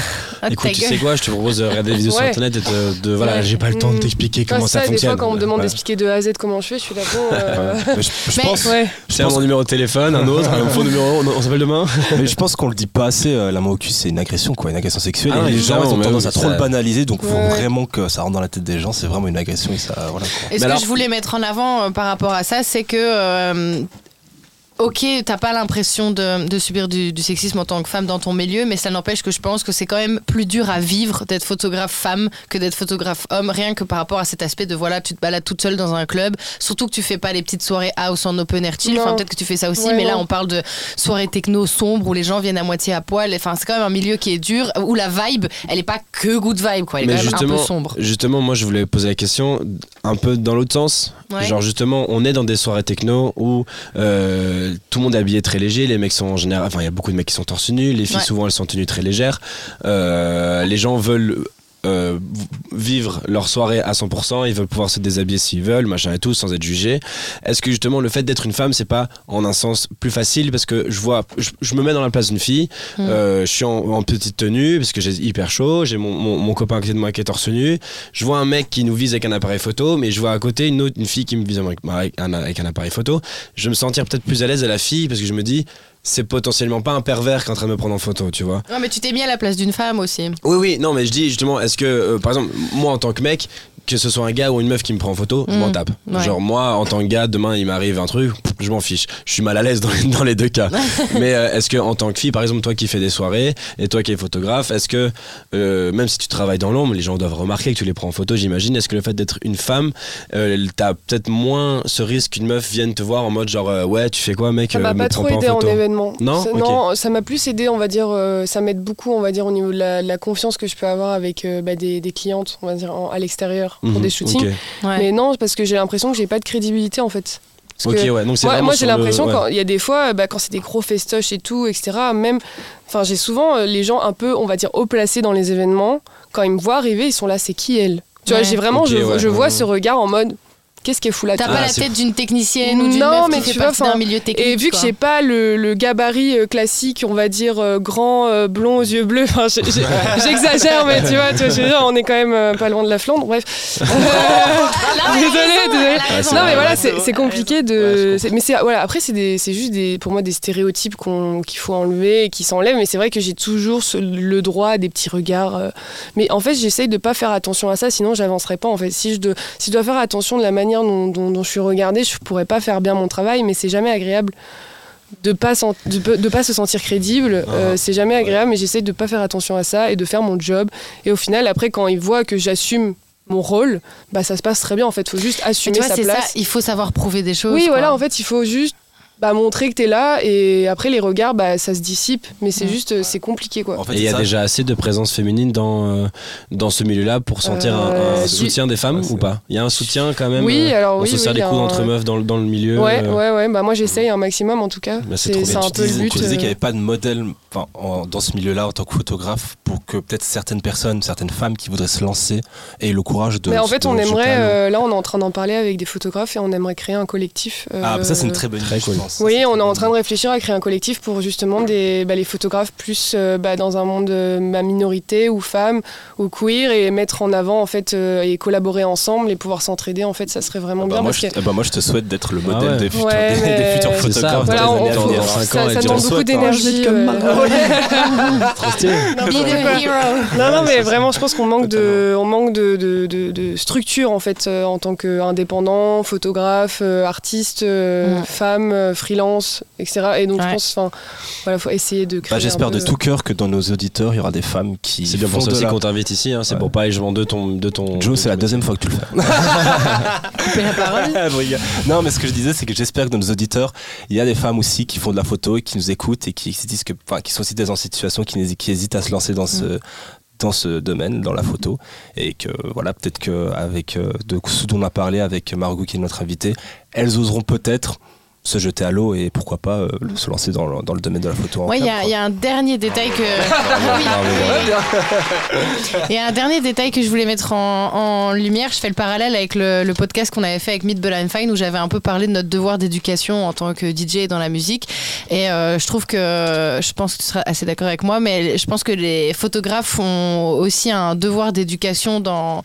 Ah, Écoute, ta tu sais quoi Je te propose de regarder des vidéos sur internet et de, de- voilà, j'ai pas le temps de Mm. t'expliquer comment ça, Des fonctionne. fois, quand on me demande Ouais. d'expliquer de A à Z comment je fais, je suis là bon. euh, je, je Mais- pense. C'est mon numéro de téléphone, un autre, un faux numéro, on, on s'appelle demain mais je pense qu'on le dit pas assez. la main au cul, c'est une agression, quoi, une agression sexuelle. Ah, et les gens, ont tendance à trop ça- le banaliser, donc faut vraiment que ça rentre dans la tête des gens. C'est vraiment une agression et ça, Et ce alors- que je voulais mettre en avant euh, par rapport à ça, c'est que. Ok, t'as pas l'impression de, de subir du, du sexisme en tant que femme dans ton milieu, mais ça n'empêche que je pense que c'est quand même plus dur à vivre d'être photographe femme que d'être photographe homme, rien que par rapport à cet aspect de voilà, tu te balades toute seule dans un club, surtout que tu fais pas les petites soirées house en open air chill, enfin peut-être que tu fais ça aussi, Ouais, mais là on parle de soirées techno sombres où les gens viennent à moitié à poil, enfin c'est quand même un milieu qui est dur, où la vibe, elle est pas que good vibe, quoi, elle est quand même un justement, peu sombre. justement, moi je voulais poser la question un peu dans l'autre sens. Ouais. Genre justement, on est dans des soirées techno où euh, tout le monde est habillé très léger, les mecs sont en général, enfin il y a beaucoup de mecs qui sont torse nu, les filles Ouais. souvent elles sont tenues très légères, Euh, les gens veulent euh, vivre leur soirée à 100%, ils veulent pouvoir se déshabiller s'ils veulent, machin et tout, sans être jugés. Est-ce que justement le fait d'être une femme, c'est pas en un sens plus facile? Parce que je vois, je, je me mets dans la place d'une fille, Mm. euh, je suis en, en petite tenue parce que j'ai hyper chaud, j'ai mon, mon, mon copain à côté de moi qui est torse nu, je vois un mec qui nous vise avec un appareil photo, mais je vois à côté une autre une fille qui me vise avec, avec un, avec un appareil photo. Je vais me sentir peut-être plus à l'aise à la fille parce que je me dis c'est potentiellement pas un pervers qui est en train de me prendre en photo, tu vois. Ouais, mais tu t'es mis à la place d'une femme aussi. Oui, oui, non, mais je dis justement, est-ce que, euh, par exemple, moi en tant que mec, que ce soit un gars ou une meuf qui me prend en photo, je Mm. m'en tape. Ouais. Genre, moi, en tant que gars, demain, il m'arrive un truc, je m'en fiche. Je suis mal à l'aise dans, les- dans les deux cas. mais euh, est-ce que, en tant que fille, par exemple, toi qui fais des soirées et toi qui es photographe, est-ce que, euh, même si tu travailles dans l'ombre, les gens doivent remarquer que tu les prends en photo, j'imagine, est-ce que le fait d'être une femme, euh, t'as peut-être moins ce risque qu'une meuf vienne te voir en mode genre, euh, ouais, tu fais quoi, mec euh, me pas prends trop pas en aidé en, Non Ça-. Non, ça m'a plus aidé, on va dire, euh, ça m'aide beaucoup, on va dire, au niveau de la, la confiance que je peux avoir avec euh, bah, des, des clientes, on va dire, en- à l'extérieur pour Mhm, des shootings. Ouais. Mais non, parce que j'ai l'impression que j'ai pas de crédibilité en fait. Parce Ok, que ouais, donc c'est moi, moi, j'ai l'impression ouais. quand il y a des fois, bah, quand c'est des gros festoches et tout, etc. Même, enfin, j'ai souvent euh, les gens un peu, on va dire, haut placés dans les événements. Quand ils me voient arriver, ils sont là, c'est qui elle? Tu vois, j'ai vraiment, je, ouais, je ouais, vois ouais. ce regard en mode, qu'est-ce qu'elle fout là T'as Ah, pas la c'est- tête d'une technicienne ou d'une Non, meuf mais qui fait tu vois, enfin, milieu technique. Et vu que quoi. j'ai pas le, le gabarit euh, classique, on va dire euh, grand, euh, blond aux yeux bleus, enfin, j'exagère, mais tu vois, tu vois, je veux dire, on est quand même euh, pas loin de la Flandre, bref. Ah, a Désolée, non, vrai, mais voilà, ouais, c'est compliqué Ouais, de. c'est- mais c'est voilà, après, c'est des- c'est juste des, pour moi des stéréotypes qu'on- qu'il faut enlever et qui s'enlèvent. Mais c'est vrai que j'ai toujours ce- le droit à des petits regards. euh. Mais en fait, j'essaye de pas faire attention à ça, sinon j'avancerai pas. En fait, si je, de- si je dois faire attention de la manière dont, dont- dont je suis regardée, je pourrais pas faire bien mon travail. Mais c'est jamais agréable de pas de, pas se sentir crédible. Euh, Ah, c'est jamais agréable. Mais j'essaye de pas faire attention à ça et de faire mon job. Et au final, après, quand ils voient que j'assume mon rôle, bah ça se passe très bien en fait. Faut juste assumer tu vois, sa c'est ça, place. il faut savoir prouver des choses. Oui, quoi. voilà, en fait, il faut juste bah, montrer que t'es là et après les regards, bah, ça se dissipe. Mais c'est Ouais. juste, euh, c'est compliqué quoi. En fait, Et il y a ça- déjà assez de présence féminine dans, euh, dans ce milieu-là pour sentir un- un, Euh, soutien des femmes ou pas? Il y a un soutien quand même Oui, euh, alors On oui, se oui, y a coudes un- entre meufs dans, le- dans le milieu Ouais, euh, ouais, ouais. Bah, moi, j'essaye un maximum en tout cas. Bah, c'est un tu peu le disais, but. tu disais qu'il n'y avait pas de modèle en- dans ce milieu-là en tant que photographe pour que peut-être certaines personnes, certaines femmes qui voudraient se lancer aient le courage de. Mais en fait, on aimerait, là, on est en train d'en parler avec des photographes et on aimerait créer un collectif. Ah, ça, c'est une très bonne très idée, cool. je pense. Ça, Oui, on est en train de réfléchir à créer un collectif pour justement des, bah, les photographes plus euh, bah, dans un monde euh, bah, minorité ou femmes ou queer et mettre en avant en fait euh, et collaborer ensemble et pouvoir s'entraider. En fait, ça serait vraiment Ah bah, bien moi, parce je, que ah bah, moi, je te souhaite d'être le Ah modèle ouais. des, futurs, Ouais, des, mais- des futurs C'est ça, photographes. Voilà, dans les années dans ça, ça dire, demande beaucoup hein. d'énergie. comme Margot. ouais. Trop stylé. Be the hero. Non, non, mais vraiment, je pense qu'on manque de, on manque de, de, de- de structure en fait euh, en tant qu'indépendant, photographe, euh, artiste, femme, euh, freelance, etc. Et donc Ouais. je pense, enfin, voilà, faut essayer de créer. Bah, J'espère de tout cœur que dans nos auditeurs, il y aura des femmes qui. C'est bien pour ça aussi la- qu'on t'invite ici. hein, C'est Ouais. pour pas également de ton, de ton. Joe, c'est la deuxième fois que tu le fais. Couper la parole. Non, mais ce que je disais, c'est que j'espère que dans nos auditeurs, il y a des femmes aussi qui font de la photo et qui nous écoutent et qui se disent que, enfin, qui sont aussi dans une situation qui, hésitent à se lancer dans ce dans ce domaine, dans la photo, et que voilà, peut-être que avec euh, de ce dont on a parlé avec Margot qui est notre invitée, elles oseront peut-être se jeter à l'eau et pourquoi pas euh, se lancer dans, le- dans le domaine de la photo. en Ouais, il y, a- y un dernier détail que. Oui, Il y a un dernier détail que je voulais mettre en, en lumière. Je fais le parallèle avec le, le podcast qu'on avait fait avec Meet Bella and Fine où j'avais un peu parlé de notre devoir d'éducation en tant que DJ dans la musique. Et euh, je trouve que, je pense que tu seras assez d'accord avec moi, mais je pense que les photographes ont aussi un devoir d'éducation dans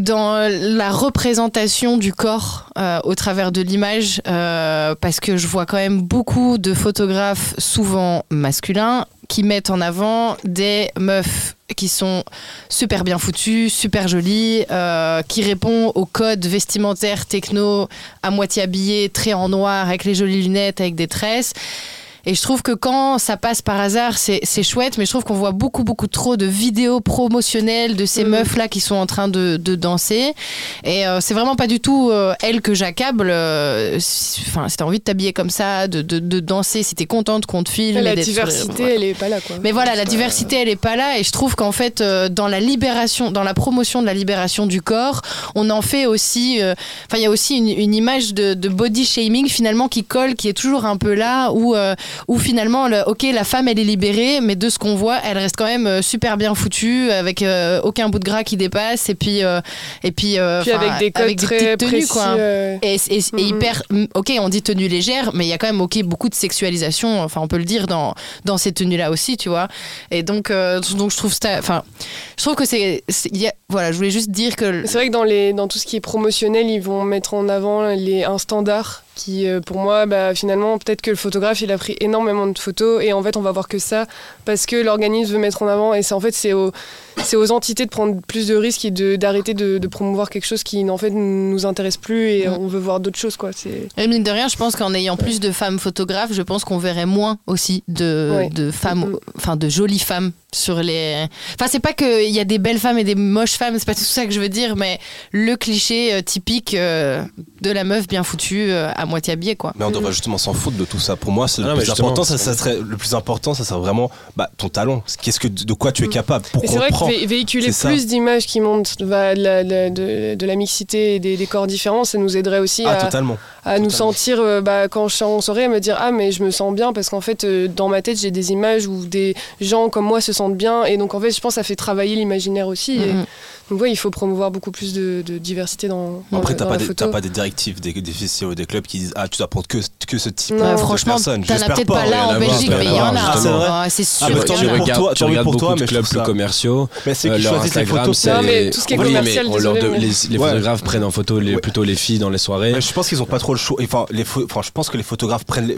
dans la représentation du corps euh, au travers de l'image, euh, parce que je vois quand même beaucoup de photographes, souvent masculins, qui mettent en avant des meufs qui sont super bien foutues, super jolies, euh, qui répondent aux codes vestimentaires techno, à moitié habillées, très en noir, avec les jolies lunettes, avec des tresses. Et je trouve que quand ça passe par hasard, c'est chouette, mais je trouve qu'on voit beaucoup, beaucoup trop de vidéos promotionnelles de ces Mhm. meufs-là qui sont en train de, de danser. Et euh, c'est vraiment pas du tout euh, elles que j'accable. euh, si- Enfin, si t'as envie de t'habiller comme ça, de, de, de danser, si t'es contente qu'on te filme. la diversité, voilà. elle est pas là quoi. Mais voilà, la diversité, elle est pas là. Et je trouve qu'en fait, euh, dans la libération, dans la promotion de la libération du corps, on en fait aussi. euh, Enfin, il y a aussi une, une image de, de body shaming finalement qui colle, qui est toujours un peu là, où, euh, où finalement, le- ok, la femme, elle est libérée, mais de ce qu'on voit, elle reste quand même euh, super bien foutue, avec euh, aucun bout de gras qui dépasse, et puis, euh, et puis, euh, Puis avec des codes très petites tenues, précis. quoi. Et, Mhm. hyper. mm, Ok, on dit tenue légère, mais il y a quand même ok beaucoup de sexualisation. Enfin, on peut le dire dans dans ces tenues-là aussi, tu vois. Et donc, donc je trouve ça. Enfin, je trouve que c'est. Voilà, je voulais juste dire que. C'est vrai que dans, les, dans tout ce qui est promotionnel, ils vont mettre en avant les, un standard qui, euh, pour moi, bah, finalement, peut-être que le photographe, il a pris énormément de photos et en fait, on va voir que ça parce que l'organisme veut mettre en avant. Et c'est en fait, c'est aux, c'est aux entités de prendre plus de risques et de- d'arrêter de, de promouvoir quelque chose qui, en fait, ne nous intéresse plus et on veut voir d'autres choses, quoi. C'est... Et mine de rien, je pense qu'en ayant plus de femmes photographes, je pense qu'on verrait moins aussi de, Ouais. de femmes, enfin de jolies femmes sur les. Enfin, c'est pas qu'il y a des belles femmes et des moches femmes, c'est pas tout ça que je veux dire, mais le cliché euh, typique euh, de la meuf bien foutue euh, à moitié habillée, quoi. Mais on devrait justement s'en foutre de tout ça. Pour moi, c'est Ah le mais plus important. Ça, serait le plus important. Ça serait vraiment bah, ton talent. Qu'est-ce que de quoi tu es Mm. capable? Pour Mais c'est vrai que véhiculer plus d'images qui montrent bah, de, la, de la- de- de la mixité et des, des corps différents, ça nous aiderait aussi Ah, à, totalement. à nous sentir, euh, bah, quand je suis en soirée, à me dire Ah, mais je me sens bien parce qu'en fait, euh, dans ma tête, j'ai des images où des gens comme moi se sentent bien. Et donc, en fait, je pense que ça fait travailler l'imaginaire aussi. Et Mhm. donc, ouais, il faut promouvoir beaucoup plus de, de diversité dans, dans, Après, t'as pas, des, pas des directives des, des festivals ou des clubs qui disent Ah, tu dois prendre que, que ce type Non. De franchement, personnes. t'en as peut-être pas. pas là en en Belgique, mais il y en a. Ah, c'est vrai Ah, c'est sûr. Ah, Tu, bah, regardes, toi, tu tant mieux regardes pour toi, beaucoup de mais je clubs plus commerciaux. Mais c'est Euh, choisissent les Instagram, photos. c'est. Non, mais tout ce qui est commercial, mais mais- les, photographes prennent en photo plutôt les filles dans les soirées. Mais je pense qu'ils ont pas trop le choix. Enfin, je pense que les photographes prennent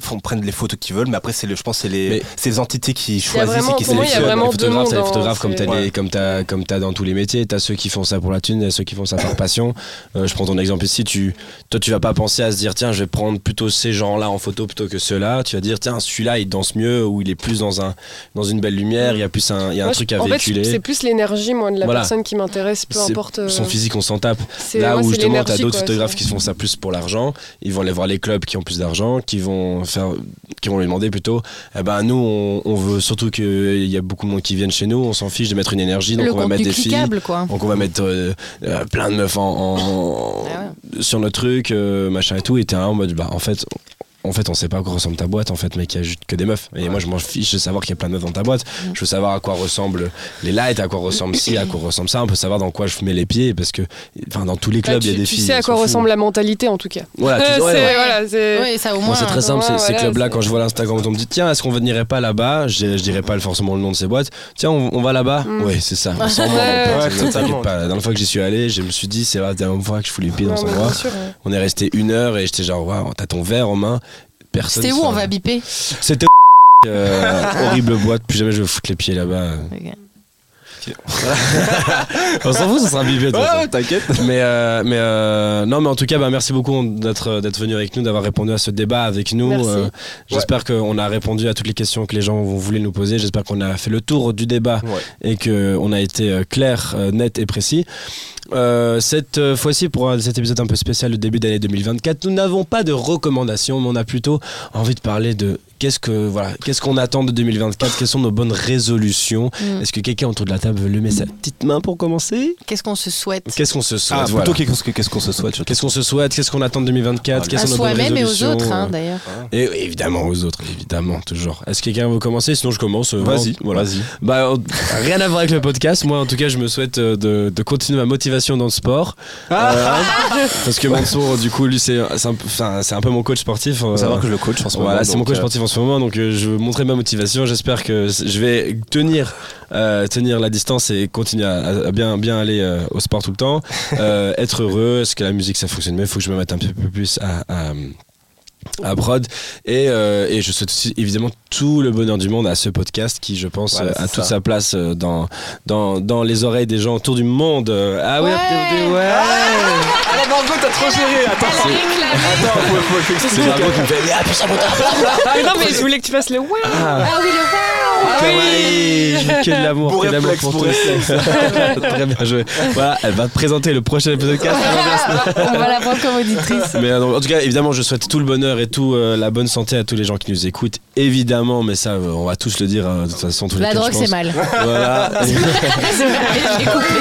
les, photos qu'ils veulent, mais après, c'est je pense, que c'est les, Mais- c'est entités qui choisissent et qui sélectionnent. Photographes, t'as les photographes comme t'as les- Ouais. comme t'as comme t'as dans tous les métiers. T'as ceux qui font ça pour la thune, et ceux qui font ça par passion. Euh, je prends ton exemple ici. Tu, toi, tu vas pas penser à se dire tiens, je vais prendre plutôt ces gens-là en photo plutôt que ceux-là. Tu vas dire tiens, celui-là, il danse mieux ou il est plus dans un dans une belle lumière. Il y a plus un, il y a un Moi, truc je- à en véhiculer. c'est plus l'énergie, moi, de la Voilà. personne qui m'intéresse, peu importe. euh, Son physique, on s'en tape. Là où justement t'as d'autres photographes qui font ça plus pour l'argent, ils vont aller voir les clubs qui ont plus d'argent, qui vont faire, qui vont lui demander plutôt, eh ben nous on, on veut surtout qu'il y a beaucoup de monde qui viennent chez nous, on s'en fiche de mettre une énergie, donc le on va mettre des filles, quoi. donc on va mettre euh, euh, plein de meufs en, en- Ah sur notre truc, euh, machin et tout, et t'es en mode bah en fait. En fait, on sait pas à quoi ressemble ta boîte, en fait, mec, il y a juste que des meufs. Et moi, je m'en fiche de savoir qu'il y a plein de meufs dans ta boîte. Mm. Je veux savoir à quoi ressemblent les lights, à quoi ressemble ci, à quoi ressemble ça. On peut savoir dans quoi je mets les pieds, parce que, enfin, dans tous les Bah, clubs, il y a tu, des tu filles. sais à quoi ressemble la mentalité, en tout cas. Voilà, tu- C'est- ouais, ouais. voilà, c'est- Oui, ça au Moi, moins. c'est très simple, Ouais, ces- voilà, clubs-là, quand je vois l'Instagram, on me dit tiens, est-ce qu'on n'irait pas là-bas? Je, dirais- je dirais pas forcément le nom de ces boîtes. Tiens, on, on va là-bas? Mm. Oui, c'est ça. Ne. La dernière fois que j'y suis allé, je me suis dit c'est la dernière fois que je fous les pieds dans cet endroit. On est resté une heure et j'étais genre waouh, t'as ton verre en main. Personne. C'était où on va biper C'était euh, horrible boîte. Plus jamais je veux foutre les pieds là-bas. On s'en fout, ça sera bipé. façon. t'inquiète. mais euh, mais euh, non mais en tout cas bah, merci beaucoup d'être d'être venu avec nous d'avoir répondu à ce débat avec nous Merci. Euh, j'espère qu'on a répondu à toutes les questions que les gens vont voulu nous poser j'espère qu'on a fait le tour du débat Ouais. et que on a été clair net et précis Euh, cette fois-ci pour cet épisode un peu spécial le début d'année 2024 nous n'avons pas de recommandations mais on a plutôt envie de parler de qu'est-ce que voilà qu'est-ce qu'on attend de 2024 quelles sont nos bonnes résolutions Mm. est-ce que quelqu'un autour de la table lever sa petite main pour commencer Qu'est-ce qu'on se souhaite qu'est-ce qu'on se souhaite Ah, voilà. plutôt qu'est-ce que- qu'est-ce qu'on se souhaite Qu'est-ce qu'on se souhaite Qu'est-ce qu'on attend de 2024 Ah, À soi-même et aux autres, hein, euh, d'ailleurs. et évidemment aux autres, évidemment, toujours. Est-ce que quelqu'un veut commencer? Sinon je commence. euh, Vas-y, voilà. vas-y. Bah, euh, rien à voir avec le podcast. Moi, en tout cas, je me souhaite euh, de, de continuer ma motivation dans le sport. Euh, parce que Mansour, du coup, lui, c'est c'est un, peu- enfin, c'est un peu mon coach sportif. euh, Faut savoir que je le coach en ce moment. voilà, c'est mon coach euh, sportif en ce moment, donc euh, je veux montrer ma motivation. J'espère que je vais tenir, euh, tenir la distance et continuer à, à bien, bien aller euh, au sport tout le temps. Euh, être heureux, est-ce que la musique ça fonctionne mieux? Il faut que je me mette un petit peu plus à, à, à prod. Et, euh, et je souhaite aussi évidemment tout le bonheur du monde à ce podcast qui, je pense, Voilà, euh, a c'est toute ça. sa place euh, dans, dans, dans les oreilles des gens autour du monde. Euh, Ah ouais, Ouais. RTVD, ouais Ah, Margot, t'as trop géré. Attends, réclamé. attends, faut, faut, faut C'est. Margot qui me fait Mais appuie sur le bouton Ah, mais non, mais je voulais que tu fasses le ouais. Ah. Ah oui, le Ah oui, je veux que de l'amour, Beau que de l'amour pour beau tous. Très bien joué. Voilà, elle va te présenter le prochain podcast. On va la prendre comme auditrice. Mais euh, donc, en tout cas, évidemment, je souhaite tout le bonheur et tout euh, la bonne santé à tous les gens qui nous écoutent. Évidemment, mais ça, euh, on va tous le dire euh, de toute façon. Tous La drogue, c'est mal. Voilà. J'ai coupé.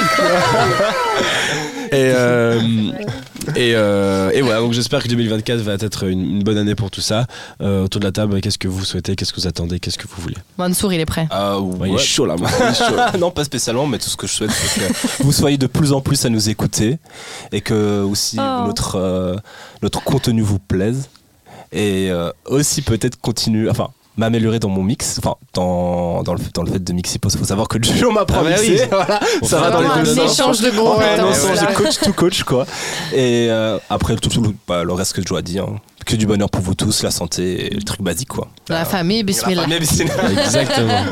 et, euh, et, euh, et voilà, donc j'espère que 2024 va être une, une bonne année pour tout ça. Euh, autour de la table, qu'est-ce que vous souhaitez Qu'est-ce que vous attendez Qu'est-ce que vous voulez? Il est prêt. Ah, Ouais, Il est chaud là, moi. Il est chaud. non, pas spécialement, mais tout ce que je souhaite, c'est que vous soyez de plus en plus à nous écouter et que aussi Oh. notre, euh, notre contenu vous plaise et euh, aussi peut-être continuer, enfin m'améliorer dans mon mix, enfin dans, dans, le, dans le fait de mixer, parce qu'il faut savoir que Julien m'apprend Ah à bah mixer, oui. voilà, ça va dans les un deux échange de Ouais, non, compétences. sans- là. je coach to coach quoi. Et euh, après tout, tout le, bah, le reste que je dois dire, hein. que du bonheur pour vous tous, la santé, et le truc basique quoi. La famille, La bismillah. famille, bismillah. Exactement.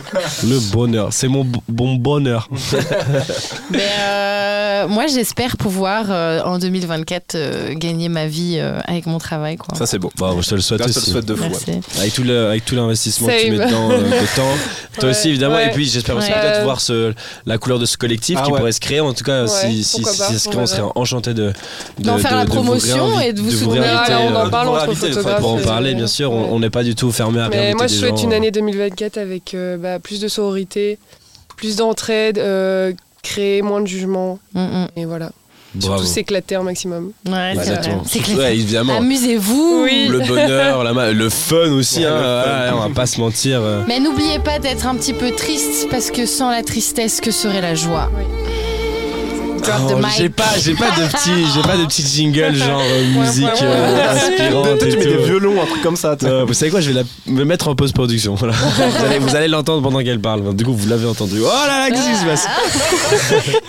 Le bonheur. C'est mon bon bonheur. Mais euh, moi, j'espère pouvoir euh, en 2024 euh, gagner ma vie euh, avec mon travail. Quoi. Ça c'est beau. Bon, je te le souhaite Là, je te le souhaite de fou. ouais. Avec tout tout l'investissement que tu mets dedans euh, de temps. Toi Ouais, aussi, évidemment. ouais. Et puis, j'espère aussi Ouais. peut-être voir ce, la couleur de ce collectif Ah qui ouais. pourrait se créer. En tout cas, Ouais, si, si, pourquoi si pas, c'est ce on serait enchanté de, de, D'en faire de- la de vous promotion réinvi- et de vous soutenir. on en euh, parle pour entre inviter, photographes. pour en parler, bien sûr. On n'est pas du tout fermé à Mais moi, je souhaite une année 2024 avec euh, bah, plus de sororité, plus d'entraide, euh, créer moins de jugement. Mm, mm. Et voilà. Bravo. Surtout s'éclater un maximum. Ouais, c'est vrai. Exactement. C'est. Ouais, évidemment. Amusez-vous. Oui. Le bonheur, la le fun aussi. Ouais, hein, le fun. voilà, on va pas se mentir. euh. Mais n'oubliez pas d'être un petit peu triste parce que sans la tristesse, que serait la joie? Drop the Oh, mic. j'ai pas, j'ai pas de petit, j'ai pas de petit jingle genre euh, musique euh, inspirante et tu mets des violons, un truc comme ça. Euh, vous savez quoi, je vais la, me mettre en post-production. Voilà. vous allez, vous allez l'entendre pendant qu'elle parle. Du coup, vous l'avez entendu. Oh là là, qu'est-ce qui se passe?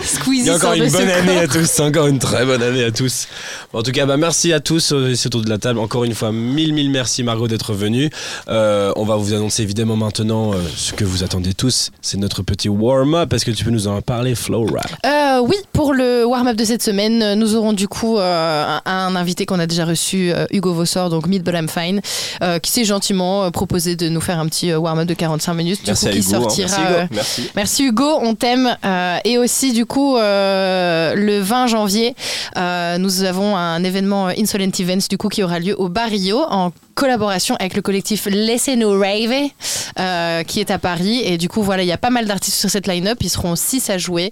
Squeezie y a encore une bonne année à tous. Encore une très bonne année à tous. Bon, en tout cas, bah, merci à tous ici autour de la table. Encore une fois, mille, mille merci Margot d'être venue. On va vous annoncer évidemment maintenant ce que vous attendez tous. C'est notre petit warm-up. Est-ce que tu peux nous en parler, Flora? Euh, oui, pour le warm-up de cette semaine, euh, nous aurons du coup euh, un, invité qu'on a déjà reçu, euh, Hugo Vossor, donc Meet But I'm Fine, euh, qui s'est gentiment proposé de nous faire un petit warm-up de 45 minutes, du Merci coup, à qui Hugo. hein. Merci, Hugo. Merci. Merci Hugo, on t'aime. Euh, et aussi, du coup, le 20 janvier, nous avons un événement Insolent Events, du coup, qui aura lieu au Barrio en collaboration avec le collectif Laissez-nous Rave, euh, qui est à Paris. Et du coup, voilà, il y a pas mal d'artistes sur cette line-up. Ils seront 6 à jouer.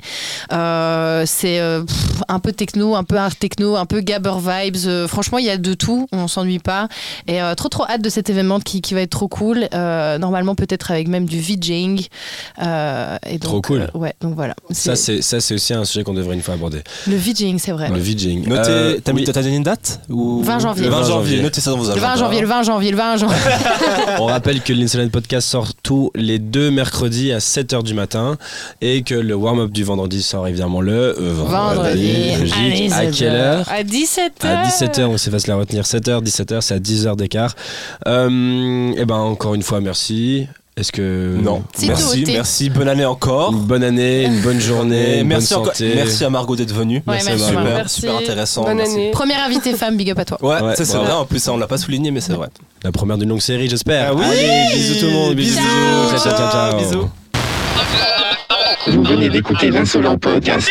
Euh, c'est euh, un peu techno, un peu art techno, un peu gabber vibes. Euh, franchement, il y a de tout. On s'ennuie pas. Et euh, trop, trop hâte de cet événement qui, qui va être trop cool. Euh, normalement, peut-être avec même du VJing. Euh, et donc, Trop cool. euh, ouais, donc voilà. Ça, c'est ça, c'est aussi un sujet qu'on devrait une fois aborder. le VJing, c'est vrai. Le VJing. Notez, Euh, t'as mis oui. t'as donné une date ou... 20 janvier. Le 20 20 janvier. Notez ça dans vos Le agendas. 20 janvier, le 20 janvier, le 20 janvier. On rappelle que l'Insolent Podcast sort tous les deux mercredis à 7h du matin et que le warm-up du vendredi sort évidemment le Vendredi. Logique. À quelle heure À 17h. à 17h, on s'est facile à retenir. 7h, 17h, c'est à 10h d'écart. Euh, et ben encore une fois, merci. Est-ce que Non. Merci, merci. Bonne année encore. Une bonne année, une bonne journée, une merci bonne encore. santé. Merci à Margot d'être venue. Ouais, Merci, merci, Margot. Super, Merci. super intéressant. Bonne merci. année. Première invitée femme, big up à toi. Ouais, Ouais, ça c'est bravo. vrai. En plus, ça, on l'a pas souligné, mais c'est vrai. La première d'une longue série, j'espère. Ah oui. Allez, bisous tout le monde. Bisous. Bisous. Ciao, ciao, ciao. Bisous. Vous venez d'écouter l'insolent podcast.